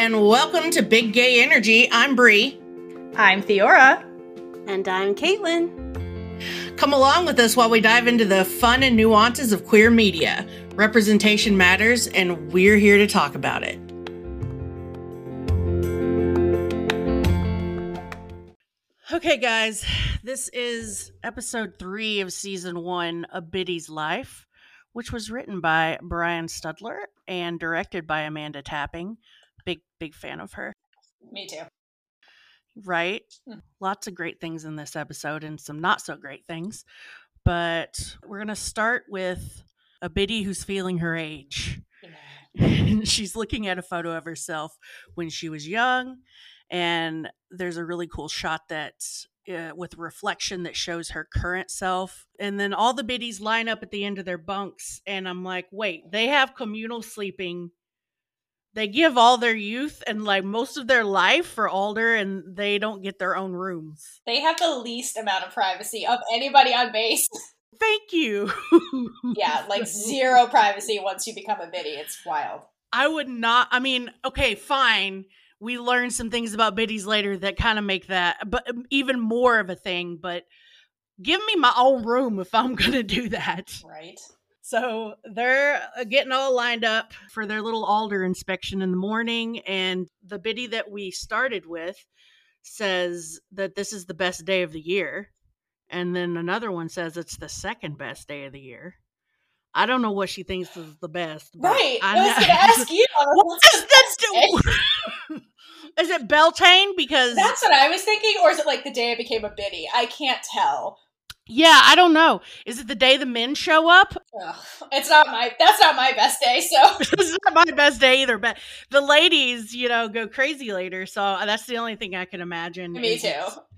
and welcome to Big Gay Energy. I'm Bree. I'm Theora. And I'm Caitlin. Come along with us while we dive into the fun and nuances of queer media. Representation matters, and we're here to talk about it. Okay, guys, this is episode three of season one of Biddy's Life, which was written by Brian Studler and directed by Amanda Tapping. Big, big fan of her. Me too. Right? Mm. Lots of great things in this episode and some not so great things. But we're going to start with a Biddy who's feeling her age. She's looking at a photo of herself when she was young, and there's a really cool shot that uh, with reflection that shows her current self. And then all the biddies line up at the end of their bunks, and I'm like, wait, they have communal sleeping. They give all their youth and like most of their life for Alder, and they don't get their own rooms. They have the least amount of privacy of anybody on base. Thank you. yeah, like zero privacy once you become a biddy. It's wild. I would not. I mean, okay, fine. We learn some things about biddies later that kind of make that, but um, even more of a thing. But give me my own room if I'm going to do that. Right. So they're uh, getting all lined up for their little alder inspection in the morning. And the biddy that we started with says that this is the best day of the year. And then another one says it's the second best day of the year. I don't know what she thinks is the best. Right. I, I was going to ask you. What's the do- Is it Beltane? Because That's what I was thinking, or is it like the day I became a biddy? I can't tell. Yeah, I don't know. Is it the day the men show up? It's not my. That's not my best day. So this is not my best day either. But the ladies, you know, go crazy later. So that's the only thing I can imagine. me too.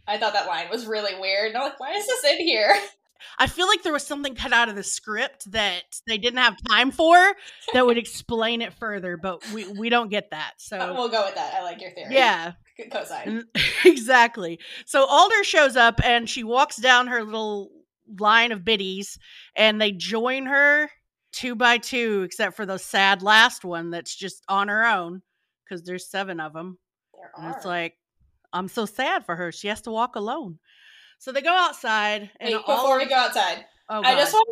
I thought that line was really weird. And I'm like, why is this in here? I feel like there was something cut out of the script that they didn't have time for that would explain it further, but we, we don't get that. So Uh, we'll go with that. I like your theory. yeah, Cosine. Mm, exactly. So Alder shows up and she walks down her little line of biddies and they join her two by two, except for the sad last one that's just on her own because there's seven of them. And it's like, I'm so sad for her. She has to walk alone. So they go outside and Wait, before we go outside, oh, I just want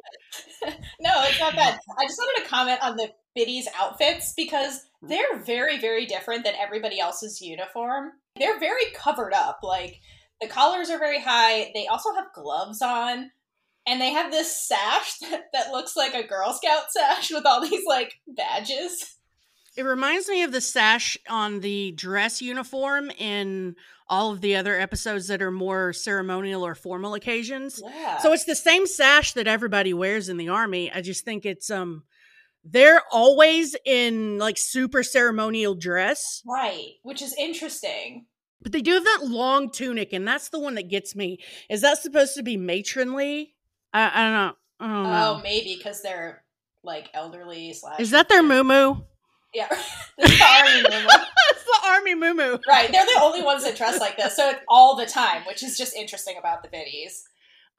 no, it's not bad. I just wanted to comment on the biddies' outfits because they're very, very different than everybody else's uniform. They're very covered up. Like the collars are very high. They also have gloves on. And they have this sash that, that looks like a Girl Scout sash with all these like badges. It reminds me of the sash on the dress uniform in all of the other episodes that are more ceremonial or formal occasions. Yeah. So it's the same sash that everybody wears in the army. I just think it's um they're always in like super ceremonial dress, right, which is interesting. but they do have that long tunic, and that's the one that gets me. Is that supposed to be matronly? I, I don't know. I don't oh, know. Oh, maybe because they're like elderly slash. Is that their moo Yeah, It's the army moo-moo. The army moo Right, they're the only ones that dress like this, so all the time, which is just interesting about the biddies.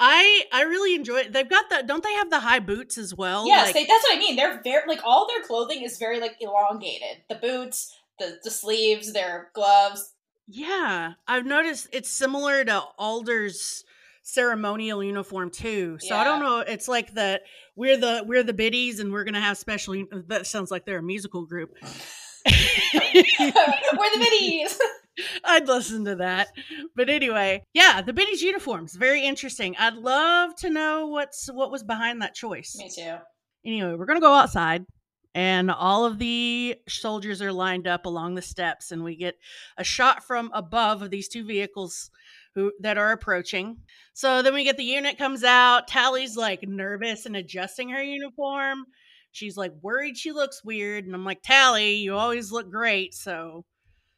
I I really enjoy it. They've got that. Don't they have the high boots as well? yes, Like- they, that's what I mean. They're very like all their clothing is very like elongated. The boots, the the sleeves, their gloves. Yeah, I've noticed it's similar to Alder's ceremonial uniform too. So I don't know. It's like that we're the we're the biddies and we're gonna have special. That sounds like they're a musical group. We're the biddies. I'd listen to that. But anyway, yeah, the biddies uniforms very interesting. I'd love to know what's what was behind that choice. Me too. Anyway, we're gonna go outside, and all of the soldiers are lined up along the steps, and we get a shot from above of these two vehicles who that are approaching. So then we get the unit comes out. Tally's like nervous and adjusting her uniform. She's like worried she looks weird, and I'm like, Tally, you always look great, so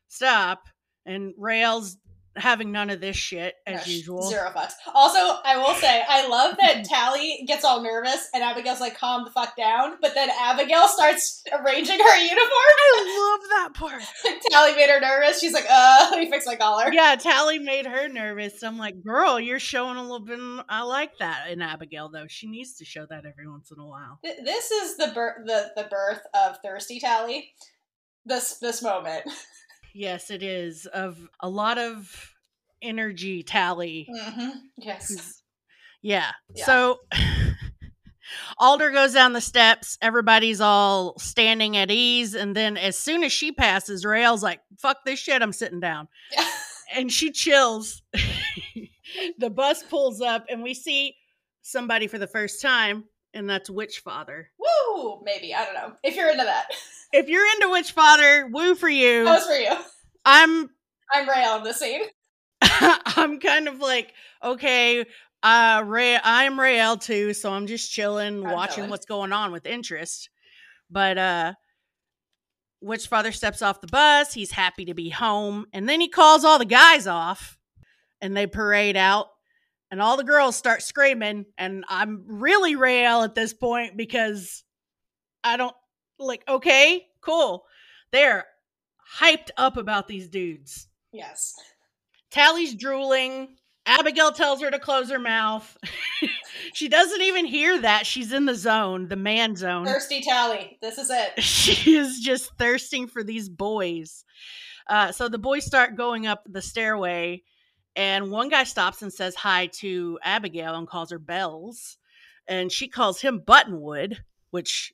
stop. And Raelle's having none of this shit as No, usual. Zero fucks. Also, I will say, I love that Tally gets all nervous and Abigail's like, calm the fuck down. But then Abigail starts arranging her uniform. I love that part. Tally made her nervous. She's like, uh, let me fix my collar. yeah, Tally made her nervous. I'm like, girl, you're showing a little bit. I like that in Abigail, though. She needs to show that every once in a while. Th- This is the, bir- the, the birth of Thirsty Tally. this this moment. Yes, it is of a lot of energy tally. hmm Yes. Yeah. Yeah. So Alder goes down the steps. Everybody's all standing at ease. And then as soon as she passes, Raelle's like, fuck this shit. I'm sitting down. And she chills. the bus pulls up and we see somebody for the first time, and that's Witch Father. Woo! Maybe I don't know if you're into that. If you're into Witch Father, woo for you. That was for you. I'm I'm Raelle on the scene. I'm kind of like, okay, uh Ray I'm Raelle too, so I'm just chilling, I'm watching chilling. what's going on with interest. But uh Witch Father steps off the bus, he's happy to be home, and then he calls all the guys off and they parade out and all the girls start screaming and I'm really Raelle at this point because I don't like okay, cool. They're hyped up about these dudes. Yes. Tally's drooling. Abigail tells her to close her mouth. she doesn't even hear that. She's in the zone, the man zone. Thirsty Tally. This is it. She is just thirsting for these boys. Uh, so the boys start going up the stairway, and one guy stops and says hi to Abigail and calls her Bells. And she calls him Buttonwood, which,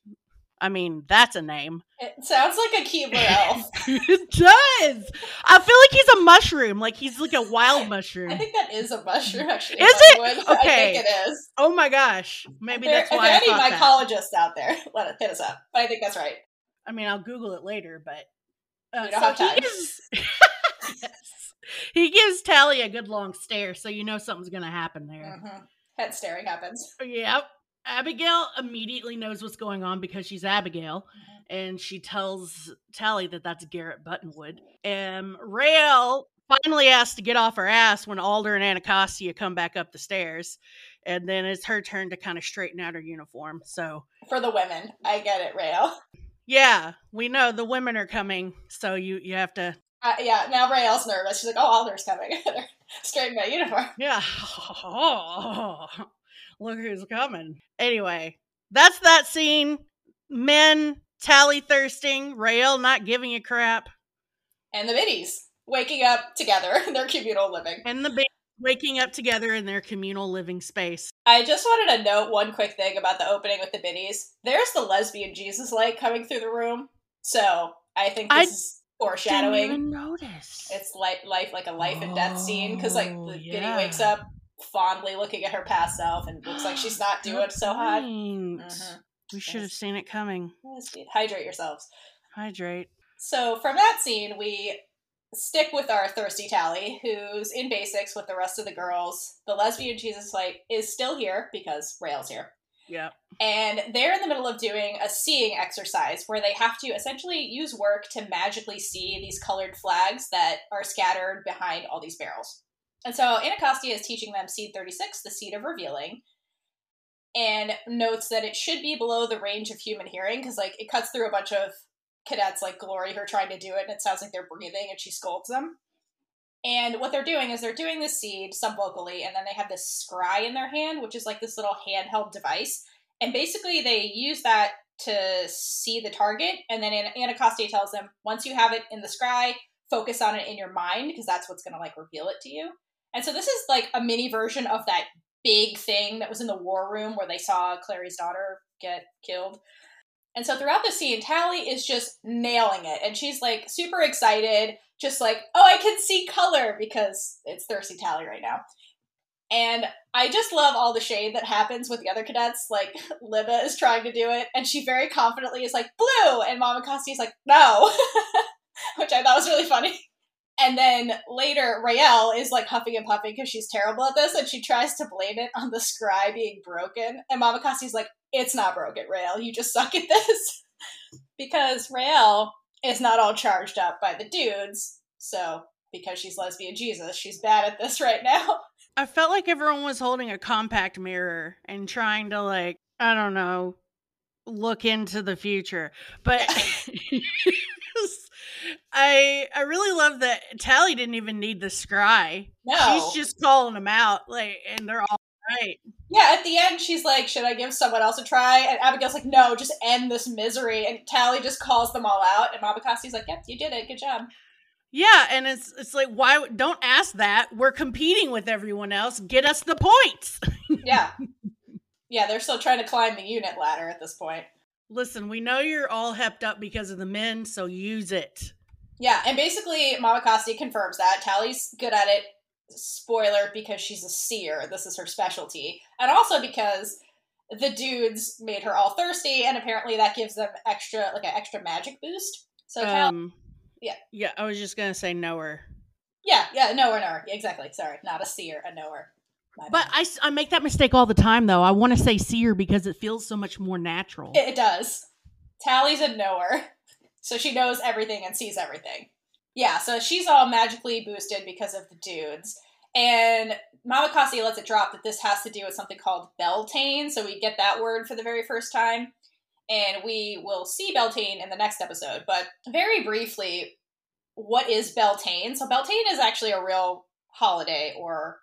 I mean, that's a name. It sounds like a Keebler elf. it does. I feel like he's a mushroom. Like he's like a wild mushroom. I think that is a mushroom, actually. Is it? Buttonwood. I Okay. think it is. Oh my gosh. Maybe there, that's if there are any thought that. mycologists out there, let it hit us up. But I think that's right. I mean, I'll Google it later, but uh, so have time. he Yes. he gives Tally a good long stare, so you know something's gonna happen there. hmm Head staring happens. Yep. Abigail immediately knows what's going on because she's Abigail, Mm-hmm. and she tells Tally that that's Gerrit Buttonwood. And Raelle finally has to get off her ass when Alder and Anacostia come back up the stairs, and then it's her turn to kind of straighten out her uniform. So For the women. I get it, Raelle. yeah, we know the women are coming, so you you have to Uh, yeah, now Raelle's nervous. She's like, oh, Alder's coming. Straight in my uniform. Yeah. Look who's coming. Anyway, that's that scene. Men tally thirsting, Raelle not giving a crap, And the biddies waking up together in their communal living. and the band waking up together in their communal living space. I just wanted to note one quick thing about the opening with the biddies. There's the lesbian Jesus light coming through the room. So I think this I is foreshadowing. Didn't even notice. It's like life, like a life and death scene, because like Oh, the biddy wakes up fondly looking at her past self and looks like she's not doing so hot. Mhm. We should have seen it coming. Yes. Hydrate yourselves. Hydrate. So from that scene, we stick with our thirsty tally, who's in basics with the rest of the girls. The lesbian Jesus light is still here because Raelle's here. Yep. And they're in the middle of doing a seeing exercise where they have to essentially use work to magically see these colored flags that are scattered behind all these barrels. And so Anacostia is teaching them seed 36, the seed of revealing, and notes that it should be below the range of human hearing because, like, it cuts through a bunch of cadets like Glory who are trying to do it, and it sounds like they're breathing, and she scolds them. And what they're doing is they're doing the seed subvocally, and then they have this scry in their hand, which is like this little handheld device. And basically, they use that to see the target. And then An- Anacostia tells them, once you have it in the scry, focus on it in your mind because that's what's going to like reveal it to you. And so this is like a mini version of that big thing that was in the war room where they saw Clary's daughter get killed. And so throughout the scene, Tally is just nailing it. And she's like super excited, just like, oh, I can see color because it's Thirsty Tally right now. And I just love all the shade that happens with the other cadets. Like, Libba is trying to do it, and she very confidently is like, blue! And Mama Costi is like, no! Which I thought was really funny. And then later, Raelle is like huffing and puffing because she's terrible at this, and she tries to blame it on the scry being broken. And Mama Costi's like, it's not broken, Raelle. You just suck at this. because Raelle is not all charged up by the dudes, so because she's lesbian Jesus, she's bad at this right now. I felt like everyone was holding a compact mirror and trying to like, I don't know, look into the future. But I I really love that Tally didn't even need the scry. No. She's just calling them out, like, and they're all right. Yeah, at the end, she's like, "Should I give someone else a try?" And Abigail's like, "No, just end this misery." And Tally just calls them all out, and Mabakassi's like, "Yep, you did it. Good job." Yeah, and it's it's like why don't ask that? We're competing with everyone else. Get us the points. yeah. Yeah, they're still trying to climb the unit ladder at this point. Listen, we know you're all hepped up because of the men, so use it. Yeah, and basically Mamakasi confirms that. Tally's good at it. Spoiler, because she's a seer. This is her specialty. And also because the dudes made her all thirsty, and apparently that gives them extra like an extra magic boost. So um, yeah. Yeah, I was just gonna say knower. Yeah, yeah, knower, knower. Exactly. Sorry, not a seer, a knower. But I, I make that mistake all the time, though. I want to say seer because it feels so much more natural. It, it does. Tally's a knower, so she knows everything and sees everything. Yeah, so she's all magically boosted because of the dudes. And Mamakasi lets it drop that this has to do with something called Beltane, so we get that word for the very first time and we will see Beltane in the next episode. But very briefly, what is Beltane? So Beltane is actually a real holiday or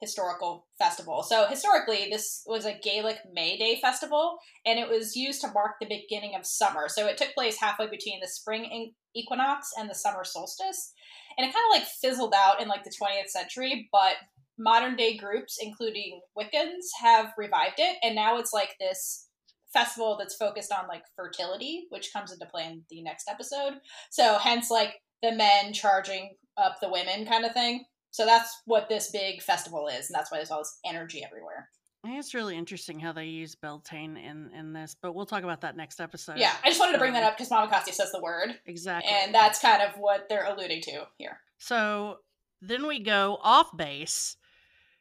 historical festival. So historically, this was a Gaelic May Day festival, and it was used to mark the beginning of summer. So it took place halfway between the spring equinox and the summer solstice, and it kind of like fizzled out in like the 20th century. But modern day groups, including Wiccans, have revived it, and now it's like this festival that's focused on like fertility, which comes into play in the next episode. So hence like the men charging up the women kind of thing. So that's what this big festival is, and that's why there's all this energy everywhere. I think it's really interesting how they use Beltane in in this, but we'll talk about that next episode. Yeah, I just wanted to bring that um, up because Mama Costi says the word exactly, and that's kind of what they're alluding to here. So then we go off base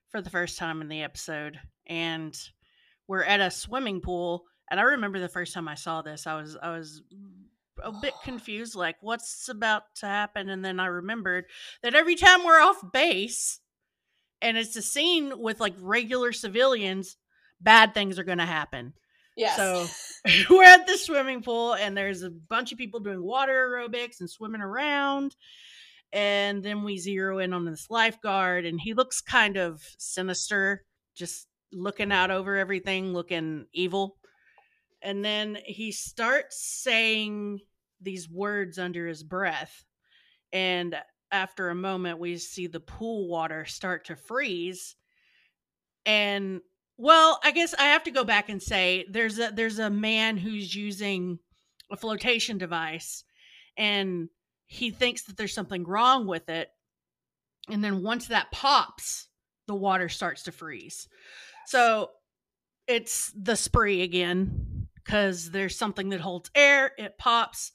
for the first time in the episode, and we're at a swimming pool and I remember the first time I saw this, I was I was a bit confused, like what's about to happen, and then I remembered that every time we're off base, and it's a scene with like regular civilians, bad things are going to happen. Yes. So we're at the swimming pool, and there's a bunch of people doing water aerobics and swimming around. And then we zero in on this lifeguard, and he looks kind of sinister, just looking out over everything, looking evil and then he starts saying these words under his breath and after a moment we see the pool water start to freeze. And well i guess i have to go back and say there's a there's a man who's using a flotation device and he thinks that there's something wrong with it. And then once that pops the water starts to freeze. So it's the spree again because there's something that holds air, it pops,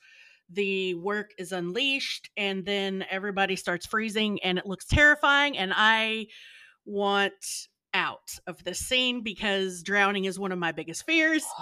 the work is unleashed, and then everybody starts freezing and it looks terrifying. And I want out of this scene because drowning is one of my biggest fears.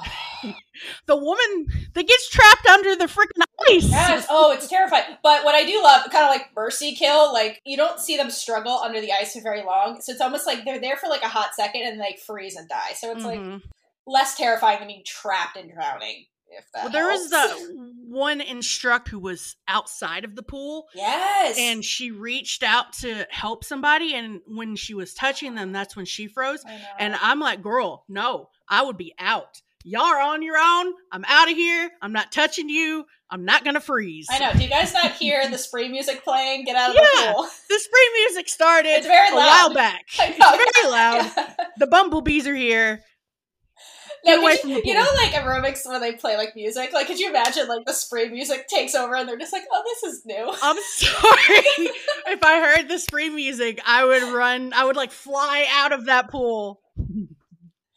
the woman that gets trapped under the freaking ice. Yes. Oh, it's terrifying. But what I do love, kind of like mercy kill, like you don't see them struggle under the ice for very long. So it's almost like they're there for like a hot second and like freeze and die. So it's mm-hmm. like less terrifying than being trapped and drowning. If that well, there helps. was uh, one instruct who was outside of the pool. Yes, and she reached out to help somebody, and when she was touching them, that's when she froze. And I'm like, girl, no, I would be out. Y'all are on your own. I'm out of here. I'm not touching you. I'm not gonna freeze. I know. Do you guys not hear the spree music playing? Get out of yeah, the pool. The spree music started it's very loud. a while back. It's very loud. Yeah. The bumblebees are here. Get away from the pool. You know, like aerobics where they play like music. Like, could you imagine like the spree music takes over and they're just like, "Oh, this is new." I'm sorry. if I heard the spree music, I would run. I would like fly out of that pool.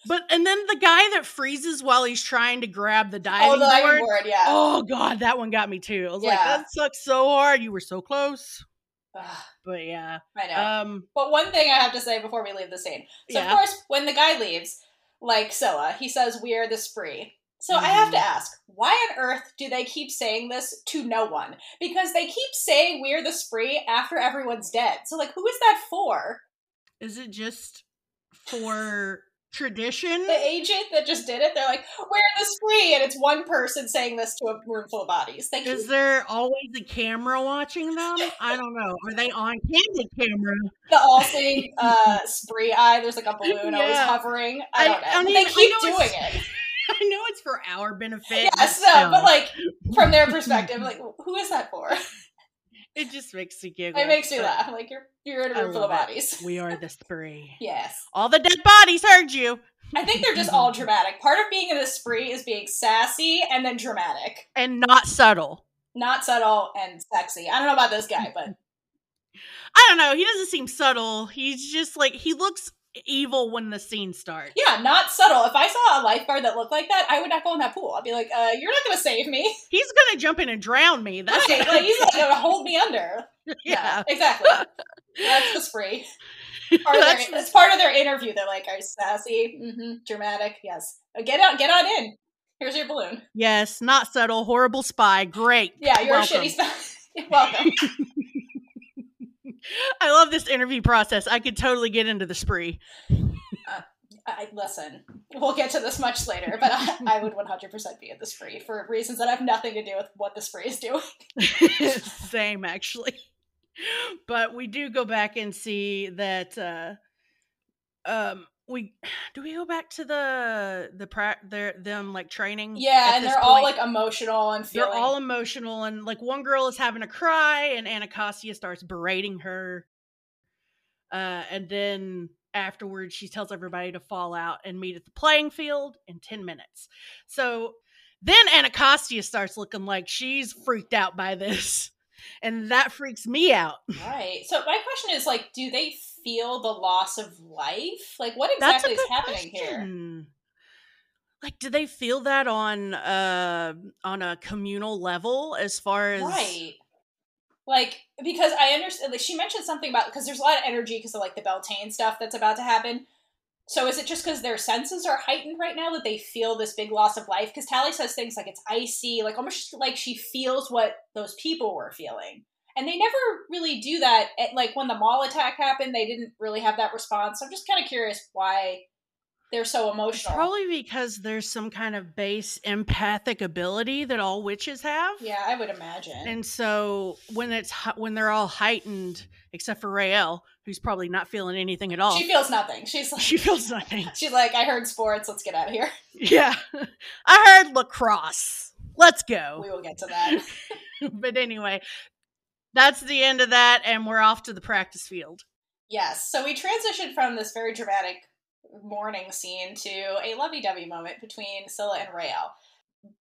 But and then the guy that freezes while he's trying to grab the diving, oh, the diving board, board, yeah. Oh god, that one got me too. I was yeah. like, that sucks so hard. You were so close. but yeah, I know. Um, but one thing I have to say before we leave the scene. So yeah. of course, when the guy leaves, like Scylla. He says, We are the spree. So mm-hmm. I have to mm-hmm. ask, why on earth do they keep saying this to no one? Because they keep saying we're the spree after everyone's dead. So like who is that for? Is it just for tradition. The agent that just did it, they're like, "We're in the spree," and it's one person saying this to a room full of bodies. Thank you. Is you. there always a camera watching them? I don't know. Are they on candid camera? The all seeing uh, spree eye. There's like a balloon always hovering. I I- don't know. I mean, they keep doing it. I know it's for our benefit. Yeah, but so but like from their perspective, like who is that for? it just makes me giggle. It makes me laugh. Like you're you're in a room full of bodies. We are the spree. Yes. All the dead bodies heard you. I think they're just all dramatic. Part of being in the spree is being sassy and then dramatic. And not subtle. Not subtle and sexy. I don't know about this guy, but I don't know. He doesn't seem subtle. He's just like he looks evil when the scene starts. yeah, not subtle. If I saw a lifeguard that looked like that, I would not go in that pool. I'd be like, uh, you're not gonna save me. He's gonna jump in and drown me. That's right. Like he's not gonna hold me under. yeah. exactly. That's the spree. Part That's their, the- it's part of their interview. They're like, "Are you sassy? hmm Dramatic? Yes. Uh, Get out. Get on in. Here's your balloon. yes, not subtle. Horrible spy. Great. Yeah, you're Welcome. a shitty spy. Welcome. I love this interview process. I could totally get into the spree. I, listen, we'll get to this much later, but I, I would 100% be at the spree for reasons that have nothing to do with what the spree is doing. Same, actually. But we do go back and see that. uh Um, we do we go back to the the pra- their them like training? Yeah, and they're all like emotional and they're all emotional and like one girl is having a cry and Anacostia starts berating her. Uh, and then afterwards she tells everybody to fall out and meet at the playing field in 10 minutes. So then Anacostia starts looking like she's freaked out by this. And that freaks me out. right. So my question is like, do they feel the loss of life? Like, what exactly is happening here? Like, do they feel that on uh on a communal level as far as Right. Like, because I understand, like, she mentioned something about, because there's a lot of energy because of, like, the Beltane stuff that's about to happen. So is it just because their senses are heightened right now that they feel this big loss of life? Because Tally says things like it's icy, like almost like she feels what those people were feeling. And they never really do that. At, like, when the mall attack happened, they didn't really have that response. So I'm just kind of curious why they're so emotional. probably because there's some kind of base empathic ability that all witches have. yeah, I would imagine. And so when it's when they're all heightened, except for Raelle, who's probably not feeling anything at all, she feels nothing. She's like, she feels nothing. she's like, I heard sports. Let's get out of here. Yeah, I heard lacrosse. Let's go. We will get to that. but anyway, that's the end of that, and we're off to the practice field. Yes. So we transitioned from this very dramatic morning scene to a lovey-dovey moment between Scylla and Raelle.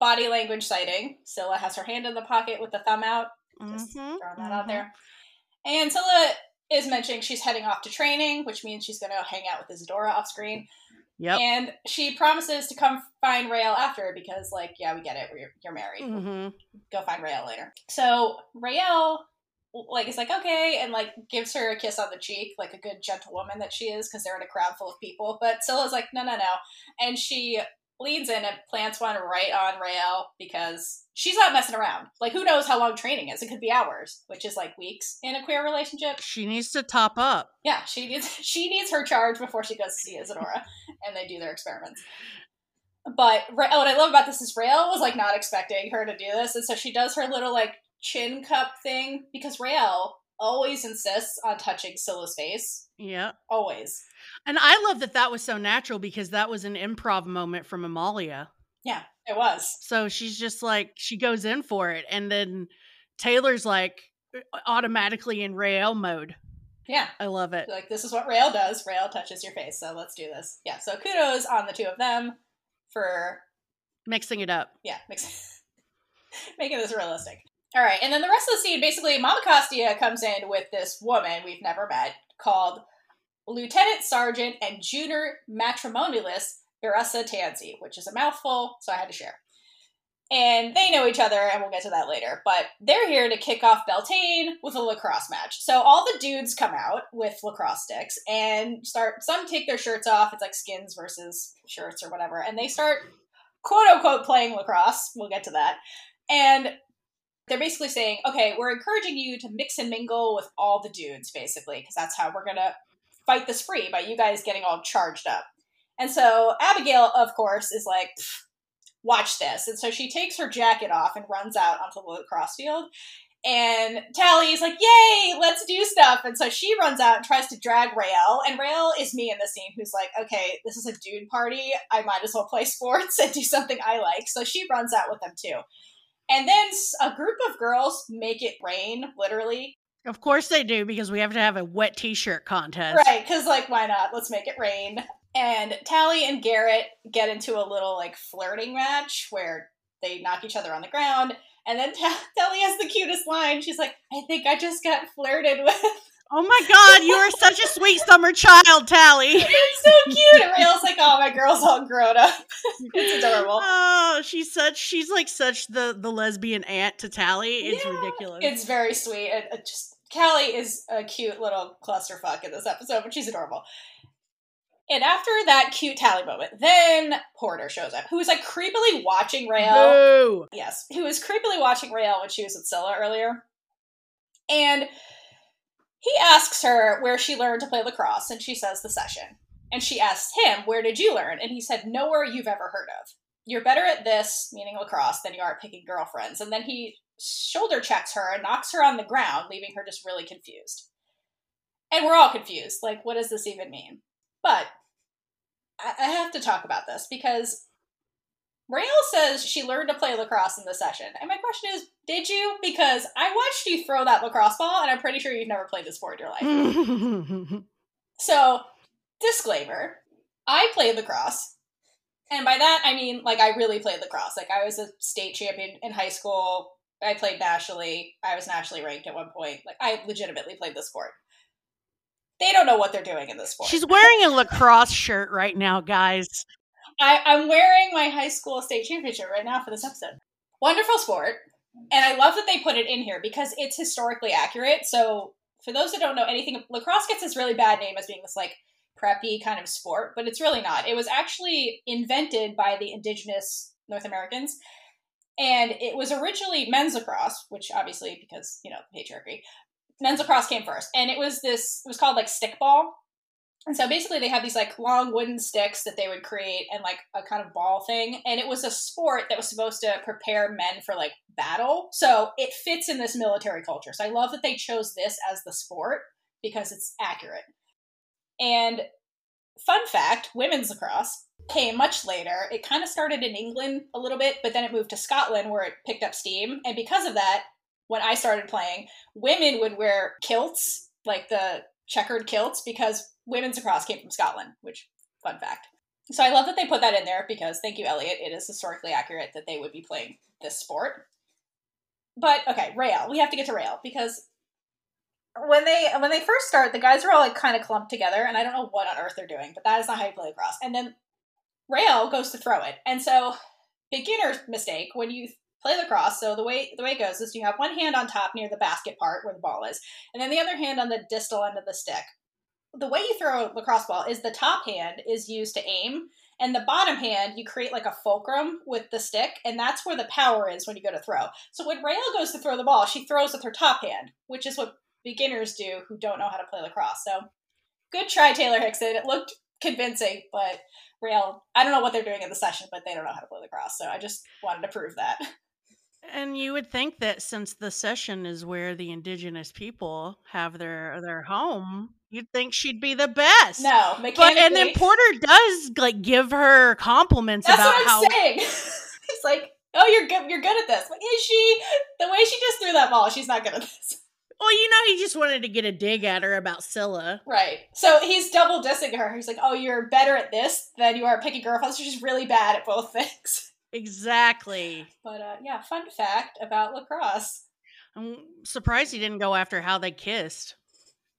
Body language sighting. Scylla has her hand in the pocket with the thumb out. Just Mhm, throwing that out mhm. there. And Scylla is mentioning she's heading off to training, which means she's going to hang out with Isadora off screen. Yep. And she promises to come find Raelle after because, like, yeah, we get it. You're, you're married. hmm Go find Raelle later. So Raelle, like, is like, okay, and, like, gives her a kiss on the cheek, like a good gentlewoman that she is, because they're in a crowd full of people. But Scylla's like, no, no, no. And she leans in and plants one right on Raelle because she's not messing around. Like, who knows how long training is? It could be hours, which is like weeks in a queer relationship. She needs to top up. Yeah, she needs she needs her charge before she goes to see Isadora, and they do their experiments. But Ra- what I love about this is Raelle was like not expecting her to do this, and so she does her little like chin cup thing because Raelle always insists on touching Scylla's face, Yeah. always. And I love that that was so natural because that was an improv moment from Amalia. Yeah, it was. So she's just like she goes in for it, and then Taylor's like uh, automatically in Raelle mode. Yeah, I love it. like this is what Raelle does. Raelle touches your face, so let's do this. Yeah, so kudos on the two of them for Mixing it up. yeah, mix- making this realistic. All right, and then the rest of the scene, basically, Mamacostia comes in with this woman we've never met called Lieutenant Sergeant and Junior Matrimonialist Veressa Tansy, which is a mouthful, so I had to share. And they know each other, and we'll get to that later. But they're here to kick off Beltane with a lacrosse match. So all the dudes come out with lacrosse sticks and start. Some take their shirts off. It's like skins versus shirts or whatever, and they start quote unquote playing lacrosse. We'll get to that. And they're basically saying, okay, we're encouraging you to mix and mingle with all the dudes, basically, because that's how we're gonna fight the spree by you guys getting all charged up. And so Abigail, of course, is like, watch this. And so she takes her jacket off and runs out onto the lacrosse field. And Tally is like, yay, let's do stuff. And so she runs out and tries to drag Raelle. And Raelle is me in the scene who's like, okay, this is a dude party. I might as well play sports and do something I like. So she runs out with them too. And then a group of girls make it rain, literally. Of course they do, because we have to have a wet t shirt contest. Right, because, like, why not? Let's make it rain. And Tally and Gerrit get into a little, like, flirting match where they knock each other on the ground. And then Tally has the cutest line. She's like, I think I just got flirted with. Oh my god, you are such a sweet summer child, Tally. it's so cute. And Raelle's like, oh, my girl's all grown up. it's adorable. Oh, she's such she's like such the the lesbian aunt to Tally. It's Yeah, ridiculous. It's very sweet. It, it just Tally is a cute little clusterfuck in this episode, but she's adorable. And after that cute Tally moment, then Porter shows up, who was like creepily watching Raelle. Boo. Yes, who was creepily watching Raelle when she was with Scylla earlier. And he asks her where she learned to play lacrosse, and she says the Cession. And she asks him, Where did you learn? And he said, Nowhere you've ever heard of. You're better at this, meaning lacrosse, than you are at picking girlfriends. And then he shoulder checks her and knocks her on the ground, leaving her just really confused. And we're all confused. Like, what does this even mean? But I, I have to talk about this because Raelle says she learned to play lacrosse in the Cession. And my question is, did you? Because I watched you throw that lacrosse ball, and I'm pretty sure you've never played this sport in your life. So, disclaimer I played lacrosse. And by that, I mean, like, I really played lacrosse. Like, I was a state champion in high school. I played nationally. I was nationally ranked at one point. Like, I legitimately played the sport. They don't know what they're doing in this sport. She's wearing a lacrosse shirt right now, guys. I, I'm wearing my high school state championship right now for this episode. Wonderful sport. And I love that they put it in here because it's historically accurate. So, for those that don't know anything, lacrosse gets this really bad name as being this like preppy kind of sport, but it's really not. It was actually invented by the indigenous North Americans. And it was originally men's lacrosse, which obviously, because, you know, patriarchy, men's lacrosse came first. And it was this, it was called like stickball. And so basically, they had these like long wooden sticks that they would create and like a kind of ball thing. And it was a sport that was supposed to prepare men for like battle. So it fits in this military culture. So I love that they chose this as the sport because it's accurate. And fun fact women's lacrosse came much later. It kind of started in England a little bit, but then it moved to Scotland where it picked up steam. And because of that, when I started playing, women would wear kilts, like the checkered kilts, because women's lacrosse came from Scotland, which, fun fact. So I love that they put that in there because, thank you, Eliot, it is historically accurate that they would be playing this sport. But okay, Raelle. We have to get to Raelle because when they when they first start, the guys are all like kind of clumped together, and I don't know what on earth they're doing, but that is not how you play lacrosse. And then Raelle goes to throw it, and so beginner mistake when you play lacrosse. So the way the way it goes is you have one hand on top near the basket part where the ball is, and then the other hand on the distal end of the stick. The way you throw a lacrosse ball is the top hand is used to aim, and the bottom hand you create like a fulcrum with the stick, and that's where the power is when you go to throw. So when Raelle goes to throw the ball, she throws with her top hand, which is what beginners do who don't know how to play lacrosse. So good try, Taylor Hickson. It looked convincing, but Raelle, I don't know what they're doing in the Cession, but they don't know how to play lacrosse. So I just wanted to prove that. And you would think that since the Cession is where the indigenous people have their their home, you'd think she'd be the best. No, but and then Porter does like give her compliments That's about what I'm how saying. He's like, "Oh, you're good. You're good at this." Like, is she? The way she just threw that ball, she's not good at this. well, you know, he just wanted to get a dig at her about Scylla. Right. So he's double dissing her. He's like, "Oh, you're better at this than you are at picking girlfriends. She's really bad at both things." Exactly. But uh, yeah, fun fact about lacrosse. I'm surprised he didn't go after how they kissed.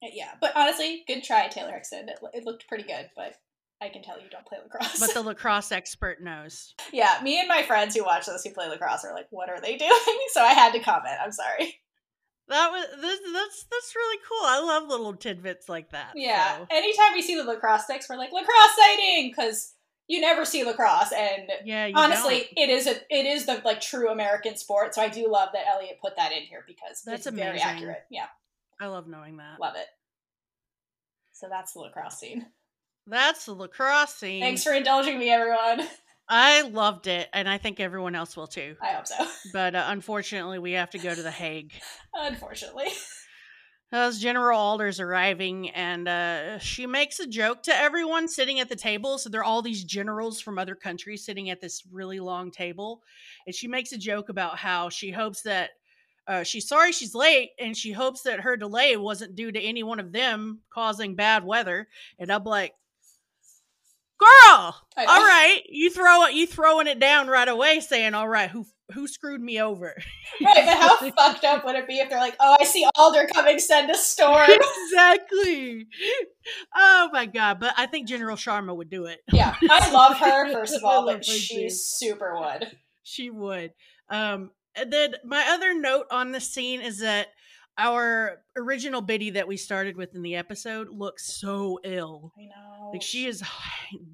Uh, Yeah, but honestly, good try, Taylor Hickson. It, it looked pretty good, but I can tell you don't play lacrosse. But the lacrosse expert knows. yeah, me and my friends who watch this who play lacrosse are like, "What are they doing?" So I had to comment. I'm sorry. That was this, that's that's really cool. I love little tidbits like that. Yeah. so. Anytime we see the lacrosse sticks, we're like lacrosse sighting because you never see lacrosse, and Yeah, honestly, don't. it is a it is the like true American sport. So I do love that Eliot put that in here because That's it's very accurate. Yeah, I love knowing that. love it. So that's the lacrosse scene. That's the lacrosse scene. Thanks for indulging me, everyone. I loved it, and I think everyone else will too. I hope so. But uh, unfortunately, we have to go to the Hague. Unfortunately. As General Alder's arriving, and uh, she makes a joke to everyone sitting at the table. So there are all these generals from other countries sitting at this really long table, and she makes a joke about how she hopes that uh, she's sorry she's late, and she hopes that her delay wasn't due to any one of them causing bad weather. And I'm like, girl, all right, you throw it, you throwing it down right away, saying, all right, who who screwed me over? Right, but how fucked up would it be if they're like, oh, I see Alder coming, send a storm? exactly. Oh my god! But I think General Sharma would do it. yeah, I love her, first of all, but she super would. She would. Um, and then my other note on the scene is that our original Biddy that we started with in the episode looks so ill. I know. Like she is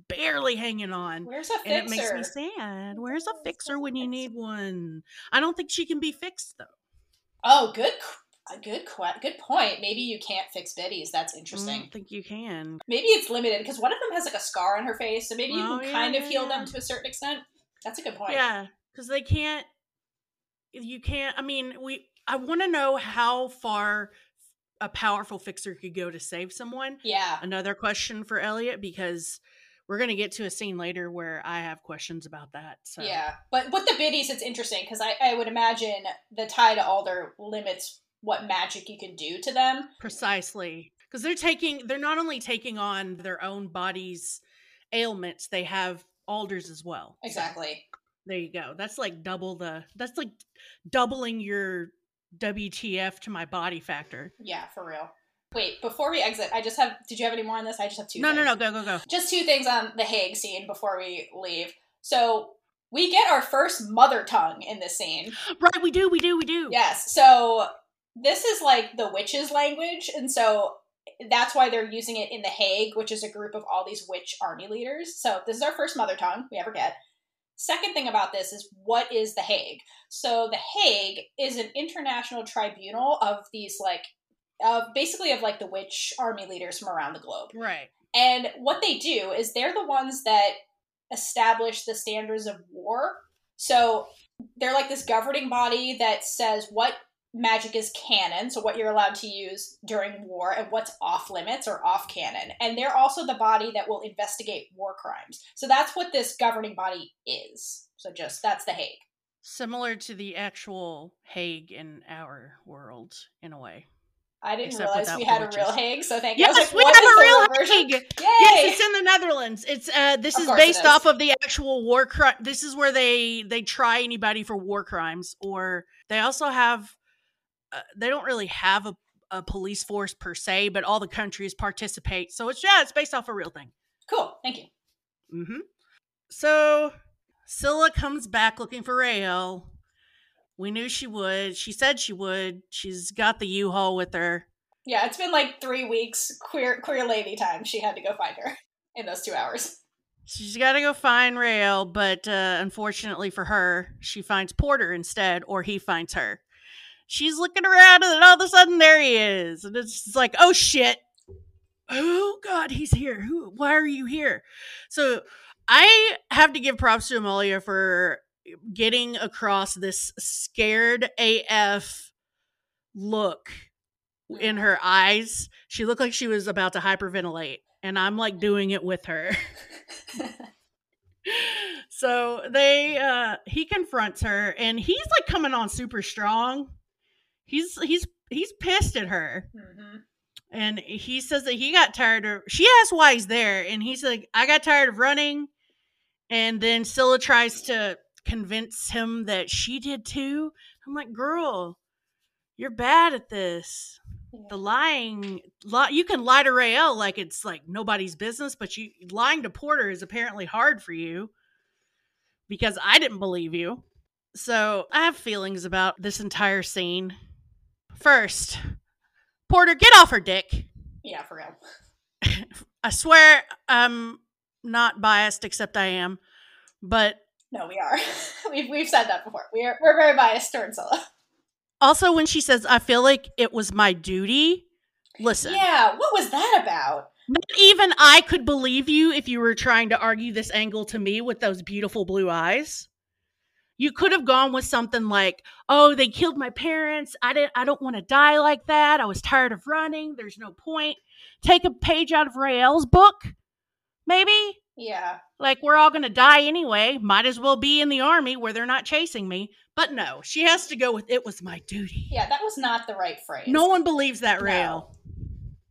barely hanging on. Where's a fixer? And it makes me sad. Where's a fixer when you need one? I don't think she can be fixed though. Oh, good, a good, good point. Maybe you can't fix biddies. That's mm, interesting. I don't think you can. Maybe it's limited because one of them has like a scar on her face, so maybe you Oh, can yeah, kind of heal yeah. them to a certain extent. That's a good point. Yeah, because they can't. You can't. I mean, we. I want to know how far a powerful fixer could go to save someone. Yeah. Another question for Eliot because we're gonna get to a scene later where I have questions about that. So Yeah. But with the biddies, it's interesting because I, I would imagine the tie to Alder limits what magic you can do to them. precisely because they're taking. They're not only taking on their own body's ailments, they have alders as well. So, Exactly. There you go. That's like double the. That's like doubling your WTF to my body factor. Yeah, for real. Wait, before we exit, I just have. Did you have any more on this? I just have two. No, no, things. no. Go, go, go. Just two things on the Hague scene before we leave. So we get our first mother tongue in this scene. Right, we do, we do, we do. Yes. So this is like the witches' language, and so that's why they're using it in the Hague, which is a group of all these witch army leaders. So this is our first mother tongue we ever get. Second thing about this is what is the Hague? So the Hague is an international tribunal of these like of basically of like the witch army leaders from around the globe. Right. And what they do is they're the ones that establish the standards of war. So they're like this governing body that says what magic is canon, so what you're allowed to use during war, and what's off limits or off canon. And they're also the body that will investigate war crimes. So that's what this governing body is. So just that's the Hague. Similar to the actual Hague in our world, in a way. I didn't Except realize we had a real Hague, so thank you. Yes, like, we have a real version? Hague. Yay! Yes, it's in the Netherlands. It's uh this Of is based is. off of the actual war crime. This is where they they try anybody for war crimes or they also have uh, they don't really have a a police force per se, but all the countries participate. So it's yeah, it's based off a real thing. cool, thank you. Mhm. So Scylla comes back looking for Raelle. We knew she would. She said she would. She's got the U-Haul with her. Yeah, it's been like three weeks queer queer lady time. She had to go find her in those two hours. She's got to go find Raelle, but uh, unfortunately for her, she finds Porter instead, or he finds her. She's looking around, and then all of a sudden, there he is, and it's like, oh shit! Oh god, he's here. Who? Why are you here? So I have to give props to Amalia for getting across this scared AF look in her eyes. She looked like she was about to hyperventilate, and I'm like doing it with her. so they uh he confronts her and he's like coming on super strong. He's he's he's pissed at her. hmm And he says that he got tired of she asks why he's there, and he's like, I got tired of running. And then Scylla tries to convince him that she did too. I'm like, girl, you're bad at this the lying li- you can lie to Raelle like it's like nobody's business, but you lying to Porter is apparently hard for you because I didn't believe you. So I have feelings about this entire scene. First, Porter, get off her dick. Yeah, for real. I swear I'm not biased, except I am. But No, we are. we've we've said that before. We are we're very biased towards Scylla. also, when she says, I feel like it was my duty, listen. Yeah, what was that about? Not even I could believe you if you were trying to argue this angle to me with those beautiful blue eyes. You could have gone with something like, "Oh, they killed my parents. I didn't I don't want to die like that. I was tired of running. There's no point." Take a page out of Raelle's book. Maybe? Yeah. Like we're all going to die anyway. Might as well be in the army where they're not chasing me. But no, she has to go with it was my duty. Yeah, that was not the right phrase. No one believes that, No.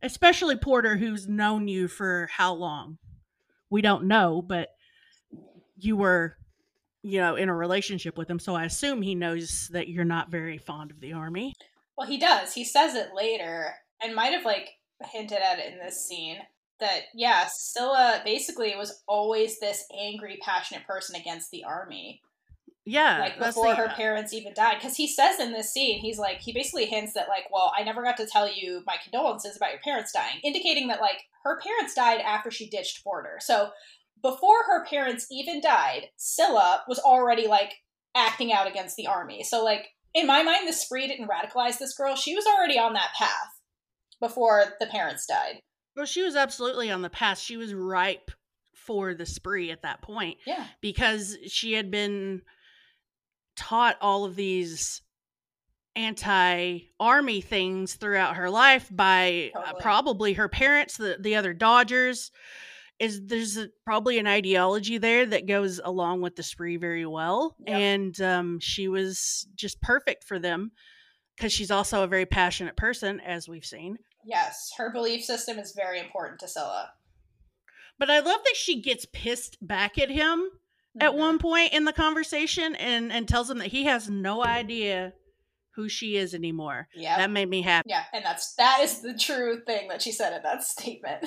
Especially Porter, who's known you for how long? We don't know, but you were, you know, in a relationship with him. So I assume he knows that you're not very fond of the army. Well, he does. He says it later and might have like hinted at it in this scene that yeah, Scylla basically was always this angry, passionate person against the army. Yeah. like before the- her parents even died because he says in this scene he's like he basically hints that like well i never got to tell you my condolences about your parents dying indicating that like her parents died after she ditched porter so before her parents even died scylla was already like acting out against the army. So like in my mind the spree didn't radicalize this girl. She was already on that path before the parents died. Well, she was absolutely on the path. She was ripe for the spree at that point. yeah. because she had been taught all of these anti-army things throughout her life by uh, probably her parents the, the other dodgers is there's a, probably an ideology there that goes along with the spree very well Yep. and um, she was just perfect for them because she's also a very passionate person as we've seen yes her belief system is very important to scylla but i love that she gets pissed back at him at Mhm. one point in the conversation and and tells him that he has no idea who she is anymore. yeah That made me happy. Yeah, and that's that is the true thing that she said in that statement.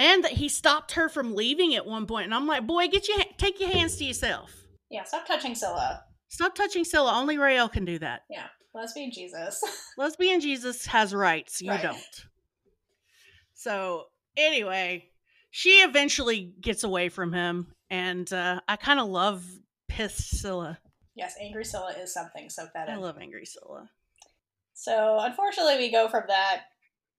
And that he stopped her from leaving at one point and I'm like, "Boy, get your take your hands to yourself. Yeah, stop touching Scylla. Stop touching Scylla. Only Raelle can do that. Yeah, lesbian Jesus. Lesbian Jesus has rights. You Right. don't." So, anyway, she eventually gets away from him and uh I kind of love pissed Scylla. yes, angry Scylla is something. so that I love angry Scylla. So unfortunately, we go from that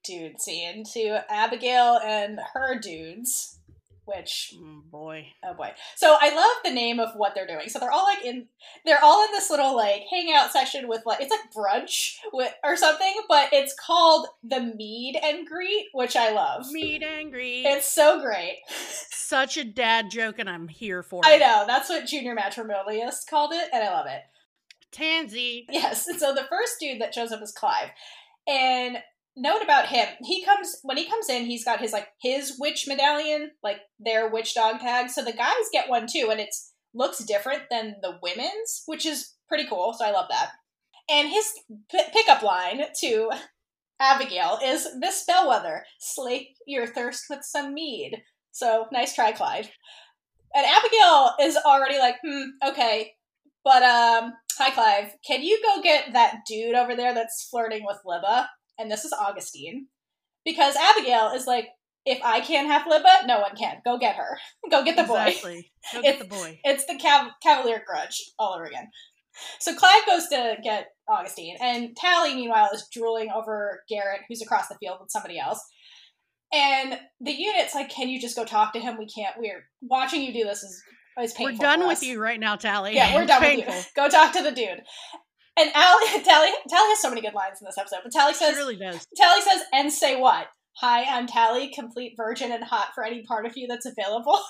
dude scene to Abigail and her dudes, which Mm, boy. oh boy. So I love the name of what they're doing. So they're all like in they're all in this little like hangout section with like it's like brunch with or something, but it's called the mead and greet, which I love. Mead and greet. It's so great. such a dad joke, and I'm here for I it. I know that's what Junior Matrimonialist called it, and I love it. Tansy. Yes. So the first dude that shows up is Clive, and note about him: he comes when he comes in, he's got his like his witch medallion, like their witch dog tag. So the guys get one too, and it's looks different than the women's, which is pretty cool. So I love that. And his p- pickup line to Abigail is Miss Bellweather, slake your thirst with some mead. So nice try, Clive. And Abigail is already like, hmm, okay, but um, hi Clive, can you go get that dude over there that's flirting with Libba? And this is Augustine. Because Abigail is like, if I can't have Libba, no one can. Go get her. Go get the boy. Exactly. Go get the boy. It's the Cav- Cavalier grudge all over again. So Clive goes to get Augustine, and Tally, meanwhile, is drooling over Gerrit, who's across the field with somebody else. And the unit's like, "Can you just go talk to him? We can't. We're watching you do this is is We're done with you right now, Tally. Yeah, we're It's done painful. with you. Go talk to the dude. And Allie, Tally, Tally has so many good lines in this episode. But Tally She says, really does. Tally says, and say what? Hi, I'm Tally, complete virgin and hot for any part of you that's available.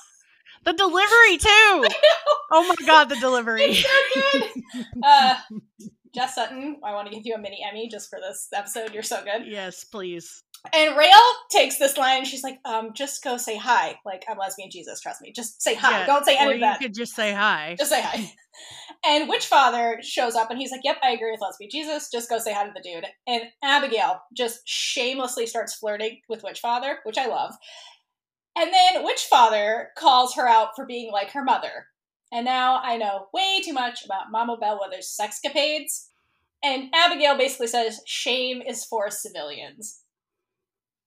The delivery too. Oh my god, the delivery. So good. uh, Jess Sutton, I want to give you a mini Emmy just for this episode. You're so good. yes, please. And Raelle takes this line and she's like, um, just go say hi. Like, I'm lesbian Jesus, trust me. Just say hi. Yeah, Don't say Or any of you that. could just say hi. Just say hi. And Witch Father shows up and he's like, Yep, I agree with lesbian Jesus. Just go say hi to the dude. And Abigail just shamelessly starts flirting with Witch Father, which I love. And then Witch Father calls her out for being like her mother. And now I know way too much about Mama Bellweather's sexcapades. And Abigail basically says, Shame is for civilians.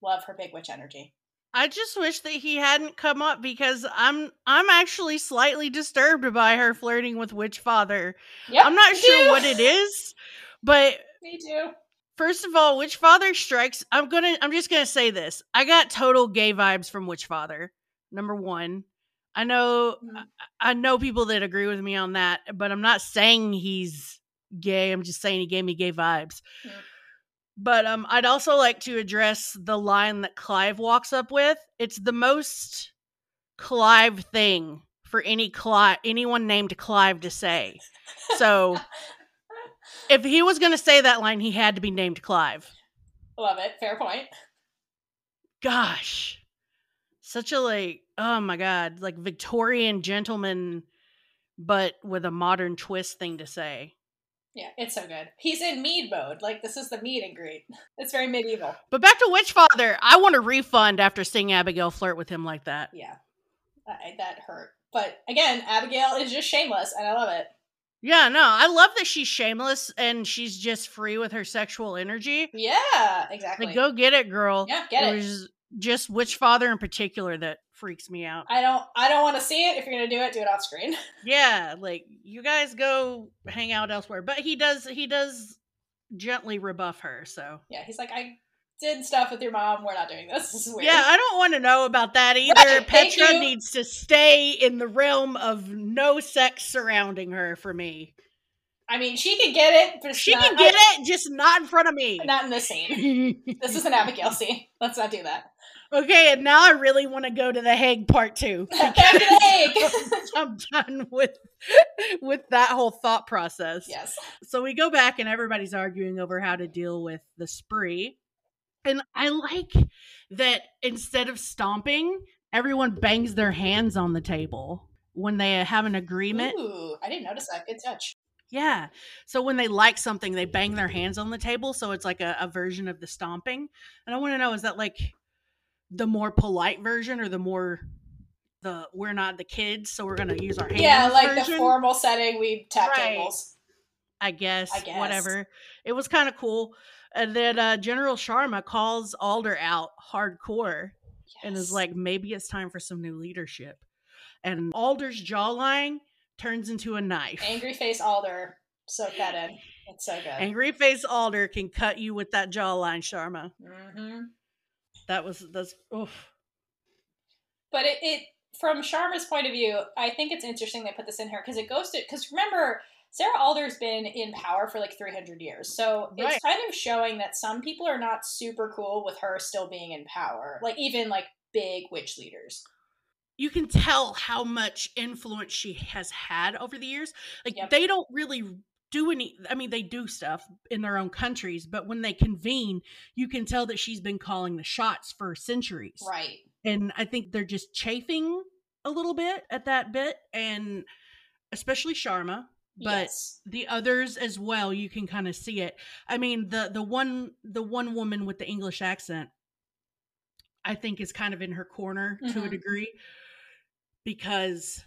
Love her big witch energy. I just wish that he hadn't come up because I'm I'm actually slightly disturbed by her flirting with Witch Father. Yep, I'm not sure too. what it is, but Me too. First of all, Witch Father strikes. I'm gonna. I'm just gonna say this. I got total gay vibes from Witch Father. Number one, I know. Mhm. I know people that agree with me on that, but I'm not saying he's gay. I'm just saying he gave me gay vibes. Mm. But um, I'd also like to address the line that Clive walks up with. It's the most Clive thing for any Clive, anyone named Clive to say. So if he was going to say that line, he had to be named Clive. Love it. Fair point. Gosh, such a like, oh my god, like Victorian gentleman, but with a modern twist thing to say. Yeah, it's so good. He's in mead mode. Like this is the meet and greet. It's very medieval. But back to Witchfather, I want a refund after seeing Abigail flirt with him like that. Yeah, I, that hurt. But again, Abigail is just shameless, and I love it. Yeah, no, I love that she's shameless and she's just free with her sexual energy. Yeah, exactly. Like, go get it, girl. yeah, get it. was just Witchfather in particular that freaks me out. I don't. I don't want to see it. If you're gonna do it, do it off screen. Yeah, like you guys go hang out elsewhere. But he does he does gently rebuff her, so yeah, he's like, I did stuff with your mom. We're not doing this. This. Yeah, I don't want to know about that either. Right, Petra needs to stay in the realm of no sex surrounding her for me. I mean, she can get it, She not, can get it, just not in front of me. Not in this scene. This is an Abigail scene. Let's not do that. Okay, and now I really want to go to the Hague part two. Back to the egg. I'm done with with that whole thought process. yes. So we go back and everybody's arguing over how to deal with the spree. And I like that instead of stomping, everyone bangs their hands on the table when they have an agreement. Ooh, I didn't notice that. Good touch. Yeah. So when they like something, they bang their hands on the table. So it's like a, a version of the stomping. And I want to know is that like the more polite version or the more the we're not the kids, so we're gonna use our hands. yeah, like the formal setting, we tap Right. tables. I guess, I guess. whatever. It was kind of cool. And then uh, General Sharma calls Alder out hardcore and is like, maybe it's time for some new leadership. And Alder's jawline turns into a knife. angry face Alder. Soak that in. It's so good. Angry face Alder can cut you with that jawline, Sharma. hmm That was that's oof. But it, it, from Sharma's point of view, I think it's interesting they put this in here because it goes to because remember Sarah Alder's been in power for like 300 years, so Right. it's kind of showing that some people are not super cool with her still being in power, like even like big witch leaders. You can tell how much influence she has had over the years. Like Yep. they don't really do any I mean they do stuff in their own countries, but when they convene, you can tell that she's been calling the shots for centuries. Right. and I think they're just chafing a little bit at that bit, and especially Sharma, but yes. the others as well. You can kind of see it. I mean the the one the one woman with the English accent, I think is kind of in her corner to a Mhm. degree because.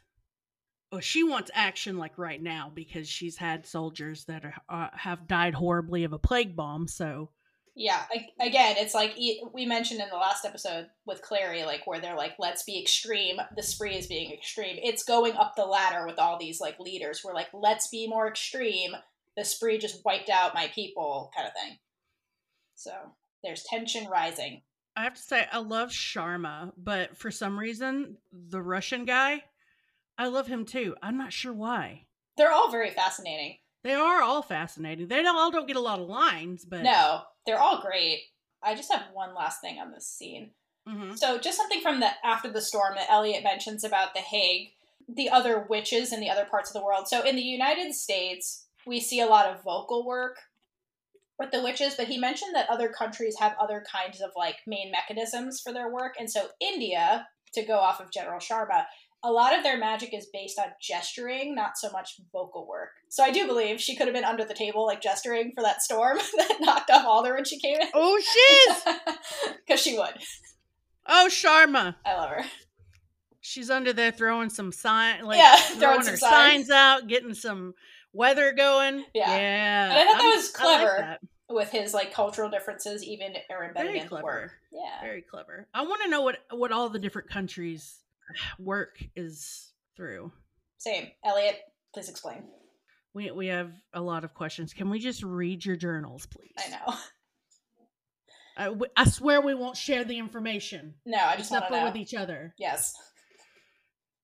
Well, she wants action like right now because she's had soldiers that are, uh, have died horribly of a plague bomb. So Yeah, a- again, it's like we mentioned in the last episode with Clary, like where they're like, "Let's be extreme." The spree is being extreme. It's going up the ladder with all these like leaders. We're like, "Let's be more extreme." The spree just wiped out my people, kind of thing. So there's tension rising. I have to say, I love Sharma, but for some reason, the Russian guy, I love him too. I'm not sure why. They're all very fascinating. They are all fascinating. They all don't get a lot of lines, but No, they're all great. I just have one last thing on this scene. Mhm. So just something from the after the storm that Eliot mentions about the Hague, the other witches in the other parts of the world. So in the United States, we see a lot of vocal work with the witches, but he mentioned that other countries have other kinds of like main mechanisms for their work. And so India, to go off of General Sharma, a lot of their magic is based on gesturing, not so much vocal work. So I do believe she could have been under the table like gesturing for that storm that knocked off Alder when she came in. oh shit! Because she would. oh Sharma, I love her. she's under there throwing some sign, like Yeah, throwing, throwing her signs. signs. out, getting some weather going. Yeah. yeah. And I thought that I'm- was I like clever. that. with his like cultural differences even are embedded Very in clever. work. Yeah. Very clever. I want to know what what all the different countries' work is through. Same. Eliot, please explain. We we have a lot of questions. Can we just read your journals, please? I know. I, I swear we won't share the information No, I just want except for know. with each other. yes.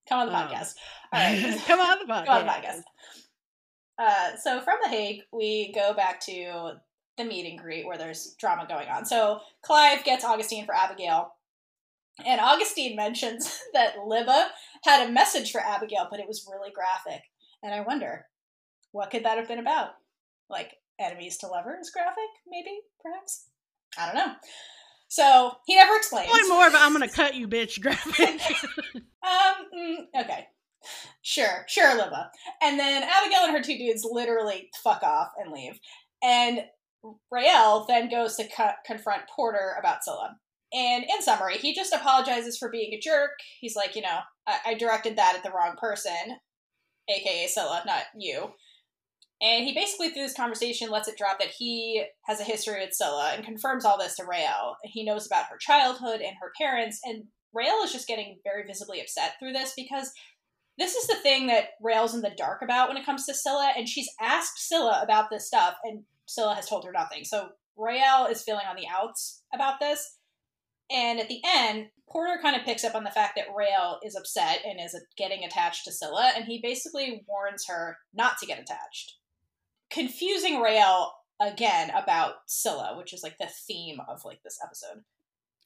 Come on the Um, podcast. All right. Come on the podcast. Come on the podcast. Uh, so from The Hague, we go back to the meet and greet where there's drama going on. So Clive gets Augustine for Abigail, and Augustine mentions that Libba had a message for Abigail, but it was really graphic. And I wonder, what could that have been about? Like enemies to lovers graphic, maybe, perhaps? I don't know. So he never explains. One more, but I'm gonna cut you, bitch. Graphic. Um, mm, okay. Sure, sure, Libba. And then Abigail and her two dudes literally fuck off and leave. And Raelle then goes to co- confront Porter about Scylla. And in summary, he just apologizes for being a jerk. He's like, you know, I, I directed that at the wrong person, aka Scylla, not you. And he basically, through this conversation, lets it drop that he has a history with Scylla and confirms all this to Raelle. He knows about her childhood and her parents, and Raelle is just getting very visibly upset through this because this is the thing that Raelle's in the dark about when it comes to Scylla, and she's asked Scylla about this stuff, and Scylla has told her nothing. So Raelle is feeling on the outs about this. And at the end, Porter kind of picks up on the fact that Raelle is upset and is getting attached to Scylla, and he basically warns her not to get attached. Confusing Raelle again about Scylla, which is like the theme of like this episode.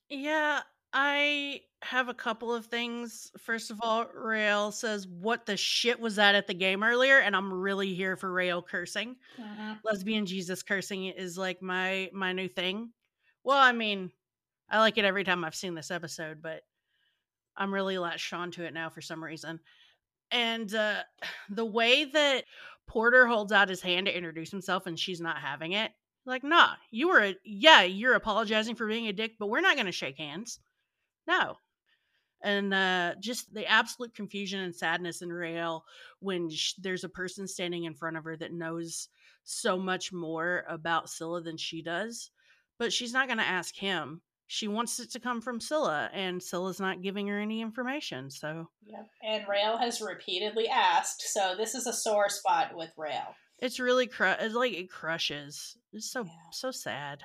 Yeah, I have a couple of things. First of all, Raelle says, What the shit was that at the game earlier? And I'm really here for Raelle cursing. Mm-hmm. Lesbian Jesus cursing is like my my new thing. Well, I mean, I like it every time I've seen this episode, but I'm really latched on to it now for some reason. And uh the way that Porter holds out his hand to introduce himself and she's not having it, like, nah, you were a yeah, you're apologizing for being a dick, but we're not gonna shake hands. No. And uh, just the absolute confusion and sadness in Raelle when sh- there's a person standing in front of her that knows so much more about Scylla than she does, but she's not going to ask him. She wants it to come from Scylla, and Scylla's not giving her any information. So Yep. And Raelle has repeatedly asked, so this is a sore spot with Raelle. it's really cru- it's like it crushes. It's so Yeah. so sad.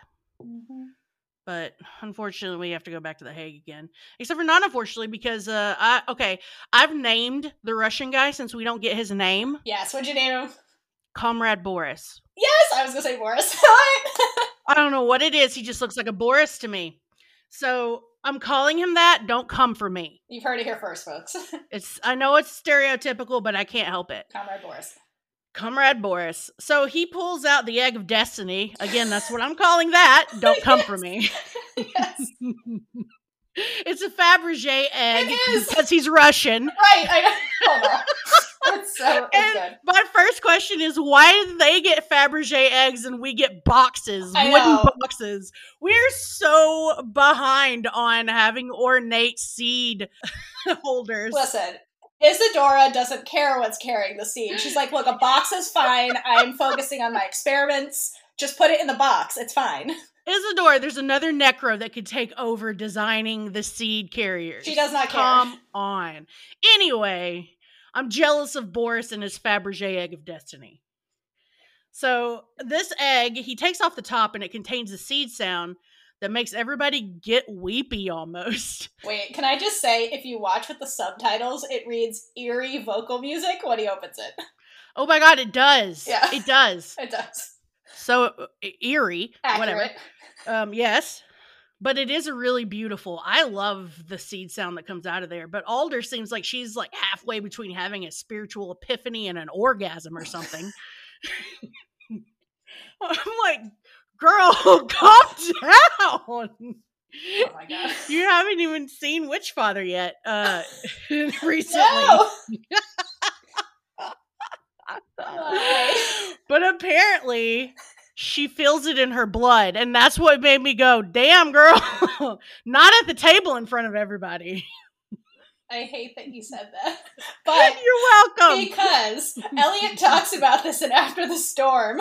But unfortunately, we have to go back to the Hague again. Except for not unfortunately, because uh, I okay, I've named the Russian guy since we don't get his name, Yes, what'd you name him? Comrade Boris. Yes, I was gonna say Boris. I don't know what it is. He just looks like a Boris to me. So I'm calling him that. Don't come for me. You've heard it here first, folks. It's I know it's stereotypical, but I can't help it. Comrade Boris. Comrade Boris. So he pulls out the egg of destiny. Again, that's what I'm calling that. Don't come for me. Yes. it's a Fabergé egg It is. because he's Russian. Right, I know. Hold on. It's so And good. my first question is why do they get Fabergé eggs and we get boxes, I wooden know. boxes? We're so behind on having ornate seed holders. Listen, Isadora doesn't care what's carrying the seed. She's like, look, a box is fine. I'm focusing on my experiments. Just put it in the box. It's fine. Isadora, there's another necro that could take over designing the seed carriers. She does not care. Come on. Anyway, I'm jealous of Boris and his Fabergé egg of destiny. So this egg, he takes off the top and it contains a seed sound that makes everybody get weepy almost. Wait, can I just say, if you watch with the subtitles, it reads eerie vocal music when he opens it. Oh my god, it does. Yeah. It does. It does. So uh, eerie, whatever. Um, yes, but it is a really beautiful. I love the seed sound that comes out of there. But Alder seems like she's like halfway between having a spiritual epiphany and an orgasm or something. I'm like, girl, calm down. Oh my. You haven't even seen Witchfather yet, uh, recently. But apparently she feels it in her blood and that's what made me go damn girl not at the table in front of everybody I hate that you said that. But you're welcome because Eliot talks about this in After the Storm.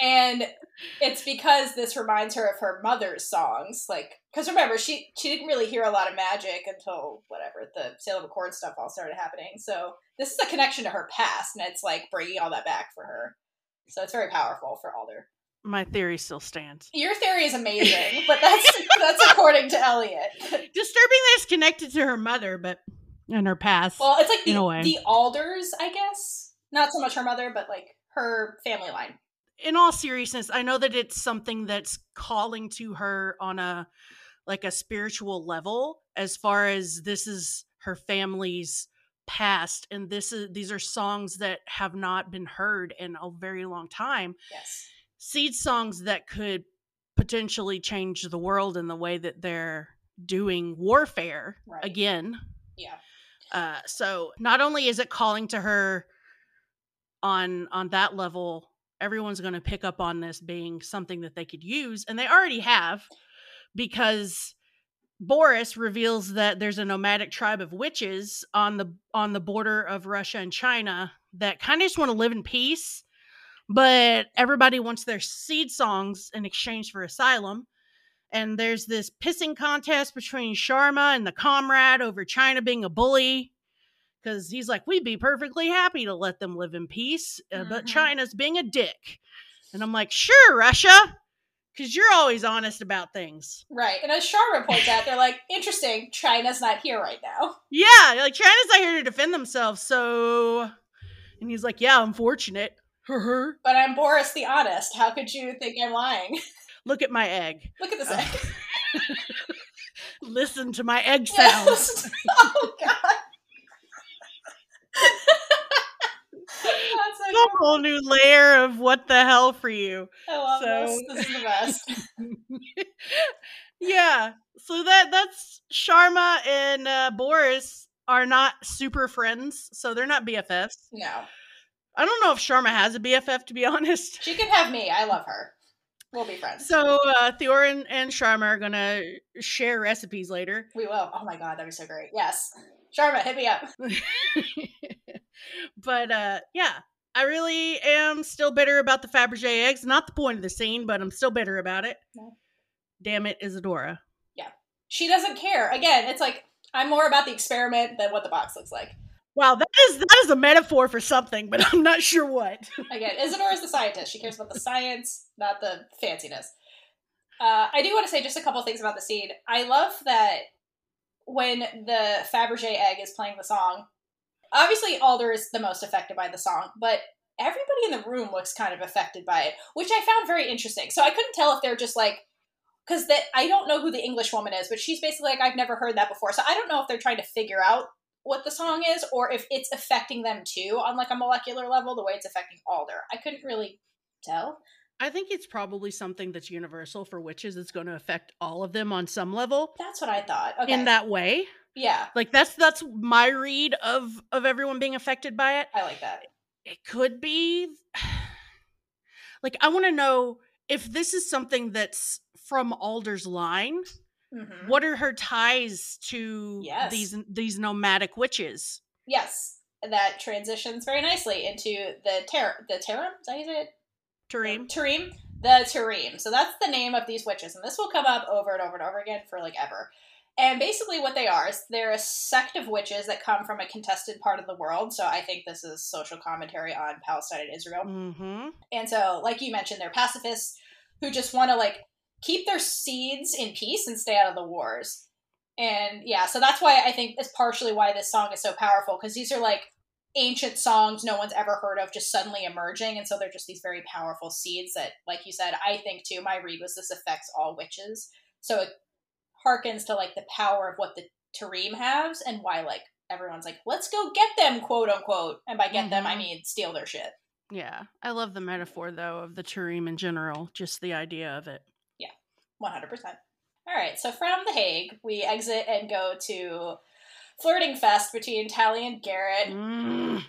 And it's because this reminds her of her mother's songs. Like, because remember, she she didn't really hear a lot of magic until whatever the Salem Accord stuff all started happening. So this is a connection to her past, and it's like bringing all that back for her. So it's very powerful for Alder. my theory still stands. Your theory is amazing, but that's that's according to Eliot. Disturbing that it's connected to her mother, but and her past. Well, it's like In a the, the Alders, I guess. Not so much her mother, but like her family line. In all seriousness, I know that it's something that's calling to her on a like a spiritual level as far as this is her family's past and this is these are songs that have not been heard in a very long time. Yes. Seed songs that could potentially change the world in the way that they're doing warfare Right. again. Yeah. Uh, so not only is it calling to her on on that level, everyone's going to pick up on this being something that they could use, and they already have, because Boris reveals that there's a nomadic tribe of witches on the on the border of Russia and China that kind of just want to live in peace, but everybody wants their seed songs in exchange for asylum. And there's this pissing contest between Sharma and the comrade over China being a bully. Because he's like, we'd be perfectly happy to let them live in peace, uh, but Mhm. China's being a dick. And I'm like, sure, Russia, because you're always honest about things. Right. And as Sharma points out, they're like, interesting, China's not here right now. Yeah, like China's not here to defend themselves, so. And he's like, yeah, unfortunate. But I'm Boris the Honest. How could you think I'm lying? Look at my egg. Look at this Oh. egg. Listen to my egg sounds. oh, God. That's so a whole new layer of what the hell for you. I love So- this. This is the best. yeah. So that that's Sharma and uh, Boris are not super friends, so they're not BFFs. No. I don't know if Sharma has a BFF to be honest. She can have me. I love her. We'll be friends. So uh, Theorin and Sharma are gonna share recipes later. we will. Oh my god, that'd be so great. Yes. Sharma, hit me up. but uh, yeah, I really am still bitter about the Fabergé eggs. Not the point of the scene, but I'm still bitter about it. No. Damn it, Isadora. Yeah. She doesn't care. Again, it's like I'm more about the experiment than what the box looks like. Wow, that is that is a metaphor for something, but I'm not sure what. Again, Isadora is the scientist. She cares about the science, not the fanciness. Uh, I do want to say just a couple things about the scene. I love that when the Fabergé egg is playing the song, obviously Alder is the most affected by the song, but everybody in the room looks kind of affected by it, which I found very interesting. So I couldn't tell if they're just like, because that I don't know who the English woman is, but she's basically like, I've never heard that before. So I don't know if they're trying to figure out what the song is or if it's affecting them too on like a molecular level, the way it's affecting Alder. I couldn't really tell. I think it's probably something that's universal for witches. It's going to affect all of them on some level That's what I thought. Okay. in that way. Yeah, Like that's that's my read of of everyone being affected by it. I like that. It could be like I want to know if this is something that's from Alder's line. Mhm. What are her ties to Yes. these these nomadic witches? Yes, that transitions very nicely into the ter the Terim. Is that how you say it? Tarim. Tarim. The Tarim. So that's the name of these witches, and this will come up over and over and over again for like ever. And basically, what they are is they're a sect of witches that come from a contested part of the world. So I think this is social commentary on Palestine and Israel. Mm-hmm. And so, like you mentioned, they're pacifists who just want to like keep their seeds in peace and stay out of the wars. And yeah, so that's why I think it's partially why this song is so powerful because these are like ancient songs no one's ever heard of just suddenly emerging. And so they're just these very powerful seeds that, like you said, I think too, my read was this affects all witches. So it harkens to like the power of what the Tarim has and why like everyone's like, let's go get them, quote unquote. And by get them, I Mhm. mean steal their shit. Yeah, I love the metaphor though of the Tarim in general. Just the idea of it. Yeah, 100%. All right, so from The Hague, we exit and go to Flirting Fest between Tally and Gerrit. Mm,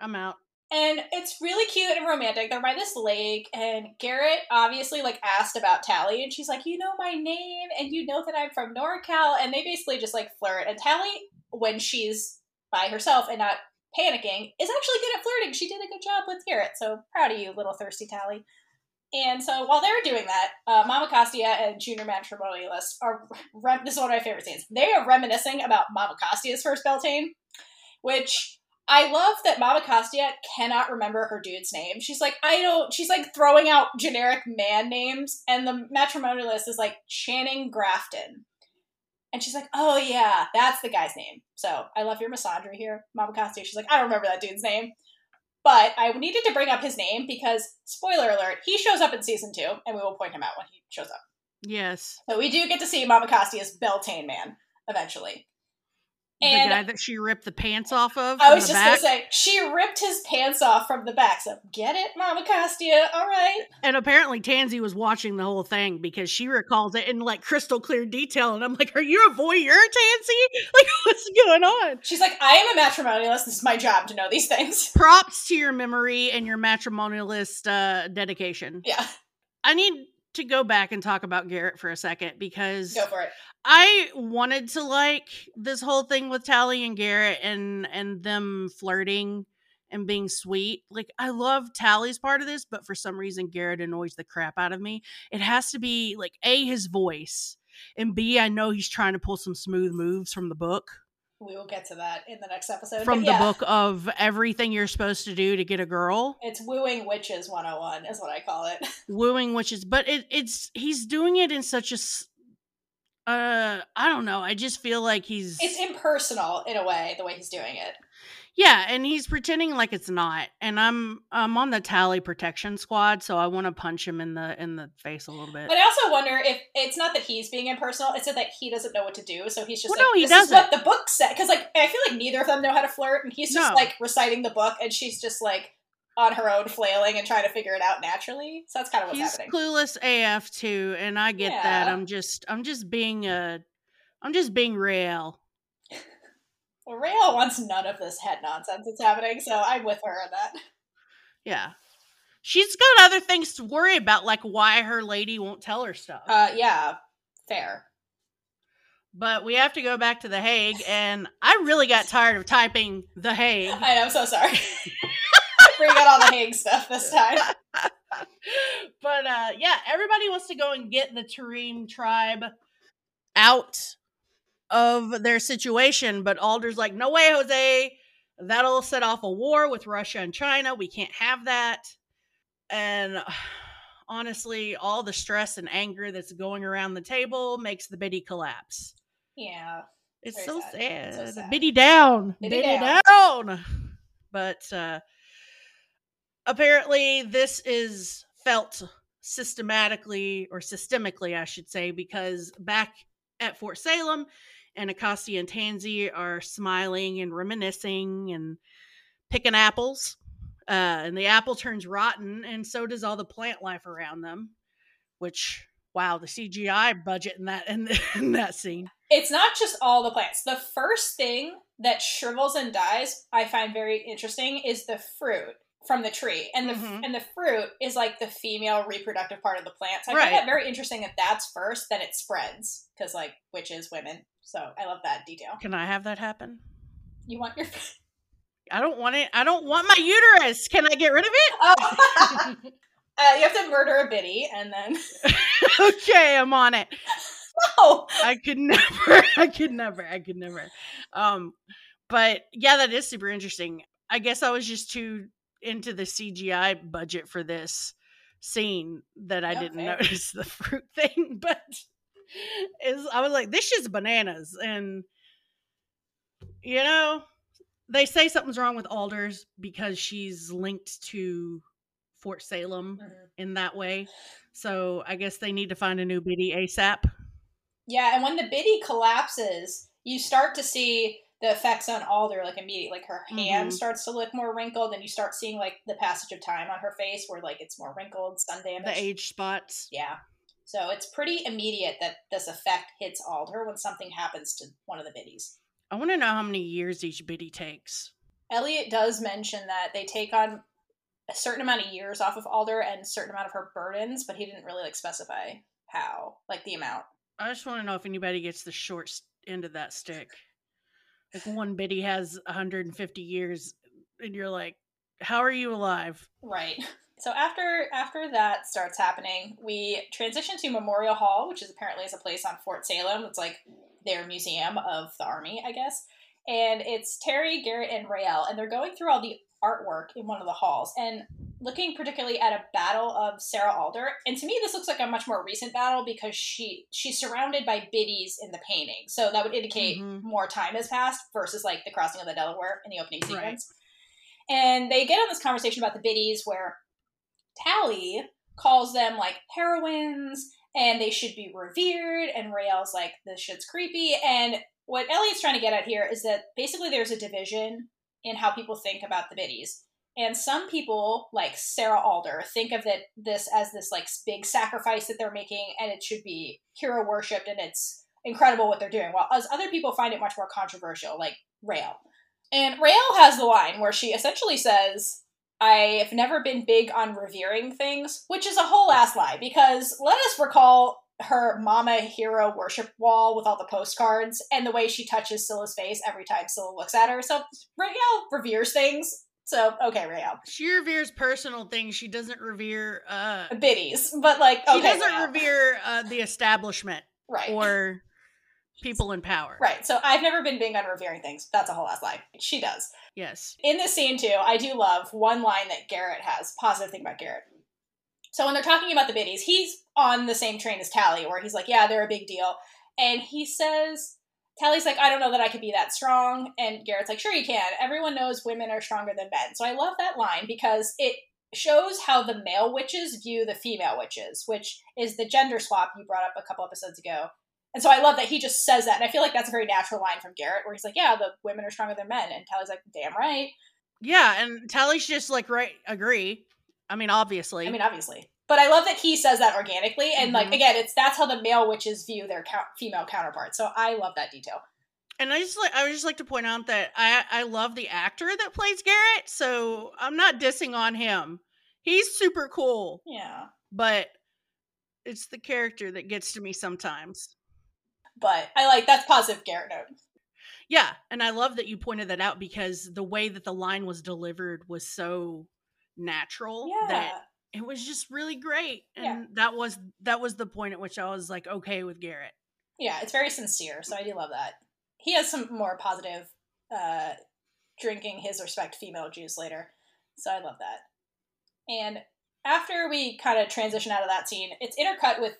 I'm out. And it's really cute and romantic. They're by this lake, and Gerrit obviously like asked about Tally, and she's like, "You know my name, and you know that I'm from NorCal." And they basically just like flirt. And Tally, when she's by herself and not panicking, is actually good at flirting. She did a good job with Gerrit, so proud of you, little thirsty Tally. And so while they're doing that, uh, Mamacostia and Junior Matrimonialist are this is one of my favorite scenes. They are reminiscing about Mamacostia's first Beltane, which I love that Mamacostia cannot remember her dude's name. She's like, I don't. She's like throwing out generic man names, and the matrimonialist is like Channing Grafton. And she's like, oh yeah, that's the guy's name. So I love your misandry here, Mamacostia. She's like, I don't remember that dude's name. But I needed to bring up his name because, spoiler alert, he shows up in season two, and we will point him out when he shows up. Yes. So we do get to see Mamacostia's Beltane man eventually. And the guy that she ripped the pants off of. I was just back. gonna say she ripped his pants off from the back. So get it, Mamacostia. All right. And apparently Tansy was watching the whole thing because she recalls it in like crystal clear detail. And I'm like, "Are you a voyeur, Tansy? Like, what's going on?" She's like, "I am a matrimonialist. This is my job to know these things." Props to your memory and your matrimonialist uh, dedication. Yeah. I need to go back and talk about Gerrit for a second because go for it. I wanted to like this whole thing with Tally and Gerrit and and them flirting and being sweet. Like I love Tally's part of this, but for some reason Gerrit annoys the crap out of me. It has to be like A his voice and B I know he's trying to pull some smooth moves from the book we will get to that in the next episode. From the book of everything you're supposed to do to get a girl. It's wooing witches 101 is what I call it. Wooing witches, but it, it's he's doing it in such a uh I don't know. I just feel like he's It's impersonal in a way the way he's doing it. Yeah, and he's pretending like it's not. And I'm I'm on the tally protection squad, so I want to punch him in the in the face a little bit. But I also wonder if it's not that he's being impersonal; it's that he doesn't know what to do. So he's just well, like, no, he "This doesn't. is what the book said." Because like I feel like neither of them know how to flirt, and he's just no. like reciting the book, and she's just like on her own flailing and trying to figure it out naturally. So that's kind of what's he's happening. Clueless AF too, and I get yeah. that. I'm just I'm just being a I'm just being real. Well, Raelle wants none of this head nonsense that's happening, so I'm with her on that. Yeah. She's got other things to worry about, like why her lady won't tell her stuff. Uh, yeah, fair. But we have to go back to The Hague, and I really got tired of typing The Hague. I I'm so sorry. Bring out all the Hague stuff this time. but uh, yeah, everybody wants to go and get the Tarim tribe out of their situation. But Alder's like, no way, Jose. That'll set off a war with Russia and China. We can't have that. And honestly, all the stress and anger that's going around the table makes the biddy collapse. Yeah. It's so sad. sad. so sad. Biddy down. Biddy, biddy down. down. But uh apparently this is felt systematically or systemically, I should say, because back at Fort Salem, and and Tansy are smiling and reminiscing and picking apples. Uh, and the apple turns rotten, and so does all the plant life around them. Which, wow, the CGI budget in that in, in that scene. It's not just all the plants. The first thing that shrivels and dies, I find very interesting, is the fruit from the tree, and the mm-hmm. and the fruit is like the female reproductive part of the plant. So I right. find that very interesting that that's first, then it spreads because like witches, women. So I love that detail. Can I have that happen? You want your? I don't want it. I don't want my uterus. Can I get rid of it? Oh. uh, you have to murder a biddy, and then. okay, I'm on it. No, I could never. I could never. I could never. Um, but yeah, that is super interesting. I guess I was just too into the CGI budget for this scene that I didn't notice the fruit thing, but is I was like, this is bananas. And you know, they say something's wrong with Alders because she's linked to Fort Salem mm-hmm. in that way. So I guess they need to find a new biddy ASAP. Yeah, and when the biddy collapses, you start to see the effects on Alder like immediately. Like her hand mm-hmm. starts to look more wrinkled, and you start seeing like the passage of time on her face where like it's more wrinkled, sun damage. The age spots. Yeah. So it's pretty immediate that this effect hits Alder when something happens to one of the biddies. I want to know how many years each biddy takes. Eliot does mention that they take on a certain amount of years off of Alder and a certain amount of her burdens, but he didn't really like specify how, like the amount. I just want to know if anybody gets the short end of that stick. Like one biddy has 150 years, and you're like, how are you alive? Right. So after after that starts happening, we transition to Memorial Hall, which is apparently is a place on Fort Salem. It's like their museum of the army, I guess. and it's Terry, Gerrit, and Raelle, and they're going through all the artwork in one of the halls and looking particularly at a battle of Sarah Alder. And to me, this looks like a much more recent battle because she she's surrounded by biddies in the painting, so that would indicate Mhm. more time has passed versus like the crossing of the Delaware in the opening Right. sequence. And they get on this conversation about the biddies where Tally calls them like heroines and they should be revered and Raelle's like this shit's creepy and what Eliot's trying to get at here is that basically there's a division in how people think about the biddies. And some people, like Sarah Alder, think of it this as this like big sacrifice that they're making, and it should be hero worshipped, and it's incredible what they're doing. While as other people find it much more controversial, like Raelle. And Raelle has the line where she essentially says, I've never been big on revering things, which is a whole ass lie because let us recall her mama hero worship wall with all the postcards and the way she touches Scylla's face every time Scylla looks at her. So Raelle reveres things. So okay, Raelle. She reveres personal things. She doesn't revere. uh Biddies. But like She doesn't Raelle. revere uh, the establishment right. or people in power. Right. So I've never been big on revering things. That's a whole ass lie. She does. Yes. in this scene too, I do love one line that Gerrit has. Positive thing about Gerrit. So when they're talking about the biddies, he's on the same train as Tally, where he's like, "Yeah, they're a big deal," and he says, "Tally's like, I don't know that I could be that strong," and Gerrit's like, "Sure, you can. Everyone knows women are stronger than men." So I love that line because it shows how the male witches view the female witches, which is the gender swap you brought up a couple episodes ago. And so I love that he just says that, and I feel like that's a very natural line from Gerrit, where he's like, "Yeah, the women are stronger than men," and Tally's like, "Damn right." Yeah, and Tally's just like right agree. I mean, obviously. I mean, obviously. But I love that he says that organically, and like Mhm. again, it's that's how the male witches view their count, female counterparts. So I love that detail. and I just like I would just like to point out that I I love the actor that plays Gerrit, so I'm not dissing on him. He's super cool, Yeah, but it's the character that gets to me sometimes. but I like that's positive Gerrit note. Yeah, and I love that you pointed that out because the way that the line was delivered was so natural Yeah, that it was just really great. And Yeah. that was that was the point at which I was like okay with Gerrit. yeah, it's very sincere. So I do love that. He has some more positive uh, drinking his respect female juice later. So I love that. And after we kind of transition out of that scene, it's intercut with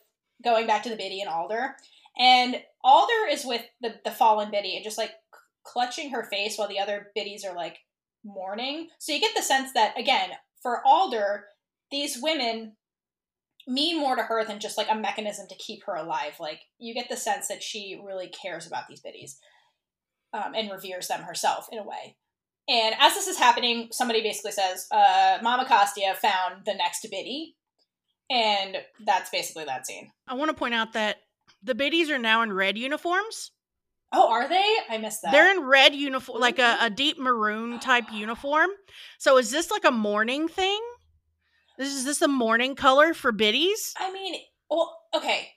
going back to the Biddy and Alder. And Alder is with the, the fallen Biddy and just like clutching her face while the other Biddies are like mourning. So you get the sense that, again, for Alder, these women mean more to her than just like a mechanism to keep her alive. Like you get the sense that she really cares about these biddies um, and reveres them herself in a way. And as this is happening, somebody basically says, uh, "Mamacostia found the next biddy," and that's basically that scene. I want to point out that the biddies are now in red uniforms. Oh, are they? I missed that. They're in red uniform, like a, a deep maroon type uniform. So is this like a mourning thing? This is this a mourning color for biddies? I mean, well, okay.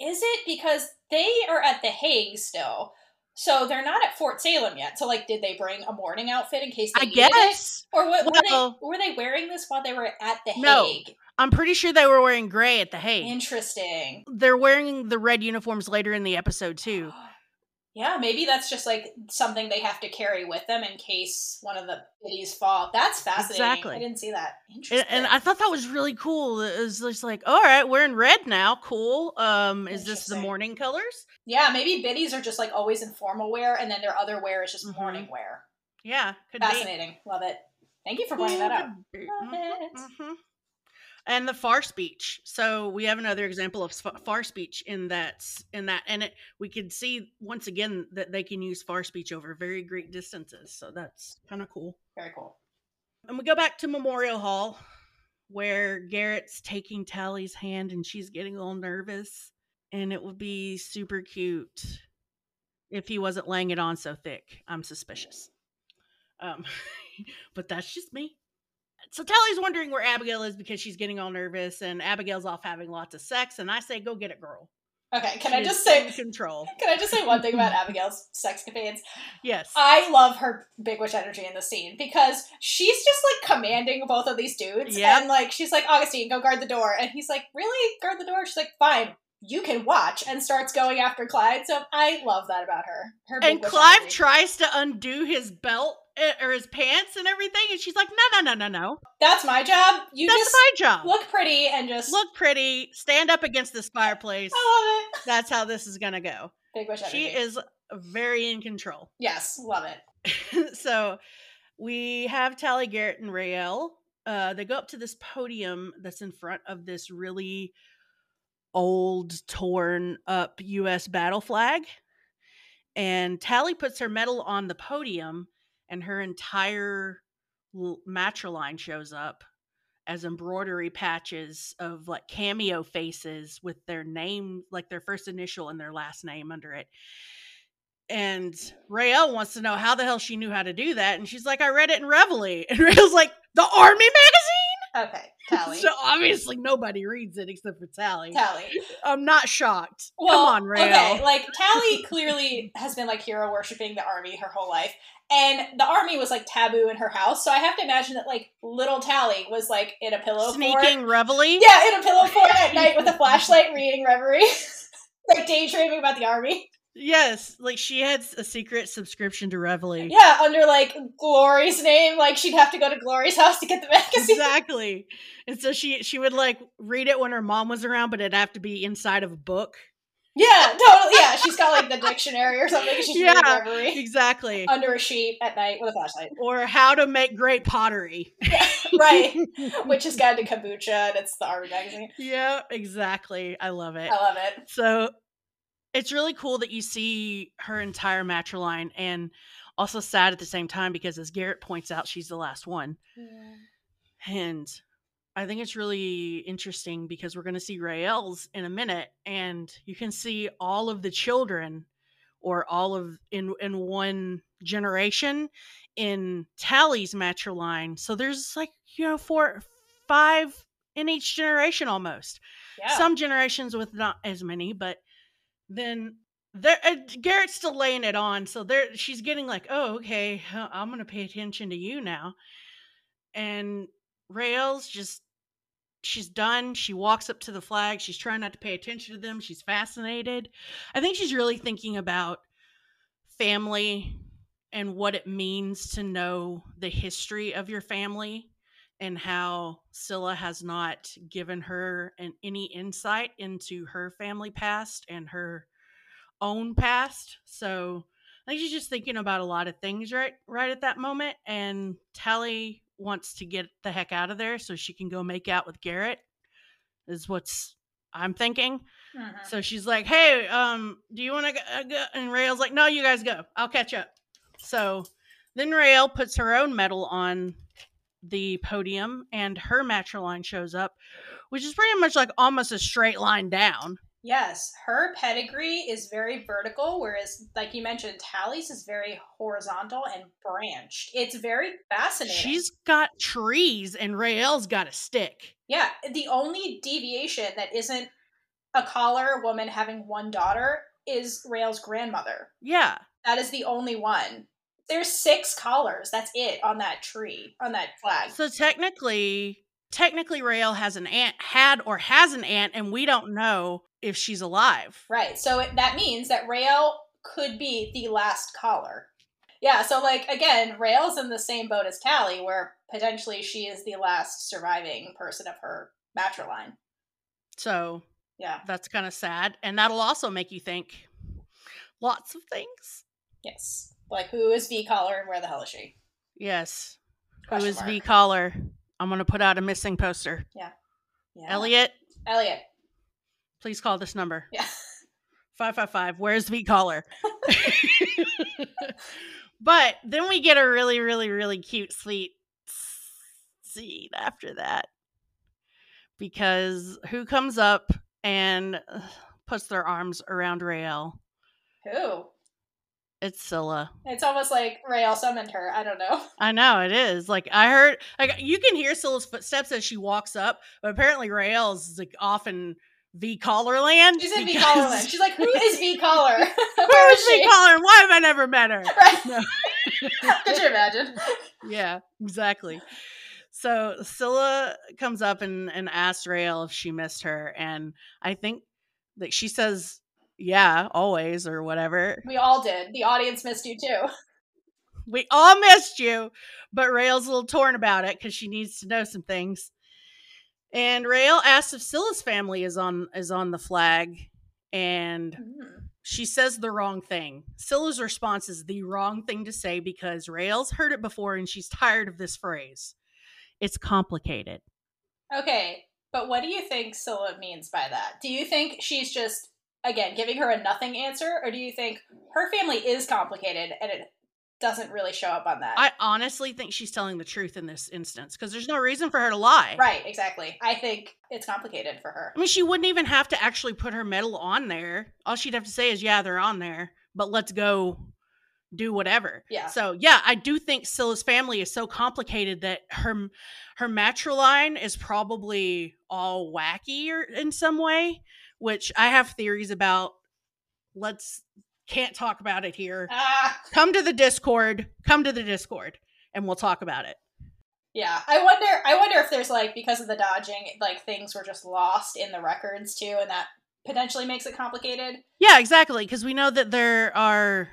Is it because they are at the Hague still? So they're not at Fort Salem yet. So, like, did they bring a mourning outfit in case they I needed it? guess. Or what, were, they, were they wearing this while they were at the No. Hague? I'm pretty sure they were wearing gray at the Hague. Interesting. They're wearing the red uniforms later in the episode too. Yeah, maybe that's just like something they have to carry with them in case one of the biddies fall. That's fascinating. Exactly. I didn't see that. Interesting. and I thought that was really cool. It was just like, all right, we're in red now. Cool. Um, is this the morning colors? yeah, maybe biddies are just like always in formal wear, and then their other wear is just Mhm. morning wear. Yeah, could Fascinating. Love it. Thank you for be. pointing that out. Could be. Love Mhm, it. mhm. And the far speech. So we have another example of far speech in that in that, and it, we can see once again that they can use far speech over very great distances. So that's kind of cool. Very cool. And we go back to Memorial Hall where Gerrit's taking Tally's hand and she's getting a little nervous. And it would be super cute if he wasn't laying it on so thick. I'm suspicious. Um, but that's just me. So Tally's wondering where Abigail is because she's getting all nervous, and Abigail's off having lots of sex. And I say, go get it, girl. Okay, can She I just say control? can I just say one thing about Abigail's sex capades? Yes. I love her big witch energy in the scene because she's just like commanding both of these dudes. Yep. And like she's like, Augustine, go guard the door. And he's like, Really? Guard the door? She's like, Fine. you can watch and starts going after Clive. So I love that about her. Her and Clive energy. tries to undo his belt or his pants and everything, and she's like, "No, no, no, no, no. That's my job. You That's just my job. look pretty and just Look pretty. Stand up against this fireplace. I love it. That's how this is gonna go." Big energy. She is very in control. Yes, love it. so we have Tally Gerrit and Raelle. Uh, they go up to this podium that's in front of this really old, torn up U.S. battle flag. And Tally puts her medal on the podium, and her entire matriline shows up as embroidery patches of like cameo faces with their name, like their first initial and their last name under it. And Raelle wants to know how the hell she knew how to do that. And she's like, I read it in Reveille. And Raelle's like, the Army? Okay, Tally. So obviously nobody reads it except for Tally. Tally. I'm not shocked. Well, Come on, Raelle. Okay, like Tally clearly has been like hero worshiping the army her whole life. And the army was like taboo in her house, so I have to imagine that like little Tally was like in a pillow fort. Sneaking Reveille? Yeah, in a pillow fort at night with a flashlight reading Reveille. like daydreaming about the army. Yes. Like she had a secret subscription to Reveille. Yeah, under like Glory's name, like she'd have to go to Glory's house to get the magazine. Exactly. And so she she would like read it when her mom was around, but it'd have to be inside of a book. Yeah, totally. Yeah, she's got like the dictionary or something. She's Yeah. Exactly. under a sheet at night with a flashlight. or how to make great pottery. right. Which is Guide to Kombucha, and it's the army magazine. yeah, exactly. I love it. I love it. So it's really cool that you see her entire matriline and also sad at the same time because as Gerrit points out, she's the last one. And I think it's really interesting because we're going to see Raelle's in a minute and you can see all of the children or all of in in one generation in Tally's matriline. So there's like, you know, four five in each generation almost Yeah. some generations with not as many, but then there uh, Gerrit's still laying it on, so there she's getting like, oh, okay, I'm gonna pay attention to you now. And Raelle's just she's done. She walks up to the flag. She's trying not to pay attention to them. She's fascinated. I think she's really thinking about family and what it means to know the history of your family and how Scylla has not given her an, any insight into her family past and her own past. So I think she's just thinking about a lot of things right right at that moment. And Tally wants to get the heck out of there so she can go make out with Gerrit. Is what's I'm thinking. Mhm. So she's like, "Hey, um, do you want to go, uh, go?" And Raelle's like, "No, you guys go. I'll catch up." So then Raelle puts her own medal on the podium, and her matriline shows up, which is pretty much like almost a straight line down. Yes, her pedigree is very vertical, whereas, like you mentioned, Tally's is very horizontal and branched. It's very fascinating. She's got trees, and Raelle's got a stick. yeah, the only deviation that isn't a collar woman having one daughter is Raelle's grandmother. Yeah, That is the only one. There's six collars. That's it on that tree, on that flag. so technically, technically, Raelle has an aunt, had or has an aunt, and we don't know if she's alive. Right. So it, that means that Raelle could be the last collar. Yeah. So like again, Raelle's in the same boat as Tally, where potentially she is the last surviving person of her matriline. So Yeah. that's kind of sad, and that'll also make you think lots of things. Yes. Like who is V collar and where the hell is she? Yes. Question Who is. V Collar? I'm going to put out a missing poster. Yeah. Eliot, Eliot. please call this number Yeah. 555. Where's V Collar? but then we get a really, really, really cute, sweet scene after that. Because who comes up and uh, puts their arms around Raelle? Who? It's Scylla. It's almost like Raelle summoned her. I don't know. I know it is. Like I heard, like you can hear Scylla's footsteps as she walks up, but apparently Raelle's is like off in V Collar land. She's in V because- collar land. She's like, who is V collar? Who Where is is V? Collar why have I never met her? Right. No. Could you imagine? yeah, exactly. So Scylla comes up and, and asks Raelle if she missed her, and I think Like she says, yeah, always or whatever. We all did. The audience missed you too. We all missed you, but Raelle's a little torn about it because she needs to know some things. And Raelle asks if Scylla's family is on is on the flag, and Mm. she says the wrong thing. Scylla's response is the wrong thing to say because Raelle's heard it before and she's tired of this phrase. It's complicated. Okay, but what do you think Scylla means by that? Do you think she's just again giving her a nothing answer, or do you think her family is complicated and it doesn't really show up on that? I honestly think she's telling the truth in this instance because there's no reason for her to lie. right, exactly. I think it's complicated for her. I mean, she wouldn't even have to actually put her medal on there. All she'd have to say is, "Yeah, they're on there, but let's go do whatever." Yeah. So, yeah, I do think Scylla's family is so complicated that her her matriline is probably all wacky or in some way, which I have theories about. Let's can't talk about it here. Ah, Come to the Discord. Come to the Discord, and we'll talk about it. yeah. I wonder. I wonder if there's like because of the dodging, like things were just lost in the records too, and that potentially makes it complicated. Yeah, exactly. Because we know that there are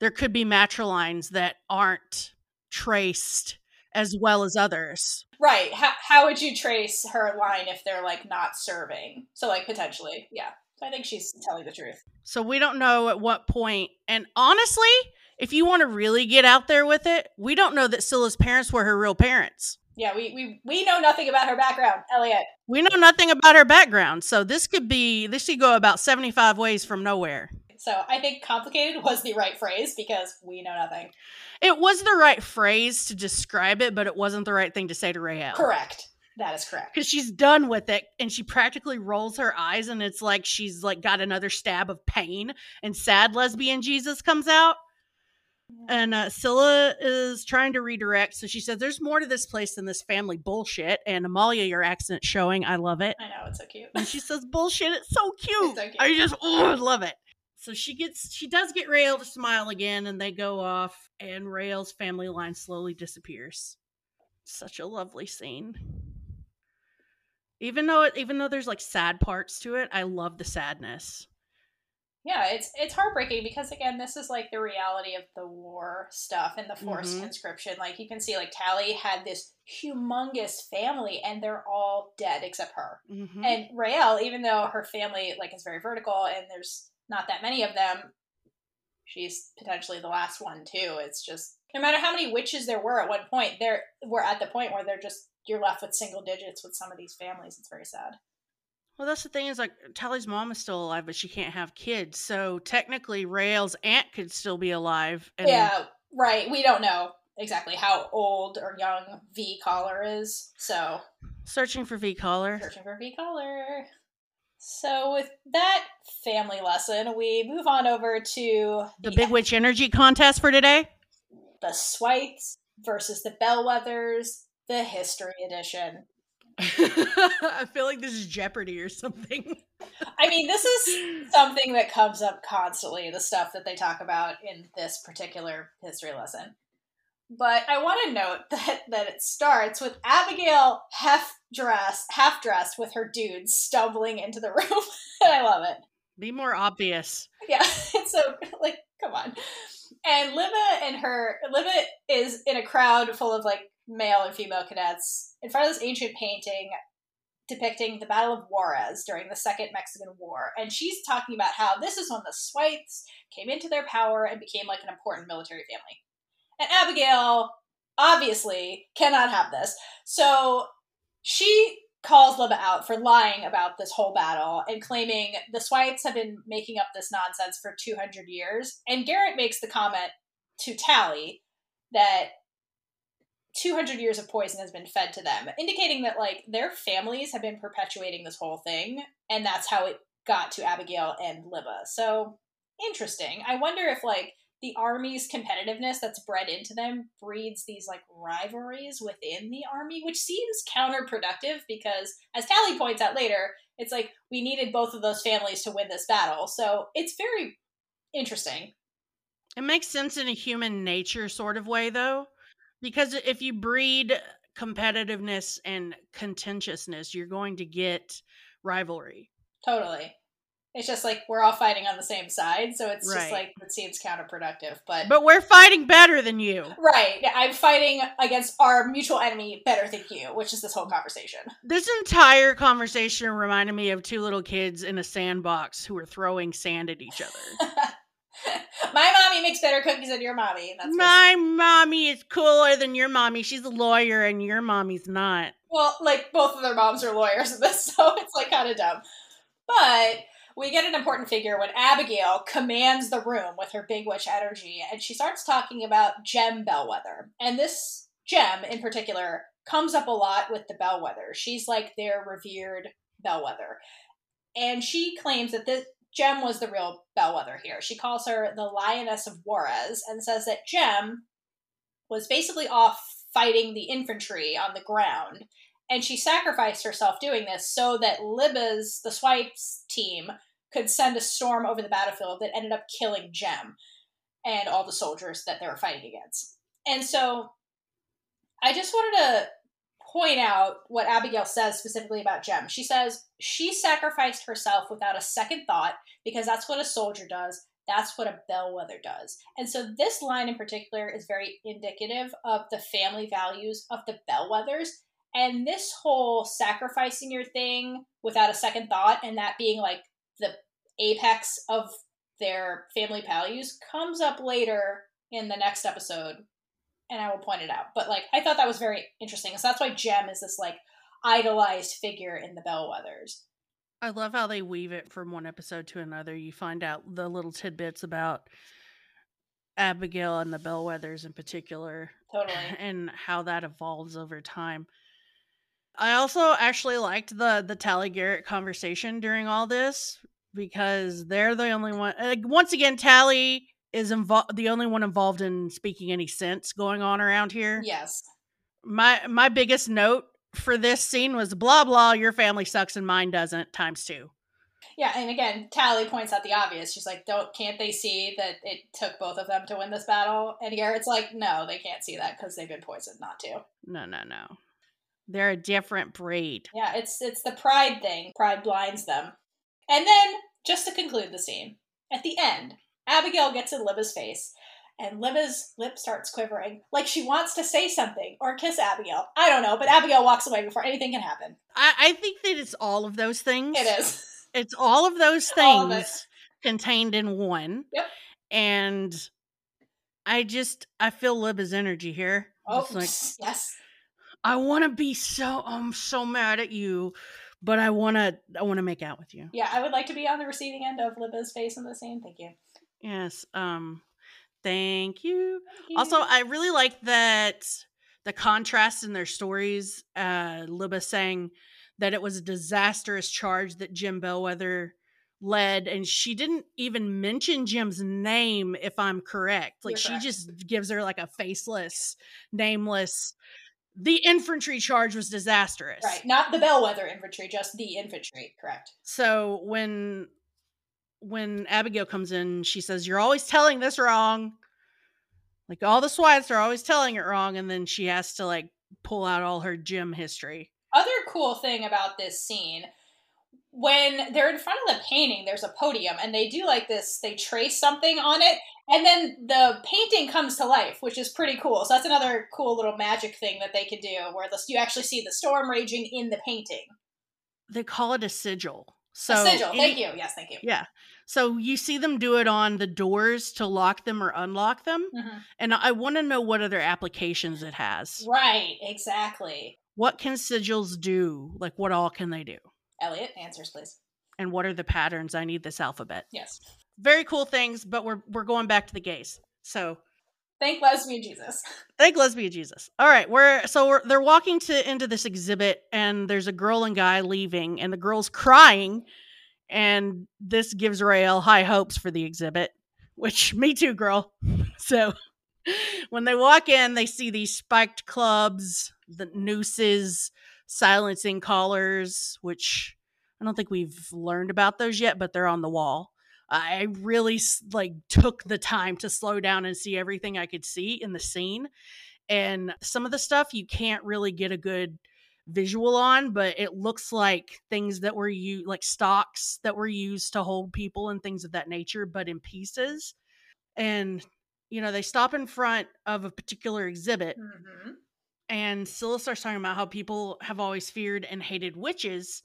there could be matrilines that aren't traced as well as others. Right. How, how would you trace her line if they're like not serving? So like potentially, yeah. So I think she's telling the truth. So we don't know at what point. And honestly, if you want to really get out there with it, we don't know that Scylla's parents were her real parents. Yeah, we we, we know nothing about her background, Eliot. We know nothing about her background. So this could be this could go about 75 ways from nowhere. So I think complicated was the right phrase because we know nothing. It was the right phrase to describe it, but it wasn't the right thing to say to Raelle. Correct. That is correct. because she's done with it and she practically rolls her eyes and it's like she's like got another stab of pain and sad lesbian jesus comes out and uh, scylla is trying to redirect so she says there's more to this place than this family bullshit and amalia your accent showing i love it I know it's so cute. and she says bullshit it's so cute, It's so cute. i just oh, love it so she gets she does get Raelle to smile again and they go off and Raelle's family line slowly disappears such a lovely scene even though it even though there's like sad parts to it i love the sadness Yeah, it's it's heartbreaking because again, this is like the reality of the war stuff and the forced Mhm. conscription. Like you can see, like Tally had this humongous family, and they're all dead except her. Mhm. And Rael, even though her family like is very vertical and there's not that many of them, she's potentially the last one too. It's just no matter how many witches there were at one point, there we're at the point where they're just you're left with single digits with some of these families. It's very sad. well that's the thing is like tally's mom is still alive but she can't have kids so technically Raelle's aunt could still be alive and yeah, right. We don't know exactly how old or young V Collar is, so searching for v collar searching for V Collar. So with that family lesson, we move on over to the big witch energy contest for today the Swythes versus the Bellweathers, the History Edition. i feel like this is jeopardy or something I mean, this is something that comes up constantly, the stuff that they talk about in this particular history lesson. But I want to note that, that it starts with Abigail half dressed, half dressed with her dudes stumbling into the room. and I love it. be more obvious Yeah, so like, come on. And Libba and her Libba is in a crowd full of like male and female cadets in front of this ancient painting depicting the Battle of Juarez during the Second Mexican War. And she's talking about how this is when the Swythes came into their power and became like an important military family. And Abigail obviously cannot have this. So she calls Libba out for lying about this whole battle and claiming the Swythes have been making up this nonsense for 200 years. And Gerrit makes the comment to Tally that 200 years of poison has been fed to them, indicating that like their families have been perpetuating this whole thing, and that's how it got to Abigail and Libba. So interesting. I wonder if like the army's competitiveness that's bred into them breeds these like rivalries within the army, which seems counterproductive because, as Tally points out later, it's like we needed both of those families to win this battle. So it's very interesting. It makes sense in a human nature sort of way, though, because if you breed competitiveness and contentiousness, you're going to get rivalry. Totally. It's just like we're all fighting on the same side, so it's Right. just like it seems counterproductive. But, But we're fighting better than you. right, I'm fighting against our mutual enemy better than you, which is this whole conversation. This entire conversation reminded me of two little kids in a sandbox who were throwing sand at each other. My mommy makes better cookies than your mommy. My mommy is cooler than your mommy. She's a lawyer and your mommy's not. well, like both of their moms are lawyers in this, so it's like kind of dumb. But we get an important figure when Abigail commands the room with her big witch energy, and she starts talking about Jem Bellweather. And this gem in particular comes up a lot with the Bellweather. She's like their revered Bellweather. And she claims that this Jem was the real Bellweather here. She calls her the Lioness of Juarez and says that Jem was basically off fighting the infantry on the ground and she sacrificed herself doing this so that Libba's the Swythes team could send a storm over the battlefield that ended up killing Jem and all the soldiers that they were fighting against. And so I just wanted to point out what Abigail says specifically about Jem. She says she sacrificed herself without a second thought because that's what a soldier does. That's what a bellweather does. And so this line in particular is very indicative of the family values of the bellweathers and this whole sacrificing your thing without a second thought and that being like the apex of their family values comes up later in the next episode and I will point it out. But like I thought that was very interesting. So that's why Jem is this like idolized figure in the Bellweathers. I love how they weave it from one episode to another. You find out the little tidbits about Abigail and the Bellweathers in particular Totally. and how that evolves over time. I also actually liked the the Tally Gerrit conversation during all this because they're the only one. Like, once again, Tally is involved, the only one involved in speaking any sense going on around here. Yes. My my biggest note for this scene was blah blah. Your family sucks and mine doesn't. Times two. Yeah, and again, Tally points out the obvious. She's like, "Don't can't they see that it took both of them to win this battle?" And Gerrit's like, "No, they can't see that because they've been poisoned not to." No no no. They're a different breed. Yeah, it's it's the pride thing. Pride blinds them. And then, just to conclude the scene, at the end, Abigail gets in Libba's face, and Libba's lip starts quivering, like she wants to say something or kiss Abigail. I don't know, but Abigail walks away before anything can happen. I, I think that it's all of those things. It is. It's all of those All of things contained in one. Yep. And I just I feel Libba's energy here. Oh, like yes. I want to be so I'm so mad at you, but I want to I want to make out with you. Yeah, I would like to be on the receiving end of Libba's face in the scene. Thank you. Yes. Um thank you. Thank you. Also, I really like that the contrast in their stories. Uh, Libba saying that it was a disastrous charge that Jem Bellweather led, and she didn't even mention Jem's name, if I'm correct. Like You're she correct. just gives her like a faceless, nameless. The infantry charge was disastrous. right, not the bellwether infantry, just the infantry. Correct. So when when Abigail comes in, she says, "You're always telling this wrong." Like all the Swythes are always telling it wrong, and then she has to like pull out all her Jem history. other cool thing about this scene when they're in front of the painting there's a podium and they do like this they trace something on it and then the painting comes to life which is pretty cool so that's another cool little magic thing that they can do where the, you actually see the storm raging in the painting They call it a sigil. So a sigil any- thank you yes thank you Yeah. So you see them do it on the doors to lock them or unlock them, Mhm. and I want to know what other applications it has. right exactly What can sigils do? Like what all can they do? eliot answers please And what are the patterns? I need this alphabet. yes very cool things, but we're we're going back to the gays. So thank lesbian jesus thank lesbian Jesus. All right, we're so we're they're walking to into this exhibit, and there's a girl and guy leaving, and the girl's crying, and this gives Raelle high hopes for the exhibit. Which me too, girl. So when they walk in, they see these spiked clubs, the nooses, silencing collars, which I don't think we've learned about those yet, but they're on the wall. I really like took the time to slow down and see everything I could see in the scene. And some of the stuff you can't really get a good visual on, but it looks like things that were you like stocks that were used to hold people and things of that nature, but in pieces. And you know, they stop in front of a particular exhibit, Mhm. and Scylla starts talking about how people have always feared and hated witches.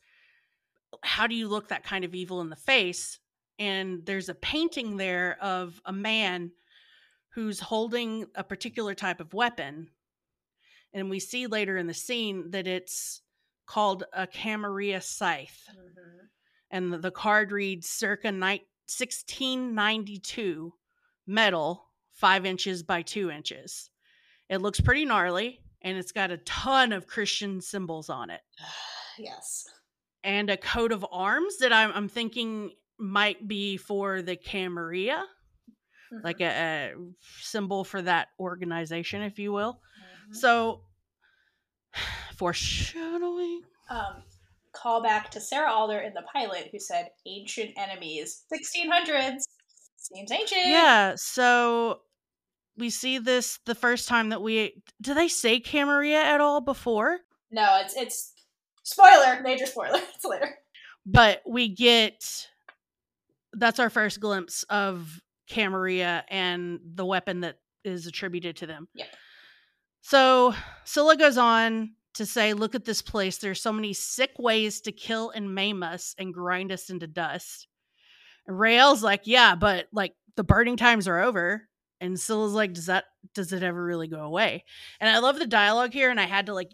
How do you look that kind of evil in the face? And there's a painting there of a man who's holding a particular type of weapon. And we see later in the scene that it's called a Camarilla scythe. Mhm. And the, the card reads circa ni- 1692 metal, five inches by two inches. It looks pretty gnarly and it's got a ton of Christian symbols on it yes. and a coat of arms that I'm, I'm thinking might be for the Camarilla, Mhm. like a, a symbol for that organization, if you will. Mhm. So, foreshadowing. um, call back to Sarah Alder in the pilot who said ancient enemies, 1600s. Seems ancient. Yeah, so we see this the first time that we do they say Camarilla at all before? No, it's it's spoiler, major spoiler. It's later. But we get that's our first glimpse of Camarilla and the weapon that is attributed to them. Yeah. So Scylla goes on to say, Look at this place. There's so many sick ways to kill and maim us and grind us into dust. And Raelle's like, Yeah, but like the burning times are over. And Scylla's like, Does that does it ever really go away? And I love the dialogue here, and I had to like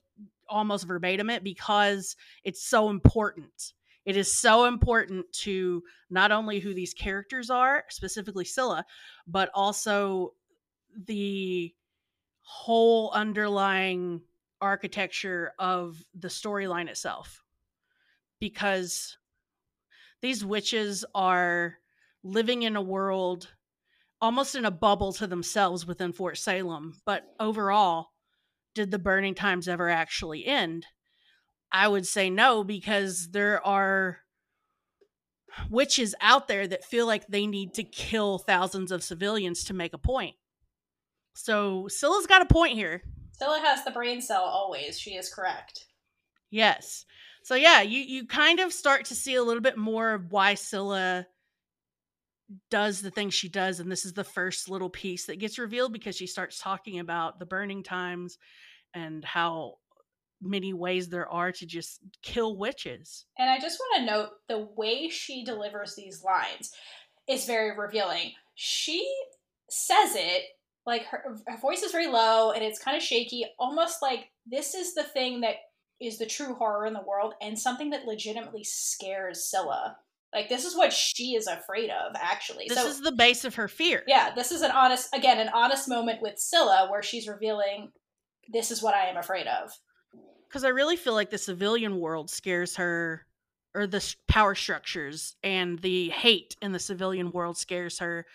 almost verbatim it because it's so important. It is so important to not only who these characters are, specifically Scylla, but also the whole underlying architecture of the storyline itself. Because these witches are living in a world almost in a bubble to themselves within Fort Salem. But overall, did the burning times ever actually end? I would say no, because there are witches out there that feel like they need to kill thousands of civilians to make a point. So Scylla's got a point here. Scylla has the brain cell always. She is correct. Yes. So yeah, you you kind of start to see a little bit more of why Scylla does the things she does and this is the first little piece that gets revealed because she starts talking about the burning times and how many ways there are to just kill witches. And I just want to note the way she delivers these lines is very revealing. She says it like her, her voice is very low and it's kind of shaky, almost like this is the thing that is the true horror in the world and something that legitimately scares Scylla. Like this is what she is afraid of, actually. This so is the base of her fear. yeah, this is an honest, again, an honest moment with Scylla where she's revealing, this is what I am afraid of. Because I really feel like the civilian world scares her, or the power structures and the hate in the civilian world scares her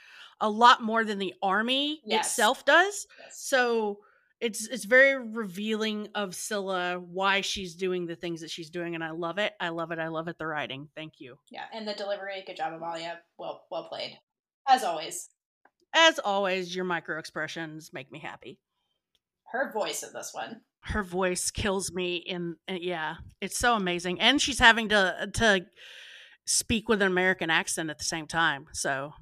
a lot more than the army Yes. itself does. Yes. So it's it's very revealing of Scylla why she's doing the things that she's doing, and I love it. I love it. I love it. The writing. Thank you. Yeah, and the delivery, good job, Amalia. Well, well played, as always. As always, your micro expressions make me happy. Her voice in this one. Her voice kills me in yeah, it's so amazing. And she's having to to speak with an American accent at the same time. So,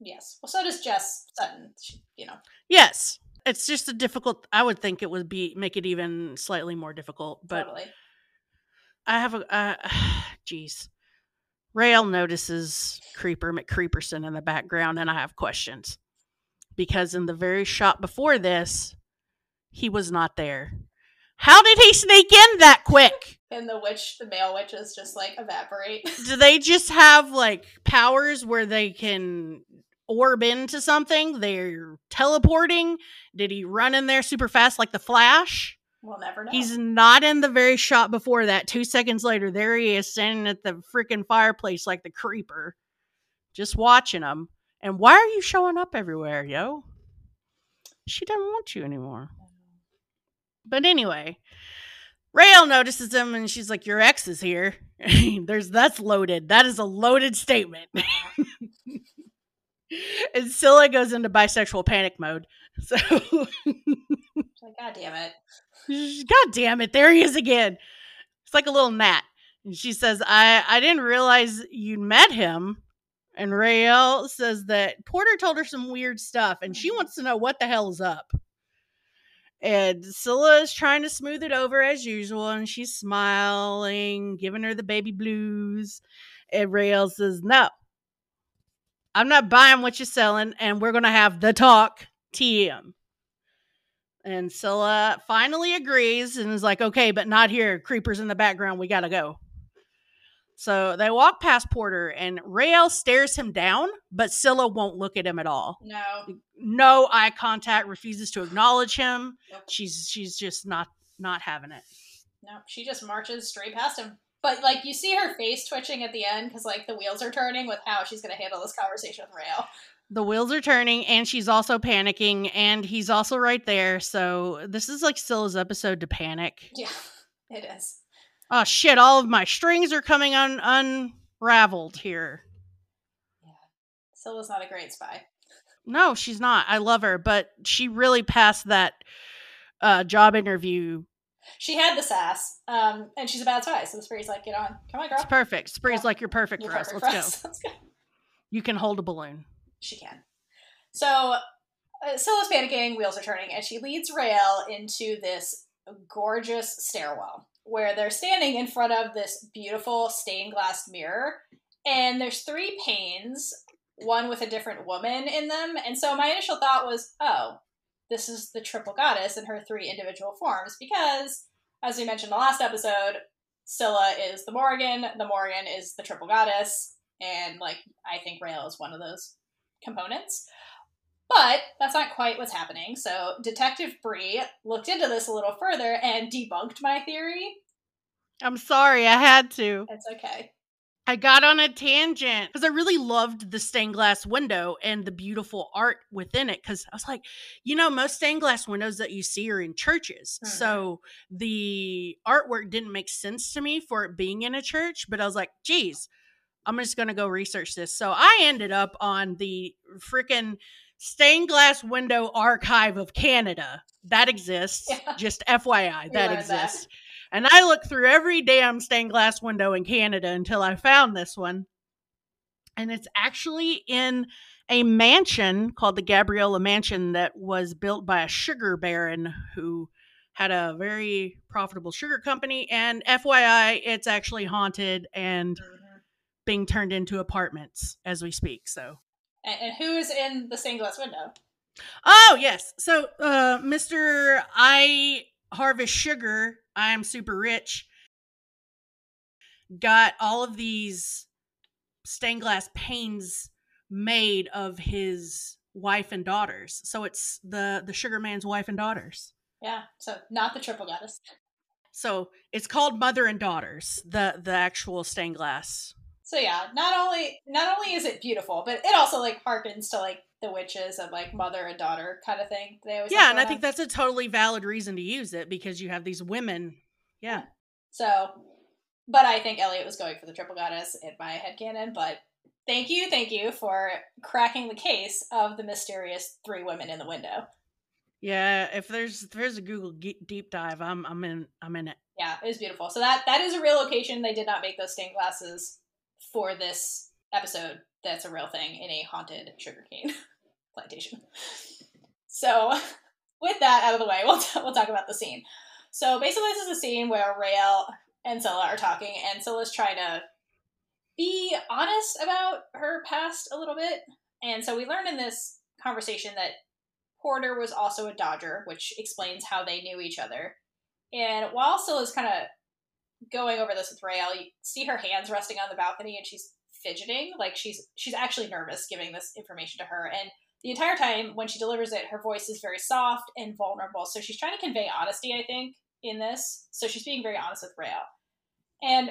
Yes. Well, so does Jess Sutton. She, you know, yes, it's just a difficult I would think it would be make it even slightly more difficult, but totally. I have a uh, jeez. Raelle notices Creeper McCreeperson in the background, and I have questions because in the very shot before this, he was not there. How did he sneak in that quick? And the witch, the male witches, just like evaporate. Do they just have like powers where they can orb into something? They're teleporting. Did he run in there super fast like the Flash? we'll never know. He's not in the very shot before that. Two seconds later, there he is standing at the freaking fireplace like the creeper, just watching him. And why are you showing up everywhere, yo? She doesn't want you anymore. But anyway, Raelle notices him and she's like, Your ex is here. There's that's loaded. That is a loaded statement. and Scylla goes into bisexual panic mode. So like, God damn it. God damn it, there he is again. It's like a little gnat. And she says, I, I didn't realize you met him. And Raelle says that Porter told her some weird stuff and she wants to know what the hell is up. And Scylla is trying to smooth it over as usual, and she's smiling, giving her the baby blues. And Raelle says, No, I'm not buying what you're selling, and we're going to have the talk TM. And Scylla finally agrees and is like, Okay, but not here. Creepers in the background. We got to go. So they walk past Porter, and Raelle stares him down, but Scylla won't look at him at all. No. No eye contact, refuses to acknowledge him. Nope. She's she's just not not having it. No. She just marches straight past him. But like you see her face twitching at the end because like the wheels are turning with how she's gonna handle this conversation with Raelle. The wheels are turning, and she's also panicking, and he's also right there. So this is like Scylla's episode to panic. Yeah, it is. Oh shit! All of my strings are coming un unraveled here. Yeah. Scylla's not a great spy. No, she's not. I love her, but she really passed that uh, job interview. She had the sass, um, and she's a bad spy, so Spree's like, get on. Come on, girl. It's perfect. Spree's Yeah. like you're perfect You're for us. Let's for go. us. Let's go. You can hold a balloon. She can. So uh, Scylla's panicking, wheels are turning, and she leads Raelle into this gorgeous stairwell where they're standing in front of this beautiful stained glass mirror. And there's three panes, one with a different woman in them. And so my initial thought was, oh, this is the triple goddess in her three individual forms because, as we mentioned in the last episode, Scylla is the Morrigan, the Morrigan is the triple goddess, and like I think Raelle is one of those components. But that's not quite what's happening. So Detective Bree looked into this a little further and debunked my theory. I'm sorry, I had to. It's okay. I got on a tangent because I really loved the stained glass window and the beautiful art within it. Because I was like, you know, most stained glass windows that you see are in churches. Mhm. So the artwork didn't make sense to me for it being in a church. But I was like, geez, I'm just going to go research this. So I ended up on the freaking stained glass window archive of Canada. That exists. Yeah. Just FYI, that learned that. exists. And I looked through every damn stained glass window in Canada until I found this one. And it's actually in a mansion called the Gabriella Mansion that was built by a sugar baron who had a very profitable sugar company. And FYI, it's actually haunted and Mhm. being turned into apartments as we speak. So, And, and who's in the stained glass window? oh, yes. So, uh, Mr. I Harvest Sugar, I'm super rich, got all of these stained glass panes made of his wife and daughters. So it's the the sugar man's wife and daughters. Yeah, so not the triple goddess. So it's called mother and daughters, the the actual stained glass. So yeah, not only not only is it beautiful, but it also like harkens to like the witches and like mother and daughter kind of thing. They always Yeah, and I going think that's a totally valid reason to use it because you have these women. Yeah. so. But I think Eliot was going for the triple goddess in my headcanon. But thank you, thank you for cracking the case of the mysterious three women in the window. Yeah, if there's if there's a Google deep dive, I'm I'm in I'm in it. Yeah, it was beautiful. So that that is a real location. They did not make those stained glasses for this episode. That's a real thing in a haunted sugarcane plantation. So, with that out of the way, we'll t- we'll talk about the scene. So basically, this is a scene where Raelle and Scylla are talking, and Scylla's trying to be honest about her past a little bit. And so we learn in this conversation that Porter was also a Dodger, which explains how they knew each other. And while Scylla's kind of going over this with Raelle, you see her hands resting on the balcony and she's fidgeting, like she's she's actually nervous giving this information to her. And the entire time when she delivers it, her voice is very soft and vulnerable. So she's trying to convey honesty, I think, in this. So she's being very honest with Raelle. And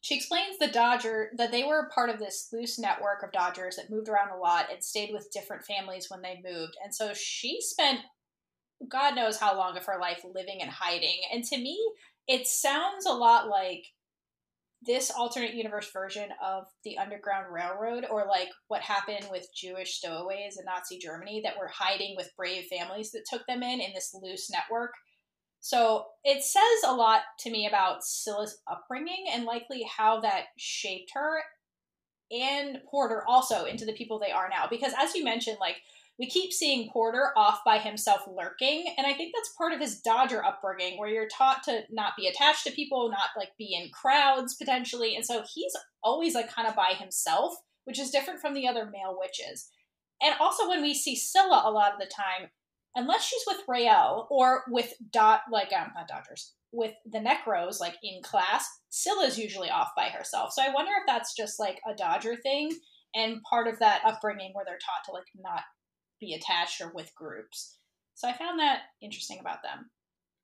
she explains the Dodger that they were part of this loose network of Dodgers that moved around a lot and stayed with different families when they moved. And so she spent God knows how long of her life living and hiding. And to me, it sounds a lot like this alternate universe version of the Underground Railroad, or like what happened with Jewish stowaways in Nazi Germany that were hiding with brave families that took them in in this loose network. So it says a lot to me about Scylla's upbringing and likely how that shaped her and Porter also into the people they are now. Because as you mentioned, like we keep seeing Porter off by himself lurking, and I think that's part of his Dodger upbringing, where you're taught to not be attached to people, not like be in crowds potentially, and so he's always like kind of by himself, which is different from the other male witches. And also when we see Scylla a lot of the time, unless she's with Raelle or with dot like um not Dodgers, with the Necros like in class, Scylla's usually off by herself. So I wonder if that's just like a Dodger thing and part of that upbringing where they're taught to like not be attached or with groups. So I found that interesting about them.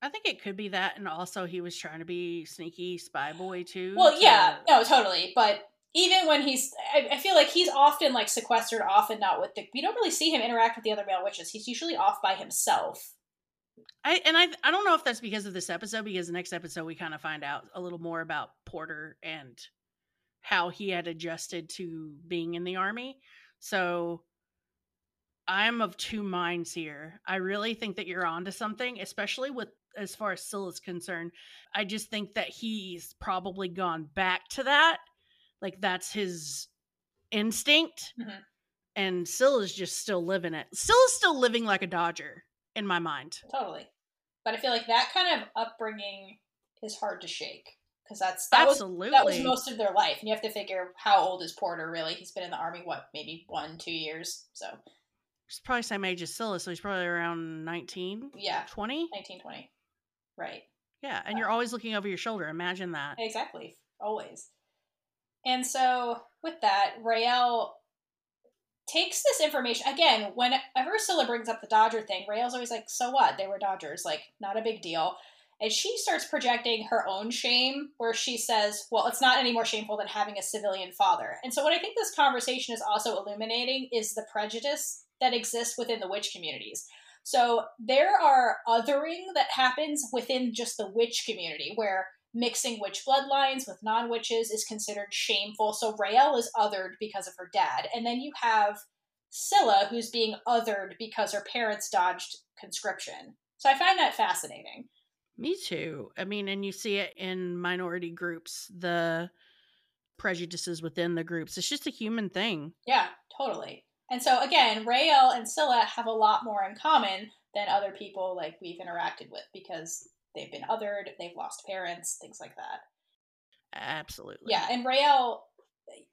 I think it could be that, and also he was trying to be sneaky spy boy too. Well, yeah, no, totally. But even when he's, I, I, feel like he's often like sequestered, often not with the. We don't really see him interact with the other male witches. He's usually off by himself. I and I I don't know if that's because of this episode because the next episode we kind of find out a little more about Porter and how he had adjusted to being in the army. So I'm of two minds here. I really think that you're onto something, especially with as far as Syl is concerned. I just think that he's probably gone back to that. Like that's his instinct. Mm-hmm. And Scylla's just still living it. Syl is still living like a Dodger in my mind. Totally. But I feel like that kind of upbringing is hard to shake because that's that absolutely was, that was most of their life, and you have to figure how old is Porter really? He's been in the army what maybe one two years, so He's probably same age as Scylla, so he's probably around 19. Yeah. 20? 19, 20. Right. Yeah, and you're always looking over your shoulder. Imagine that. Exactly. Always. And so with that, Raelle takes this information again. Whenever Scylla brings up the Dodger thing, Raelle's always like, "So what? They were Dodgers. Like, not a big deal." And she starts projecting her own shame, where she says, "Well, it's not any more shameful than having a civilian father." And so, what I think this conversation is also illuminating is the prejudice that exist within the witch communities. So there are othering that happens within just the witch community where mixing witch bloodlines with non witches is considered shameful. So Raelle is othered because of her dad. And then you have Scylla, who's being othered because her parents dodged conscription. So I find that fascinating. Me too. I mean, and you see it in minority groups, the prejudices within the groups. It's just a human thing. Yeah, totally. And so again, Raelle and Scylla have a lot more in common than other people like we've interacted with because they've been othered, they've lost parents, things like that. Absolutely. Yeah, and Raelle,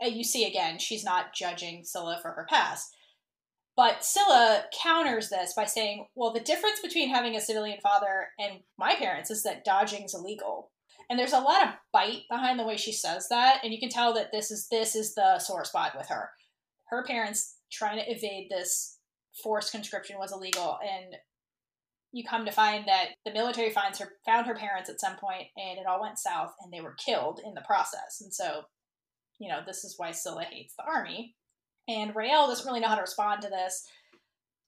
uh, you see again, she's not judging Scylla for her past. But Scylla counters this by saying, well, the difference between having a civilian father and my parents is that dodging is illegal. And there's a lot of bite behind the way she says that, and you can tell that this is this is the sore spot with her. Her parents trying to evade this forced conscription was illegal. And you come to find that the military finds her found her parents at some point and it all went south and they were killed in the process. And so you know this is why scylla hates the army. And raelle doesn't really know how to respond to this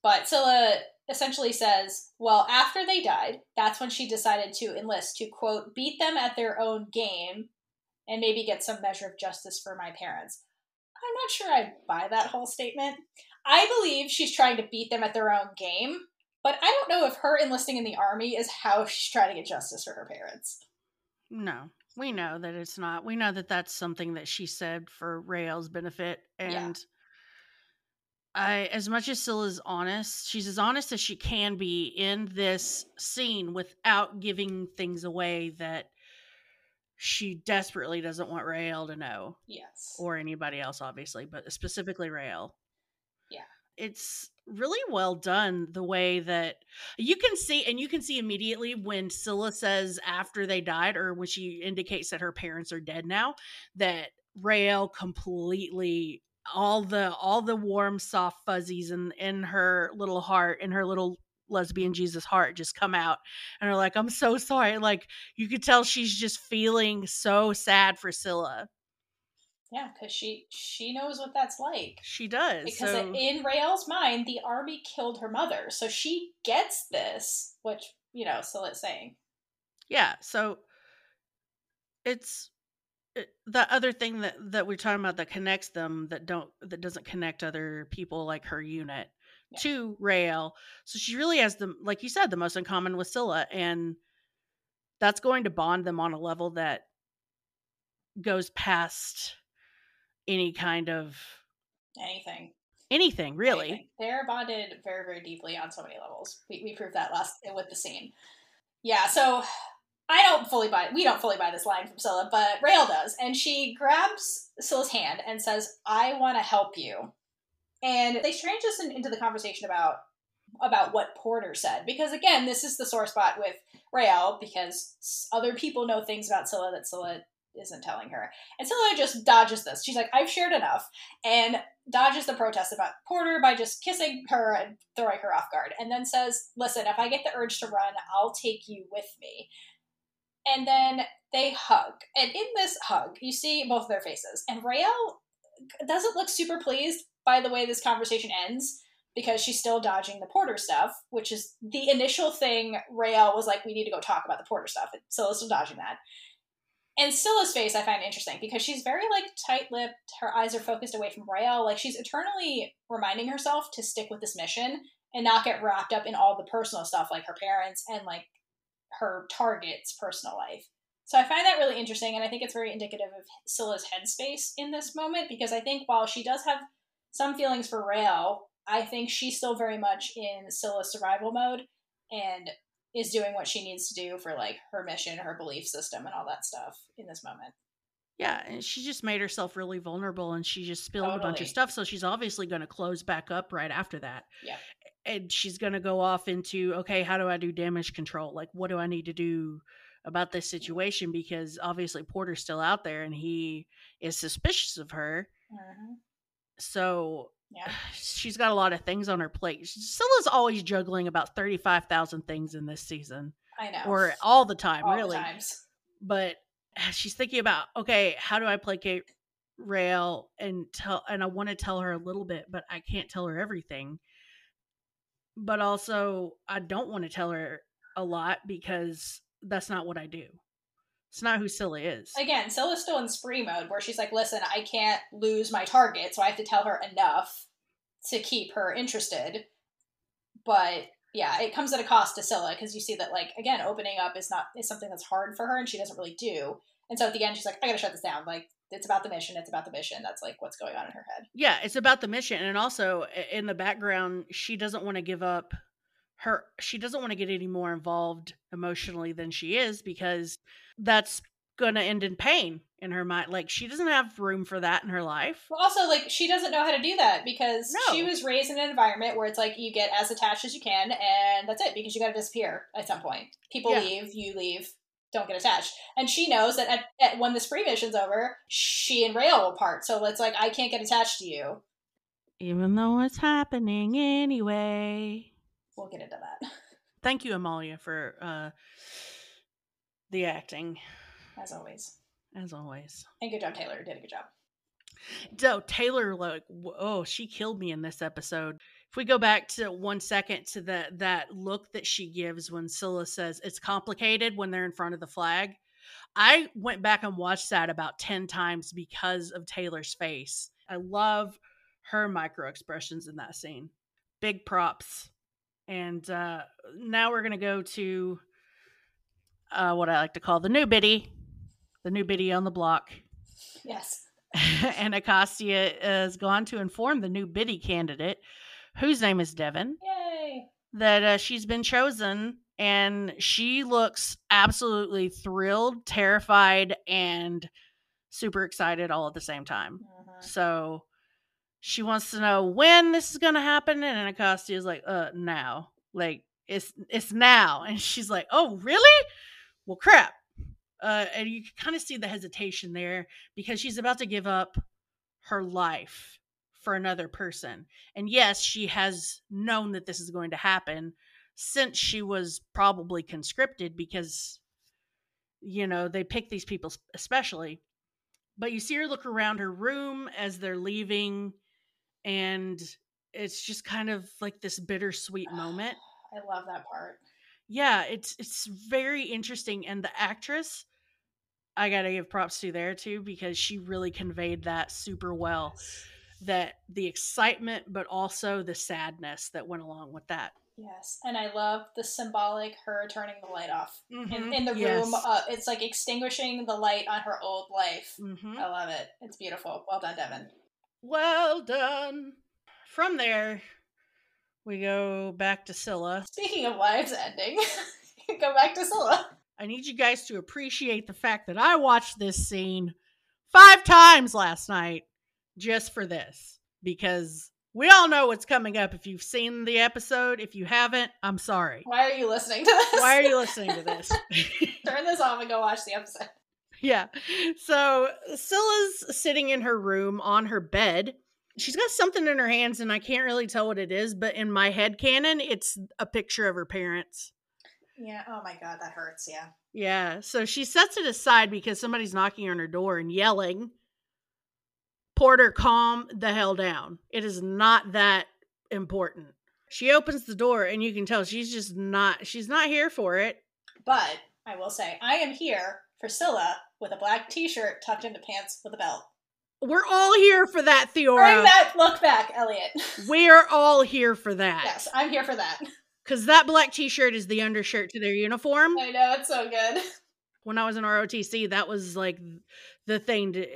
but scylla essentially says well after they died that's when she decided to enlist to quote beat them at their own game and maybe get some measure of justice for my parents I'm not sure I buy that whole statement. I believe she's trying to beat them at their own game, but I don't know if her enlisting in the army is how she's trying to get justice for her parents. No, we know that it's not. We know that that's something that she said for Raelle's benefit. And yeah. I, as much as Scylla's honest, she's as honest as she can be in this scene without giving things away that she desperately doesn't want Raelle to know. Yes. Or anybody else, obviously, but specifically Raelle. Yeah. It's really well done the way that you can see, and you can see immediately when Scylla says after they died, or when she indicates that her parents are dead now, that Raelle completely all the all the warm soft fuzzies in in her little heart in her little lesbian Jesus heart just come out and are like, I'm so sorry. Like you could tell she's just feeling so sad for Scylla. Yeah, because she she knows what that's like. She does. Because so... in Raelle's mind, the army killed her mother. So she gets this, which, you know, Scylla's saying. Yeah, so it's it, the other thing that that we're talking about that connects them that don't that doesn't connect other people like her unit to Raelle. So she really has the, like you said, the most in common with Scylla. And that's going to bond them on a level that goes past any kind of Anything. anything, really. Anything. They're bonded very, very deeply on so many levels. We, we proved that last with the scene. Yeah, so I don't fully buy we don't fully buy this line from Scylla, but Raelle does. And she grabs Scylla's hand and says, I want to help you. And they transition into the conversation about about what Porter said. Because again, this is the sore spot with Raelle, because other people know things about Scylla that Scylla isn't telling her. And Scylla just dodges this. She's like, I've shared enough. And dodges the protest about Porter by just kissing her and throwing her off guard. And then says, Listen, if I get the urge to run, I'll take you with me. And then they hug. And in this hug, you see both of their faces. And Raelle doesn't look super pleased by the way this conversation ends because she's still dodging the Porter stuff, which is the initial thing Raelle was like, we need to go talk about the Porter stuff. And Scylla's still dodging that. And Scylla's face I find interesting because she's very like tight-lipped. Her eyes are focused away from Raelle. Like she's eternally reminding herself to stick with this mission and not get wrapped up in all the personal stuff like her parents and like her target's personal life. So I find that really interesting, and I think it's very indicative of Scylla's headspace in this moment because I think while she does have some feelings for Raelle. I think she's still very much in Scylla's survival mode and is doing what she needs to do for like her mission, her belief system, and all that stuff in this moment. Yeah, and she just made herself really vulnerable and she just spilled a bunch of stuff. So she's obviously going to close back up right after that. Yeah. And she's going to go off into, okay, how do I do damage control? Like, what do I need to do about this situation? Because obviously Porter's still out there and he is suspicious of her. Mm-hmm. So Yeah. she's got a lot of things on her plate. Scylla's always juggling about 35,000 things in this season, I know. or all the time, All the really times. but she's thinking about okay how do i placate Raelle and tell and i want to tell her a little bit but i can't tell her everything but also i don't want to tell her a lot because that's not what i do it's not who Scylla is Again, Scylla's still in spree mode where she's like, listen, I can't lose my target, so I have to tell her enough to keep her interested. But yeah, it comes at a cost to Scylla because you see that like again, opening up is not is something that's hard for her and she doesn't really do. And so at the end she's like, I gotta shut this down. Like it's about the mission, it's about the mission. That's like what's going on in her head. yeah it's about the mission and also in the background she doesn't want to give up her she doesn't want to get any more involved emotionally than she is because that's going to end in pain in her mind like she doesn't have room for that in her life Well, also, like, she doesn't know how to do that because No. she was raised in an environment where it's like you get as attached as you can, and that's it because you got to disappear at some point. People Yeah. leave, you leave, don't get attached. And she knows that at, at when the spree mission's over, she and Raelle will part. So it's like, I can't get attached to you. even though it's happening anyway We'll get into that, thank you amalia for uh the acting as always. as always And good job, Taylor. You did a good job. So Taylor, like, oh, she killed me in this episode. If we go back to one second to the that look that she gives when Scylla says it's complicated when they're in front of the flag, I went back and watched that about ten times because of Taylor's face. I love her micro expressions in that scene. Big props. And uh, now we're gonna go to uh, what I like to call the new biddy, the new biddy on the block. Yes. and Acostia has gone to inform the new biddy candidate, whose name is Devon, Yay. that uh, she's been chosen. And she looks absolutely thrilled, terrified, and super excited all at the same time. Mhm. So she wants to know when this is going to happen. And Acostia is like, uh, now. Like, it's it's now. And she's like, oh, really? Well, crap. Uh, and you can kind of see the hesitation there because she's about to give up her life for another person. And yes, she has known that this is going to happen since she was probably conscripted because, you know, they pick these people especially. But you see her look around her room as they're leaving, and it's just kind of like this bittersweet moment I love that part. yeah it's it's very interesting and the actress i gotta give props to there too because she really conveyed that super well that the excitement but also the sadness that went along with that Yes, and I love the symbolic her turning the light off in, Mhm, in the yes. room. Uh, it's like extinguishing the light on her old life. Mhm. I love it. It's beautiful. Well done, Devon. Well done. From there, we go back to Scylla. Speaking of lives ending, go back to Scylla. I need you guys to appreciate the fact that I watched this scene five times last night just for this because we all know what's coming up if you've seen the episode. If you haven't, I'm sorry. Why are you listening to this? Why are you listening to this? Turn this off and go watch the episode. Yeah. So Scylla's sitting in her room on her bed. She's got something in her hands and I can't really tell what it is, but in my head canon, it's a picture of her parents. Yeah. Oh my god, that hurts. Yeah. Yeah. So she sets it aside because somebody's knocking on her door and yelling, Porter, calm the hell down. It is not that important. She opens the door and you can tell she's just not she's not here for it. But I will say, I am here for Scylla with a black T-shirt tucked into pants with a belt. We're all here for that, Bring Theora. that look back, Eliot. We're all here for that. yes, I'm here for that. Because that black t shirt is the undershirt to their uniform. I know it's so good. When I was in ROTC, that was like the thing to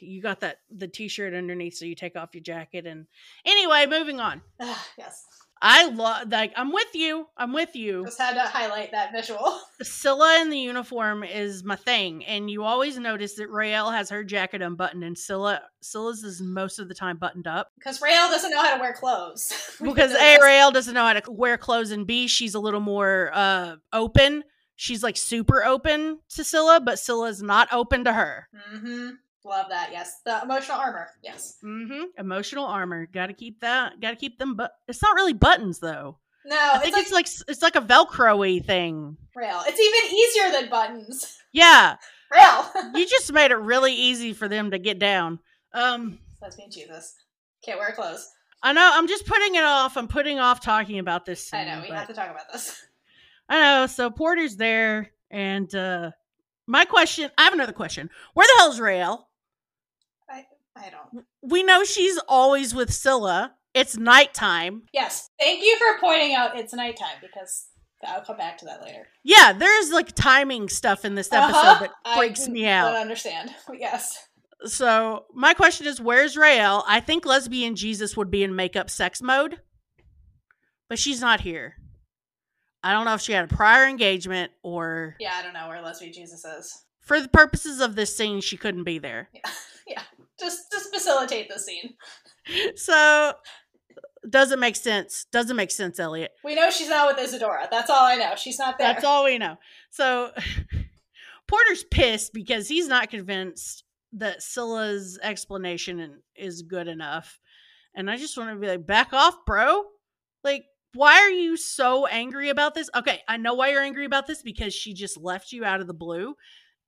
you got that the t shirt underneath, so you take off your jacket and anyway, moving on. Yes, I love like I'm with you. I'm with you. just had to highlight that visual. Scylla in the uniform is my thing, and you always notice that Raelle has her jacket unbuttoned, and Scylla Scylla's is most of the time buttoned up Because Raelle doesn't know how to wear clothes. Because A. Raelle doesn't know how to wear clothes, and B she's a little more uh open. She's like super open to Scylla, but Scylla's not open to her. Mhm. Love that. Yes, the emotional armor. Yes. Mm-hmm. Emotional armor. Got to keep that. Got to keep them. But it's not really buttons though. No, I it's think like, it's like it's like a Velcro-y thing. Real. It's even easier than buttons. Yeah, Real. you just made it really easy for them to get down. Um, That's me, Jesus. Can't wear clothes. I know. I'm just putting it off. I'm putting off talking about this. Scene, I know. We have to talk about this. I know. So Porter's there, and uh my question. I have another question. Where the hell's Raelle? I don't. We know she's always with Scylla. It's nighttime. Yes. Thank you for pointing out it's nighttime because I'll come back to that later. Yeah, there's like timing stuff in this episode Uh-huh. that I freaks me Don't out. understand. Yes. So my question is, where's Raelle? I think lesbian Jesus would be in makeup sex mode, but she's not here. I don't know if she had a prior engagement or, Yeah, I don't know where Leslie Jesus is. for the purposes of this scene, she couldn't be there. Just just facilitate the scene. So doesn't make sense. Doesn't make sense, Eliot. We know she's not with Isadora. That's all I know. She's not there. That's all we know. So Porter's pissed because he's not convinced that Scylla's explanation is good enough. And I just want to be like, back off, bro. Like, why are you so angry about this? Okay, I know why you're angry about this because she just left you out of the blue.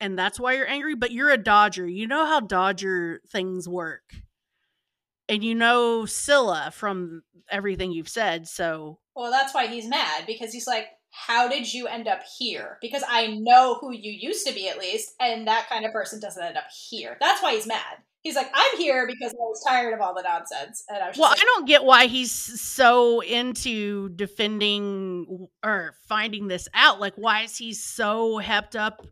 And that's why you're angry, but you're a Dodger. You know how Dodger things work. And you know Scylla from everything you've said. So Well, that's why he's mad because he's like, "How did you end up here?" Because I know who you used to be, at least, and that kind of person doesn't end up here. That's why he's mad. He's like, "I'm here because I was tired of all the nonsense," and I was Well, like, I don't get why he's so into defending or finding this out. Like, why is he so hepped up?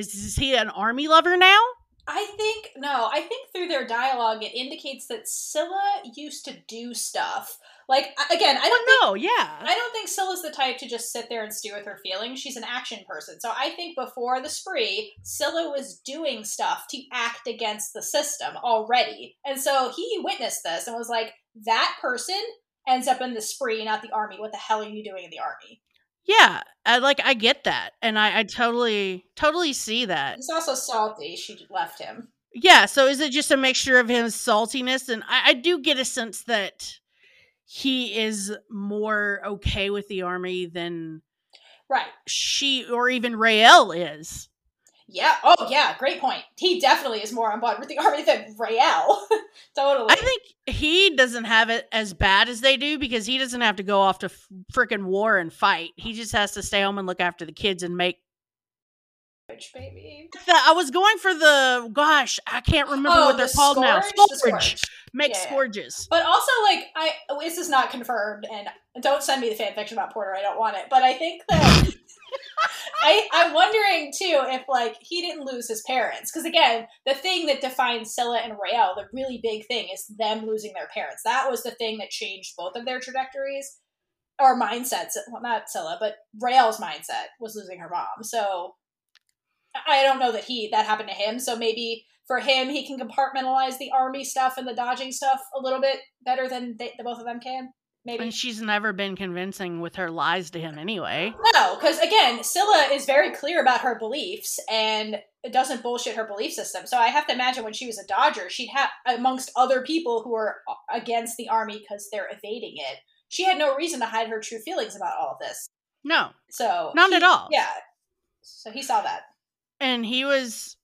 Is, is he an army lover now? I think no. I think through their dialogue, it indicates that Scylla used to do stuff. Like again, I don't oh, Well, no, yeah. I don't think Scylla's the type to just sit there and stew with her feelings. She's an action person. So I think before the spree, Scylla was doing stuff to act against the system already. And so he witnessed this and was like, that person ends up in the spree, not the army. What the hell are you doing in the army? Yeah, I like I get that, and I, I mm. totally totally see that. He's also salty. She left him. Yeah. So is it just a mixture of his saltiness, and I, I do get a sense that he is more okay with the army than Right. she or even Raelle is. Yeah. Oh, yeah. Great point. He definitely is more on board with the army than Raelle. totally. I think he doesn't have it as bad as they do because he doesn't have to go off to freaking war and fight. He just has to stay home and look after the kids and make Which baby? I was going for the gosh, I can't remember Oh, what they're the called now. scourge? The Scourge. scourge. Make Yeah. scourges. But also, like, I this is not confirmed, and don't send me the fan fiction about Porter. I don't want it. But I think that I I'm wondering too if like he didn't lose his parents because again, the thing that defines Scylla and Raelle, the really big thing, is them losing their parents. That was the thing that changed both of their trajectories or mindsets. Well, not Scylla, but Raelle's mindset was losing her mom. So I don't know that he that happened to him. So maybe for him, he can compartmentalize the army stuff and the dodging stuff a little bit better than they, the both of them can. Maybe And she's never been convincing with her lies to him anyway. no, because again, Scylla is very clear about her beliefs and it doesn't bullshit her belief system. So I have to imagine when she was a Dodger, she'd have amongst other people who are against the army because they're evading it. She had no reason to hide her true feelings about all of this. No. So not he- at all. Yeah. So he saw that. And he was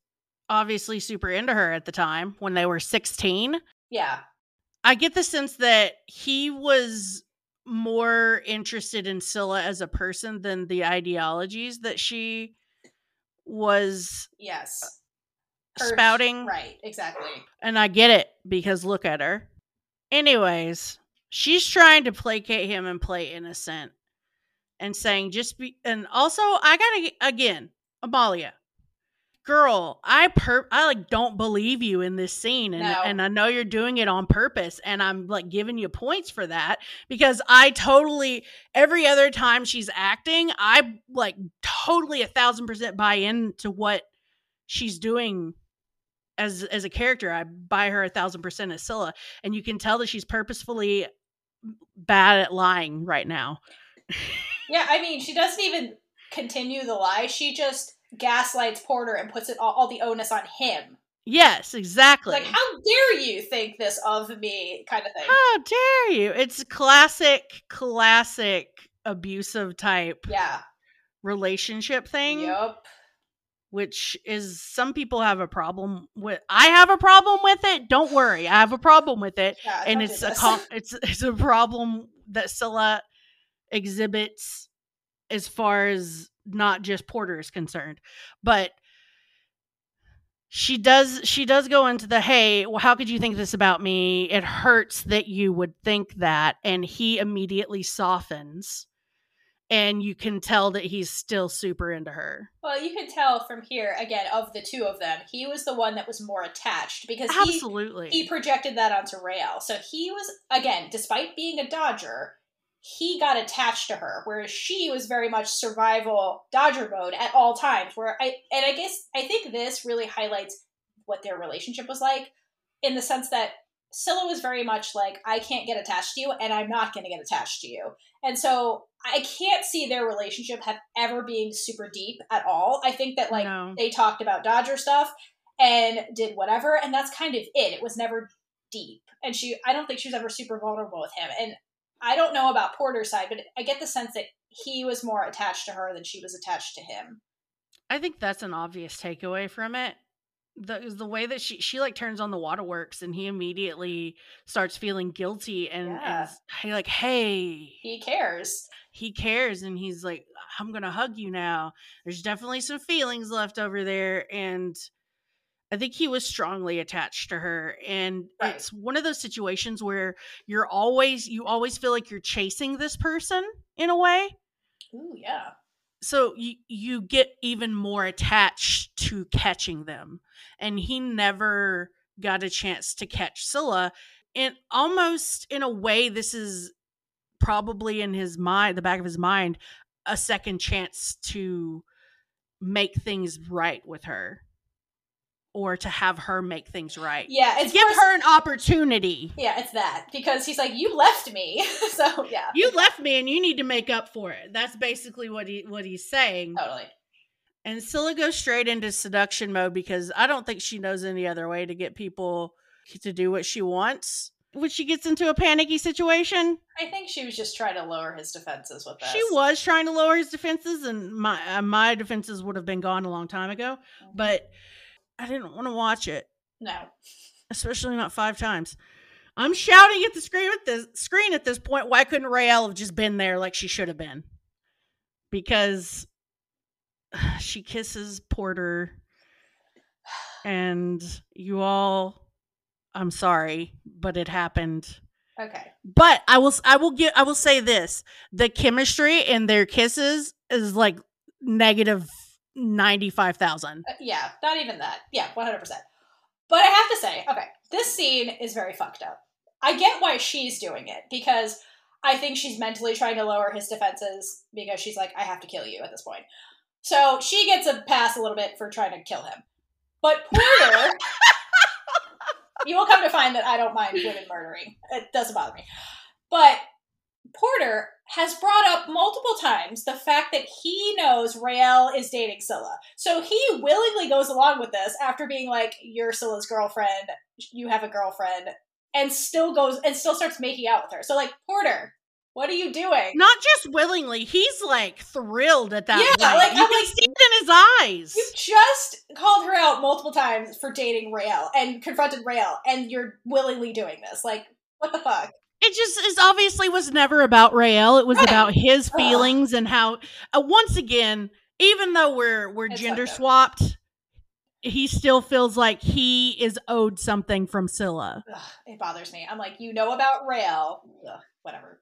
obviously super into her at the time when they were 16. Yeah. I get the sense that he was more interested in Scylla as a person than the ideologies that she was Yes. Uh, her- spouting. Right. Exactly. And I get it because look at her. Anyways, she's trying to placate him and play innocent and saying just be and also I gotta again, Amalia. Girl, I per I like don't believe you in this scene and No. and I know you're doing it on purpose and I'm like giving you points for that because I totally every other time she's acting, I like totally a thousand percent buy into what she's doing as as a character. I buy her a thousand percent as Scylla, and you can tell that she's purposefully bad at lying right now. Yeah. I mean, she doesn't even continue the lie. She just gaslights Porter and puts it all, all the onus on him. Yes, exactly. Like, how dare you think this of me, kind of thing. How dare you? It's classic, classic abusive type Yeah. relationship thing, Yep. which is some people have a problem with. I have a problem with it. Don't worry, I have a problem with it. Yeah, and it's a com- it's it's a problem that Scylla exhibits as far as not just Porter is concerned, but she does she does go into the hey well how could you think this about me? It hurts that you would think that and he immediately softens and you can tell that he's still super into her. Well, you can tell from here again of the two of them, he was the one that was more attached because he absolutely. he projected that onto Raelle So he was again, despite being a Dodger, he got attached to her, whereas she was very much survival Dodger mode at all times. Where I and I guess I think this really highlights what their relationship was like, in the sense that Scylla was very much like, I can't get attached to you, and I'm not going to get attached to you. And so I can't see their relationship have ever being super deep at all. I think that like no they talked about Dodger stuff and did whatever, and that's kind of it. It was never deep, and she I don't think she was ever super vulnerable with him. And I don't know about Porter's side, but I get the sense that he was more attached to her than she was attached to him. I think that's an obvious takeaway from it. The the way that she she like turns on the waterworks and he immediately starts feeling guilty and, Yeah. and he like, hey, He cares. he cares and he's like, I'm gonna hug you now. There's definitely some feelings left over there, and I think he was strongly attached to her. And Right. it's one of those situations where you're always you always feel like you're chasing this person in a way Ooh, yeah. so you you get even more attached to catching them and he never got a chance to catch Scylla and almost in a way this is probably in his mind the back of his mind a second chance to make things right with her or to have her make things right Yeah, to it's give worse- her an opportunity Yeah, it's that because he's like, you left me. so yeah, you left me and you need to make up for it that's basically what he what he's saying totally. And Scylla goes straight into seduction mode because I don't think she knows any other way to get people to do what she wants. When she gets into a panicky situation, I think she was just trying to lower his defenses with this. she was trying to lower his defenses, and my uh, my defenses would have been gone a long time ago. Mhm. But I didn't want to watch it, no. especially not five times. I'm shouting at the screen at this screen at this point. Why couldn't Raelle have just been there like she should have been? Because she kisses Porter, and you all. I'm sorry, but it happened. Okay. But I will. I will get. I will say this: the chemistry in their kisses is like negative ninety five thousand. Uh, yeah, not even that. Yeah, 100%. But I have to say, okay, this scene is very fucked up. I get why she's doing it because I think she's mentally trying to lower his defenses because she's like, I have to kill you at this point. So she gets a pass a little bit for trying to kill him. But Porter, you will come to find that I don't mind women murdering. It doesn't bother me. But Porter has brought up multiple times the fact that he knows Raelle is dating Scylla. So he willingly goes along with this after being like, You're Scylla's girlfriend, you have a girlfriend, and still goes and still starts making out with her. So like, Porter, what are you doing? Not just willingly, he's like thrilled at that. Yeah, point. like, you I'm can like- see it in his eyes. You just called her out multiple times for dating Raelle and confronted Raelle, and you're willingly doing this. Like, what the fuck? It just is obviously was never about Raelle. It was Right. about his Ugh. feelings and how uh, once again, even though we're we're It's gender swapped, he still feels like he is owed something from Scylla. Ugh, it bothers me. I'm like, you know about Raelle. Ugh, whatever.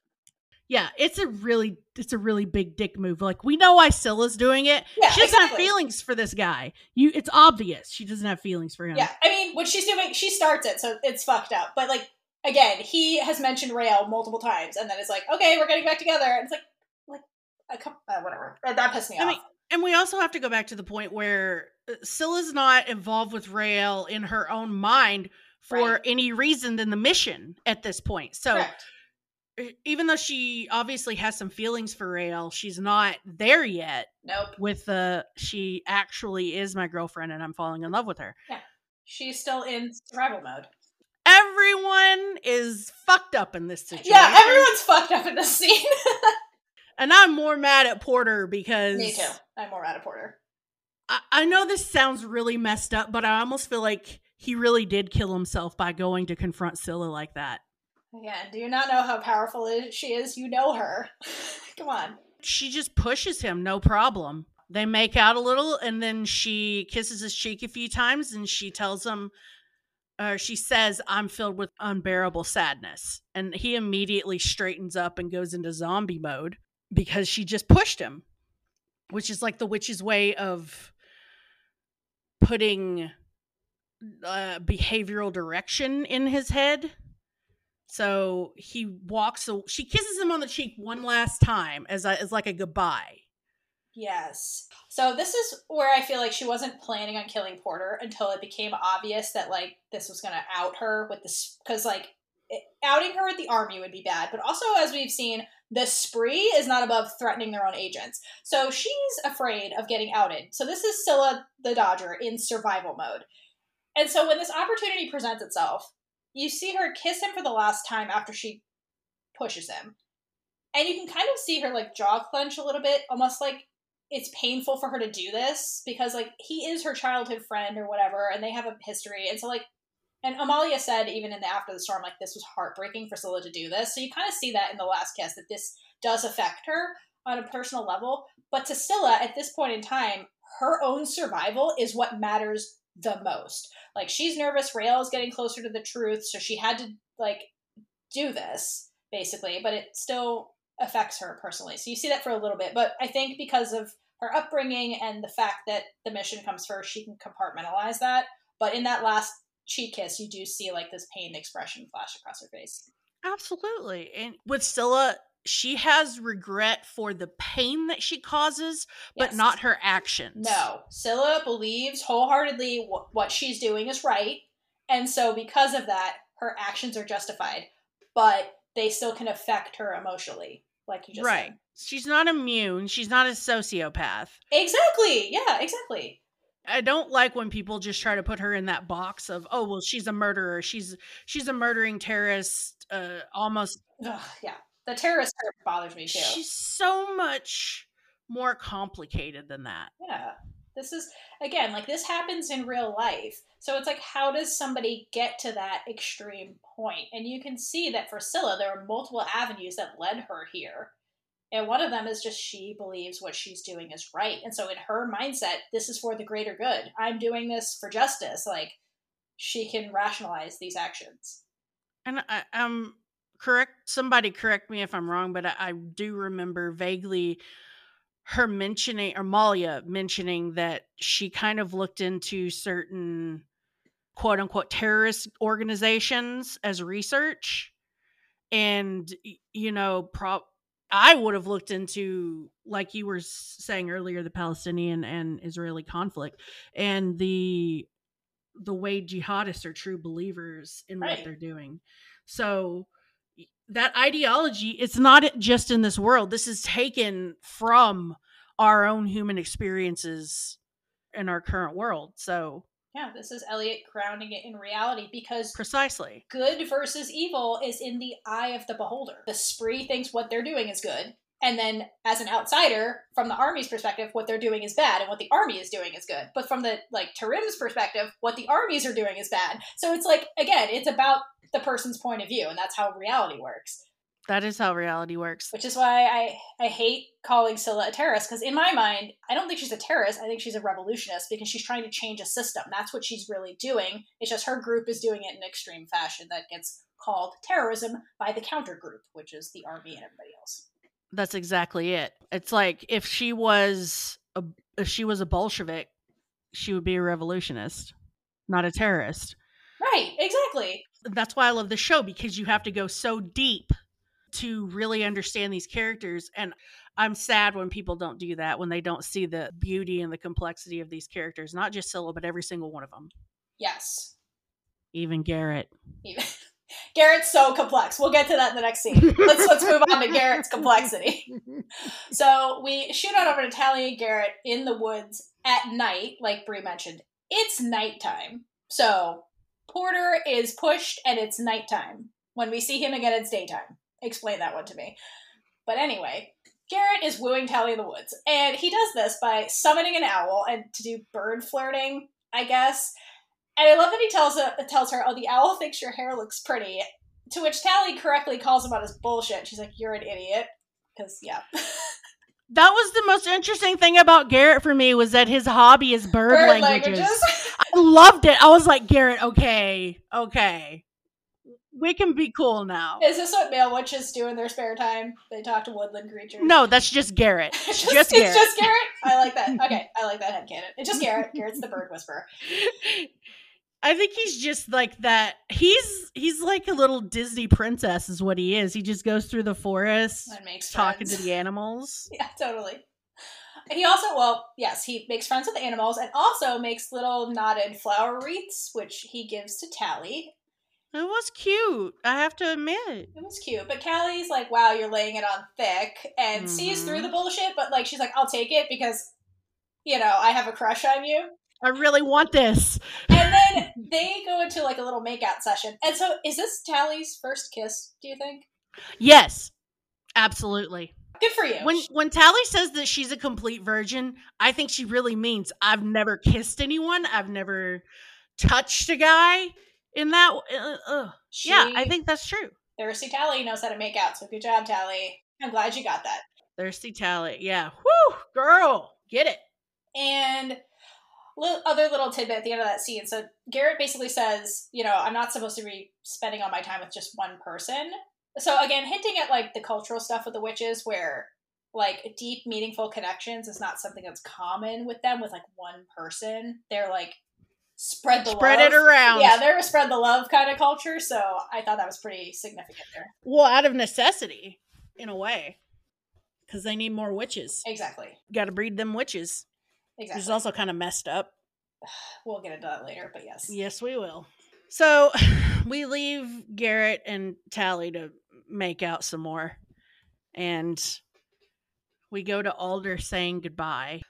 Yeah, it's a really it's a really big dick move. Like we know why Scylla's doing it. Yeah, she doesn't have feelings for this guy. You it's obvious she doesn't have feelings for him. Yeah, I mean, what she's doing, she starts it, so it's fucked up. But like, again, he has mentioned Raelle multiple times, and then it's like, okay, we're getting back together. And it's like, like, a couple, uh, whatever. That, that pissed me I off. mean, and we also have to go back to the point where uh, Scylla's not involved with Raelle in her own mind for Right. any reason than the mission at this point. So Correct. even though she obviously has some feelings for Raelle, she's not there yet Nope. with the she actually is my girlfriend and I'm falling in love with her. Yeah. She's still in survival mode. Everyone is fucked up in this situation. Yeah, everyone's fucked up in this scene. And I'm more mad at Porter because me too. I'm more mad at Porter. I, I know this sounds really messed up, but I almost feel like he really did kill himself by going to confront Scylla like that. Again, do you not know how powerful she is? You know her. Come on. She just pushes him, no problem. They make out a little, and then she kisses his cheek a few times, and she tells him, uh, she says, I'm filled with unbearable sadness. And he immediately straightens up and goes into zombie mode because she just pushed him, which is like the witch's way of putting uh, behavioral direction in his head. So he walks. She kisses him on the cheek one last time as a, as like a goodbye. Yes. So this is where I feel like she wasn't planning on killing Porter until it became obvious that like this was going to out her with this because like outing her with the army would be bad, but also as we've seen, the spree is not above threatening their own agents. So she's afraid of getting outed. So this is Scylla the Dodger in survival mode. And so when this opportunity presents itself, you see her kiss him for the last time after she pushes him. And you can kind of see her like jaw clench a little bit, almost like it's painful for her to do this because like he is her childhood friend or whatever and they have a history. And so like and Amalia said even in the after the storm like this was heartbreaking for Scylla to do this. So you kind of see that in the last kiss that this does affect her on a personal level. But to Scylla at this point in time her own survival is what matters the most. Like she's nervous. Raelle is getting closer to the truth. So she had to like do this basically. But it still affects her personally. So you see that for a little bit, but I think because of her upbringing and the fact that the mission comes first, she can compartmentalize that. But in that last cheek kiss, you do see like this pained expression flash across her face. Absolutely. And with Scylla, she has regret for the pain that she causes, but Yes. not her actions. No, Scylla believes wholeheartedly wh- what she's doing is right, and so because of that, her actions are justified, but they still can affect her emotionally, like you just right. said. She's not immune. She's not a sociopath. Exactly. Yeah. Exactly. I don't like when people just try to put her in that box of, oh, well, she's a murderer. She's she's a murdering terrorist. Uh, almost. Ugh, yeah. The terrorist bothers me too. She's so much more complicated than that. Yeah. This is again like this happens in real life. So it's like how does somebody get to that extreme point? And you can see that for Scylla there are multiple avenues that led her here. And one of them is just she believes what she's doing is right. And so in her mindset, this is for the greater good. I'm doing this for justice. Like she can rationalize these actions. And I, um, correct somebody correct me if I'm wrong, but I, I do remember vaguely her mentioning or Malia mentioning that she kind of looked into certain quote unquote terrorist organizations as research and you know pro I would have looked into like you were saying earlier the Palestinian and Israeli conflict and the the way jihadists are true believers in Right. what they're doing. So that ideology it's not just in this world. This is taken from our own human experiences in our current world. So Yeah, this is Eliot grounding it in reality because precisely. good versus evil is in the eye of the beholder. The spree thinks what they're doing is good. And then, as an outsider, from the army's perspective, what they're doing is bad, and what the army is doing is good. But from the like Tarim's perspective, what the armies are doing is bad. So it's like again, it's about the person's point of view, and that's how reality works. That is how reality works. Which is why I I hate calling Scylla a terrorist because in my mind, I don't think she's a terrorist. I think she's a revolutionist because she's trying to change a system. That's what she's really doing. It's just her group is doing it in an extreme fashion that gets called terrorism by the counter group, which is the army and everybody else. That's exactly it. It's like if she was a if she was a Bolshevik, she would be a revolutionist, not a terrorist. Right, exactly. That's why I love the show because you have to go so deep to really understand these characters and I'm sad when people don't do that when they don't see the beauty and the complexity of these characters, not just Scylla but every single one of them. Yes. Even Gerrit. Even- Gerrit's so complex. We'll get to that in the next scene. Let's let's move on to Gerrit's complexity. So we shoot on over to Tally and Gerrit in the woods at night, like Bre mentioned. It's nighttime. So Porter is pushed and it's nighttime. When we see him again, it's daytime. Explain that one to me. But anyway, Gerrit is wooing Tally in the woods. And he does this by summoning an owl and to do bird flirting, I guess. And I love that he tells her, tells her, "Oh, the owl thinks your hair looks pretty." To which Tally correctly calls him on his bullshit. She's like, "You're an idiot," because yeah, That was the most interesting thing about Gerrit for me was that his hobby is bird, bird languages. languages. I loved it. I was like, Gerrit, okay, okay. We can be cool now. Is this what male witches do in their spare time? They talk to woodland creatures. No, that's just Gerrit. it's just, just, Gerrit. it's just Gerrit. I like that. Okay, I like that headcanon. It's just Gerrit. Gerrit's the bird whisperer. I think he's just like that. He's he's like a little Disney princess, is what he is. He just goes through the forest, And makes talking friends. to the animals. Yeah, totally. He also, well, yes, he makes friends with animals and also makes little knotted flower wreaths, which he gives to Tally. It was cute. I have to admit. It was cute, but Tally's like, "Wow, you're laying it on thick," and sees Mhm. through the bullshit. But like, she's like, "I'll take it because, you know, I have a crush on you." I really want this. And then they go into like a little makeout session. And so, is this Tally's first kiss? Do you think? Yes, absolutely. Good for you. When when Tally says that she's a complete virgin, I think she really means I've never kissed anyone. I've never touched a guy in that. Uh, uh. She- Yeah, I think that's true. thirsty Tally knows how to make out. So good job, Tally. I'm glad you got that. Thirsty Tally. Yeah. Whoo, girl, get it. And li- other little tidbit at the end of that scene. So Gerrit basically says, you know, I'm not supposed to be spending all my time with just one person. So again, hinting at like the cultural stuff with the witches, where like deep, meaningful connections is not something that's common with them. With like one person, they're like spread the Spread love. it around. Yeah, they're a spread the love kind of culture. So I thought that was pretty significant there. Well, out of necessity, in a way, because they need more witches. Exactly. Got to breed them witches. Which is also kind of messed up. we'll get into that later, but yes. Yes, we will. So we leave Gerrit and Tally to make out some more. And we go to Alder saying goodbye.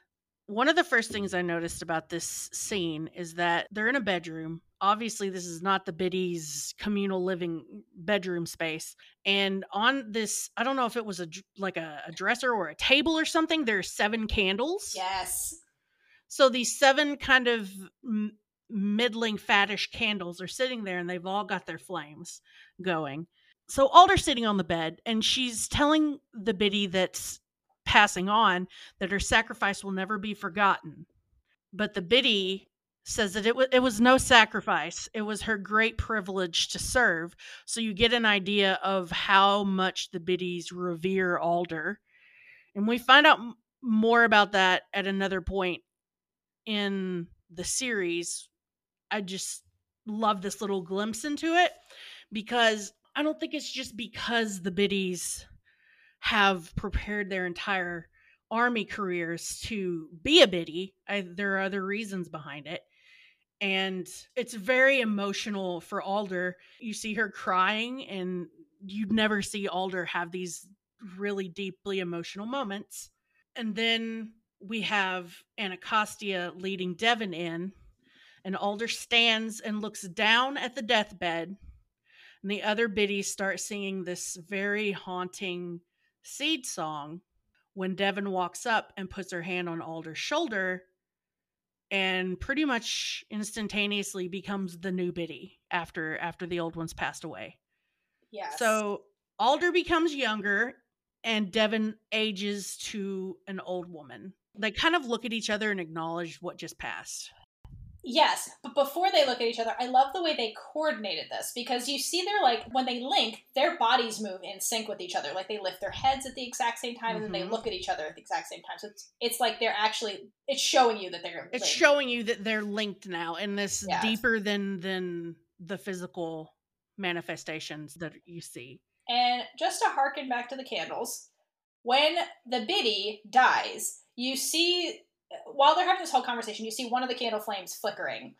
One of the first things I noticed about this scene is that they're in a bedroom. Obviously, this is not the Biddy's communal living bedroom space. And on this, I don't know if it was a like a, a dresser or a table or something. There's seven candles. Yes. So these seven kind of m- middling fattish candles are sitting there and they've all got their flames going. So Alder's sitting on the bed and she's telling the biddy that's passing on that her sacrifice will never be forgotten. But the biddy says that it, it was no sacrifice. It was her great privilege to serve. So you get an idea of how much the biddies revere Alder. And we find out more about that at another point in the series. I just love this little glimpse into it because I don't think it's just because the biddies have prepared their entire army careers to be a biddy. I, there are other reasons behind it. And it's very emotional for Alder. You see her crying, and you'd never see Alder have these really deeply emotional moments. And then we have Anacostia leading Devon in, and Alder stands and looks down at the deathbed. And the other biddies start singing this very haunting seed song when Devon walks up and puts her hand on Alder's shoulder and pretty much instantaneously becomes the new biddy after after the old one's passed away. Yes. So Alder becomes younger and Devon ages to an old woman. They kind of look at each other and acknowledge what just passed. Yes, but before they look at each other, I love the way they coordinated this because you see they're like when they link, their bodies move in sync with each other. Like they lift their heads at the exact same time and then they mm-hmm. look at each other at the exact same time. So it's it's like they're actually it's showing you that they're It's linked. showing you that they're linked now and this Yes. deeper than than the physical manifestations that you see. And just to harken back to the candles, when the biddy dies, you see while they're having this whole conversation, you see one of the candle flames flickering,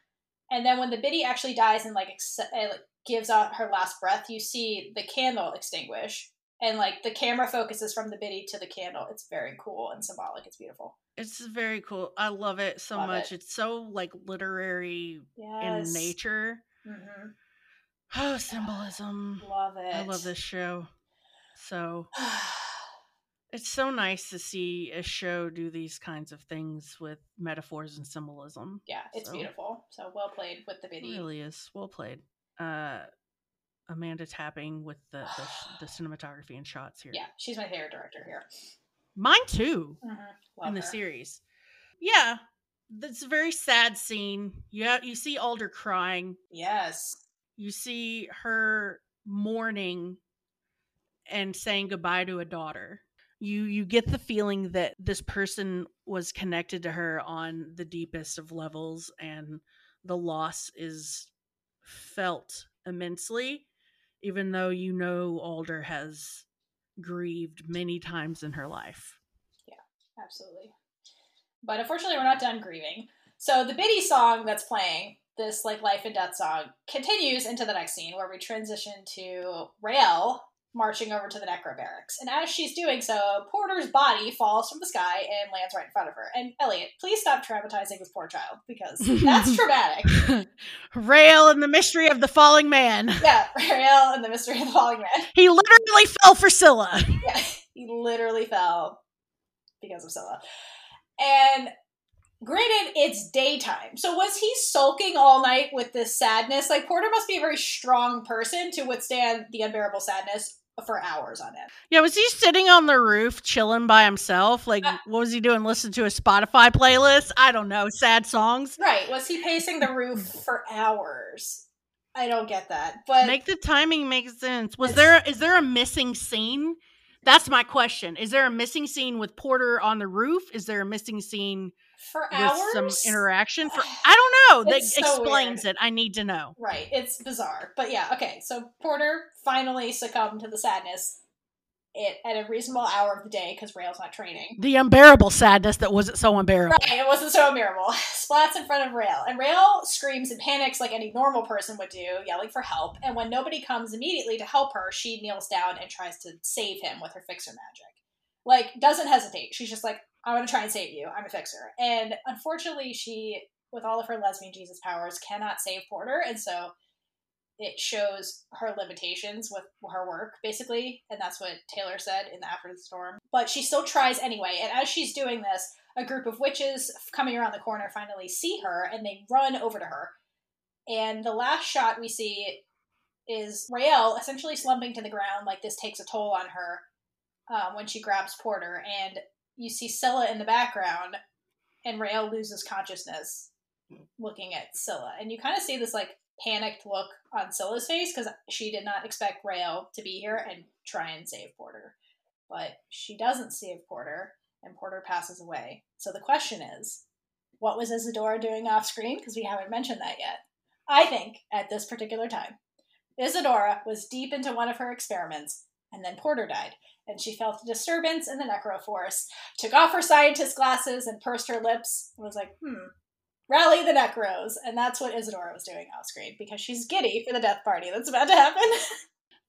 and then when the biddy actually dies and like, ex- uh, like gives out her last breath, you see the candle extinguish, and like the camera focuses from the biddy to the candle. It's very cool and symbolic. It's beautiful. It's very cool. I love it so Love much. it. It's so like literary Yes. in nature. hmm Oh, symbolism. Love it. I love this show. So it's so nice to see a show do these kinds of things with metaphors and symbolism. yeah, it's So, beautiful. So well played with the It biddy. really is well played. Uh, Amanda tapping with the, the the cinematography and shots here. Yeah, she's my favorite director here. mine too. hmm Love in the her. series. Yeah, that's a very sad scene. You ha- you see Alder crying. Yes. You see her mourning and saying goodbye to a daughter. You you get the feeling that this person was connected to her on the deepest of levels and the loss is felt immensely even though you know Alder has grieved many times in her life. Yeah, absolutely. But unfortunately, we're not done grieving. So the Biddy song that's playing, this like life and death song, continues into the next scene where we transition to Raelle marching over to the Necro barracks. And as she's doing so, Porter's body falls from the sky and lands right in front of her. And Eliot, please stop traumatizing this poor child because that's traumatic. Raelle and the mystery of the falling man. Yeah, Raelle and the mystery of the falling man. He literally fell for Scylla. Yeah, he literally fell because of Scylla. And granted, it's daytime. So was he sulking all night with this sadness? Like, Porter must be a very strong person to withstand the unbearable sadness for hours on end. Yeah, was he sitting on the roof chilling by himself? Like, Uh, what was he doing? Listen to a Spotify playlist? I don't know. Sad songs. Right. Was he pacing the roof for hours? I don't get that. But Make the timing make sense. Was there is there a missing scene? That's my question. Is there a missing scene with Porter on the roof? Is there a missing scene for hours? some interaction? For I don't know. That so explains weird. it. I need to know. Right. It's bizarre. But yeah, okay. So Porter finally succumbed to the sadness it, at a reasonable hour of the day because Raelle's not training. The unbearable sadness that wasn't so unbearable. Right, it wasn't so unbearable. Splats in front of Raelle, and Raelle screams and panics like any normal person would do, yelling for help. And when nobody comes immediately to help her, she kneels down and tries to save him with her fixer magic. Like, doesn't hesitate. She's just like, I'm gonna try and save you. I'm a fixer. And unfortunately, she, with all of her lesbian Jesus powers, cannot save Porter, and so it shows her limitations with her work, basically, and that's what Taylor said in the After the Storm. But she still tries anyway, and as she's doing this, a group of witches coming around the corner finally see her, and they run over to her. And the last shot we see is Raelle essentially slumping to the ground, like this takes a toll on her um, when she grabs Porter, and you see Scylla in the background, and Raelle loses consciousness looking at Scylla, and you kind of see this like panicked look on Scylla's face because she did not expect Raelle to be here and try and save Porter, but she doesn't save Porter, and Porter passes away. So the question is, what was Isadora doing off screen? Because we haven't mentioned that yet. I think at this particular time, Isadora was deep into one of her experiments, and then Porter died, and she felt a disturbance in the necroforce, took off her scientist glasses and pursed her lips, and was like, hmm, rally the necros. And that's what Isadora was doing off screen, because she's giddy for the death party that's about to happen.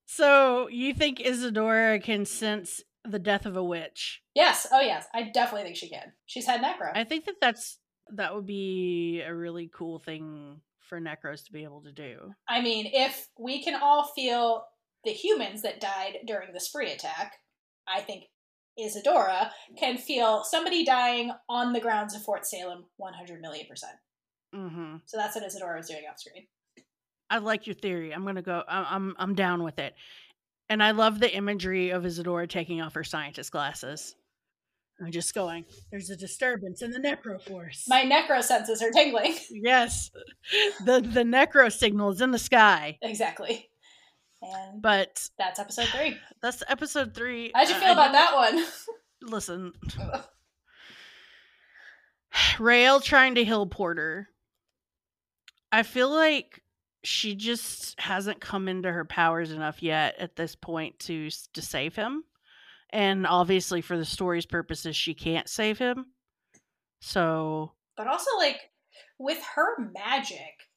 So you think Isadora can sense the death of a witch? yes, oh yes, I definitely think she can. She's had necro. I think that that's that would be a really cool thing for Necros to be able to do. I mean, if we can all feel the humans that died during the spree attack, I think Isadora can feel somebody dying on the grounds of Fort Salem 100 million percent. Mm-hmm. So that's what Isadora was doing off screen. I like your theory. I'm gonna go. I'm I'm, I'm down with it, and I love the imagery of Isadora taking off her scientist glasses. I'm just going. There's a disturbance in the necro force. My necro senses are tingling. yes, the the necro signal is in the sky. exactly. And But that's episode three. that's episode three. How'd you Uh, feel I about that one? Listen, Raelle trying to heal Porter. I feel like she just hasn't come into her powers enough yet at this point to to save him. And obviously for the story's purposes she can't save him. So, But also, like, with her magic,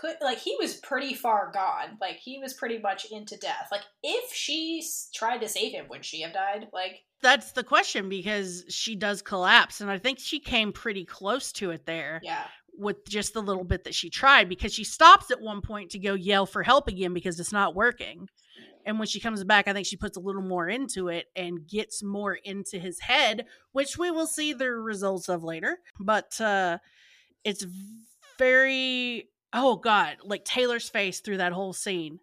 could like he was pretty far gone. Like he was pretty much into death. Like if she s- tried to save him, would she have died? Like that's the question because she does collapse and I think she came pretty close to it there. yeah, with just the little bit that she tried because she stops at one point to go yell for help again because it's not working. And when she comes back, I think she puts a little more into it and gets more into his head, which we will see the results of later. But uh it's very oh god, like Taylor's face through that whole scene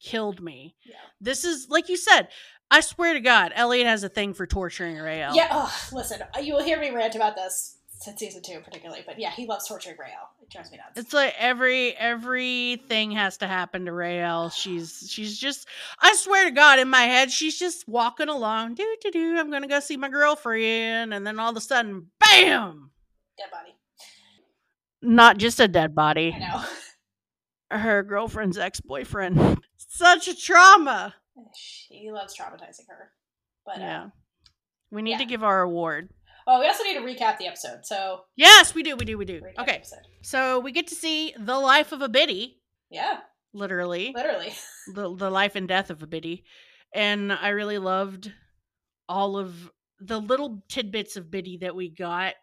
killed me. Yeah. This is like you said, I swear to God, Eliot has a thing for torturing Raelle. yeah. Oh, listen, uh, you will hear me rant about this since season two, particularly. But yeah, he loves torturing Raelle. It drives me nuts. It's like every everything has to happen to Raelle. She's she's just I swear to God, in my head, she's just walking along, do do do. I'm gonna go see my girlfriend, and then all of a sudden, bam! Dead body. Not just a dead I body, know. her girlfriend's ex boyfriend. Such a trauma. she loves traumatizing her. But Yeah. uh, We need to give our award. oh, we also need to recap the episode. So Yes, we do. We do. We do. recap Okay, so we get to see the life of a biddy, Yeah, literally. literally. the the life and death of a biddy and i really loved all of the little tidbits of biddy that we got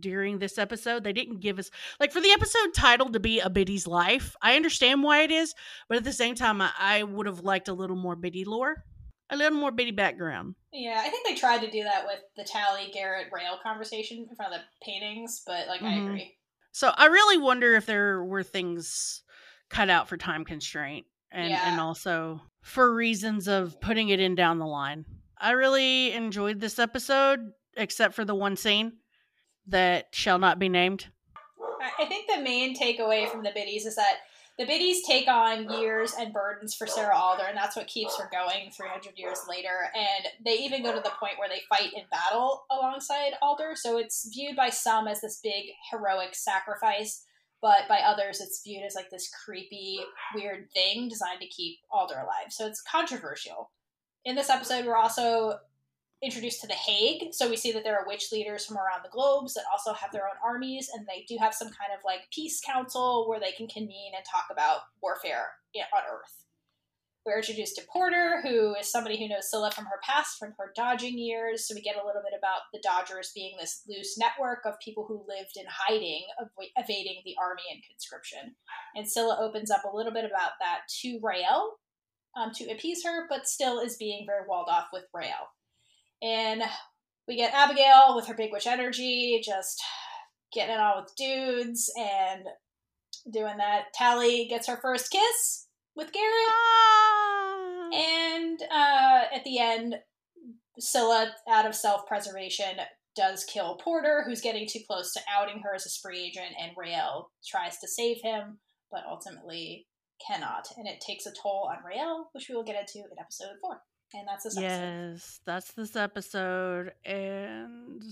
during this episode they didn't give us like for the episode title to be a biddy's life i understand why it is but at the same time i, I would have liked a little more biddy lore a little more biddy background Yeah, I think they tried to do that with the Tally Gerrit Raelle conversation in front of the paintings, but like I Mhm. agree. so i really wonder if there were things cut out for time constraint and Yeah. and also for reasons of putting it in down the line i really enjoyed this episode except for the one scene that shall not be named I- think the main takeaway from the biddies is that the biddies take on years and burdens for Sarah Alder, and that's what keeps her going 300 years later. And they even go to the point where they fight in battle alongside Alder. So it's viewed by some as this big heroic sacrifice, but by others, it's viewed as like this creepy, weird thing designed to keep Alder alive. So it's controversial. In this episode, we're also introduced to the Hague. So we see that there are witch leaders from around the globes that also have their own armies, and they do have some kind of like peace council where they can convene and talk about warfare on Earth. We're introduced to Porter, who is somebody who knows Scylla from her past, from her dodging years. So we get a little bit about the Dodgers being this loose network of people who lived in hiding, av- evading the army and conscription. And Scylla opens up a little bit about that to Raelle um, to appease her, but still is being very walled off with Raelle. And we get Abigail with her big witch energy, just getting it on with dudes and doing that. Tally gets her first kiss with Gerrit. Ah. And uh, at the end, Scylla, out of self preservation, does kill Porter, who's getting too close to outing her as a spree agent, and Raelle tries to save him, but ultimately cannot. And it takes a toll on Raelle, which we will get into in episode four. And that's this episode. Yes, that's this episode. And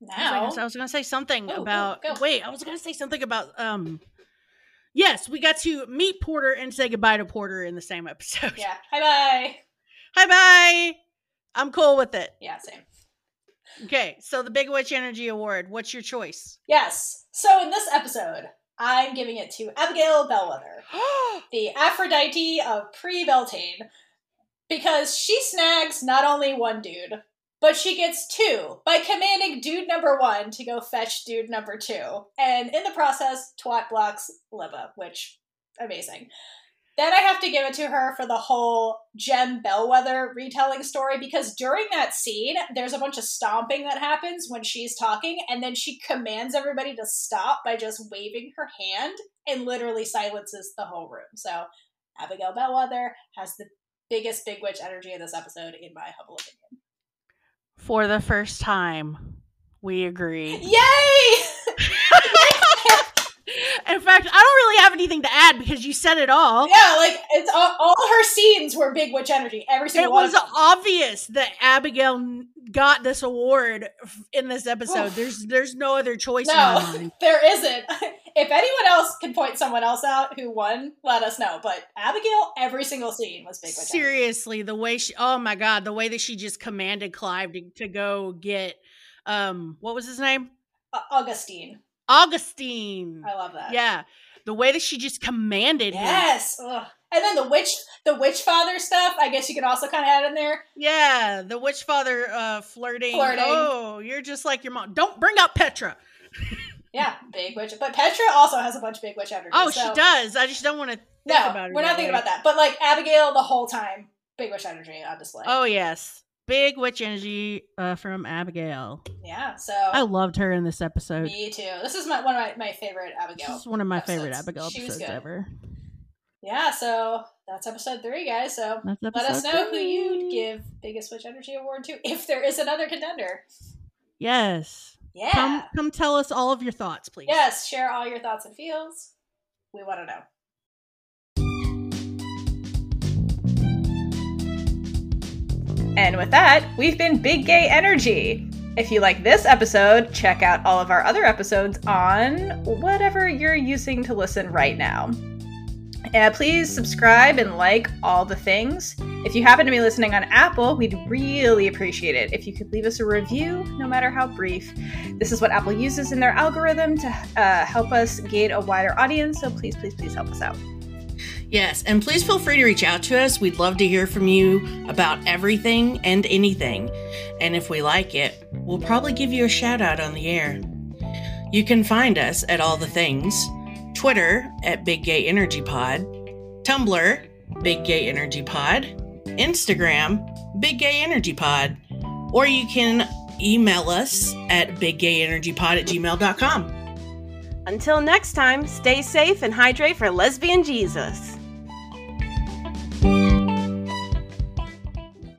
Now. I was gonna say something Oh, about. Wait, I was gonna say something about. Um, yes, we got to meet Porter and say goodbye to Porter in the same episode. yeah. Hi bye. Hi, bye. I'm cool with it. Yeah, same. Okay, so the Big Witch Energy Award. What's your choice? Yes. So in this episode, I'm giving it to Abigail Bellweather. the Aphrodite of pre Beltane, because she snags not only one dude, but she gets two by commanding dude number one to go fetch dude number two. And in the process, twat blocks Libba, which amazing. Then I have to give it to her for the whole Jem Bellweather retelling story because during that scene, there's a bunch of stomping that happens when she's talking, and then she commands everybody to stop by just waving her hand and literally silences the whole room. So Abigail Bellweather has the biggest big witch energy in this episode, in my humble opinion. For the first time, we agree. Yay! In fact, I don't really have anything to add because you said it all. yeah, like it's all, all her scenes were big witch energy. Every It single one. was of them. obvious that Abigail got this award in this episode. There's there's no other choice No. There isn't. if anyone else can point someone else out who won, let us know. But Abigail, every single scene was big witch energy. Seriously, the way she oh my god, the way that she just commanded Clive to, to go get um what was his name? Uh, Augustine. Augustine. I love that. Yeah. The way that she just commanded him. Yes. And then the witch, the witch father stuff. I guess you could also kind of add in there. Yeah, the witch father uh flirting. Flirting. Oh, you're just like your mom. Don't bring up Petra. Yeah, big witch. But Petra also has a bunch of big witch energy. Oh, so- she does. I just don't want to think No, about it. we're not thinking way. about that. But like Abigail, the whole time, big witch energy on display. Oh yes. Big witch energy uh, from Abigail. yeah. So I loved her in this episode. me too. This is my one of my, my favorite Abigail. This is one of my favorite episodes. Abigail She episodes ever. Yeah. So that's episode three, guys. So let us know who you'd give biggest witch energy award to if there is another contender. Yes. Yeah. Come come tell us all of your thoughts, please. Yes. Share all your thoughts and feels. We want to know. And with that, we've been Big Gay Energy. If you like this episode, check out all of our other episodes on whatever you're using to listen right now. And please subscribe and like all the things. If you happen to be listening on Apple, we'd really appreciate it if you could leave us a review, no matter how brief. This is what Apple uses in their algorithm to uh, help us gain a wider audience, so please, please, please help us out. Yes, and please feel free to reach out to us. We'd love to hear from you about everything and anything. And if we like it, we'll probably give you a shout out on the air. You can find us at all the things Twitter at Big Gay Energy Pod, Tumblr, Big Gay Energy Pod, Instagram, Big Gay Energy Pod, or you can email us at biggayenergypod at gmail.com. Until next time, stay safe and hydrate for lesbian Jesus.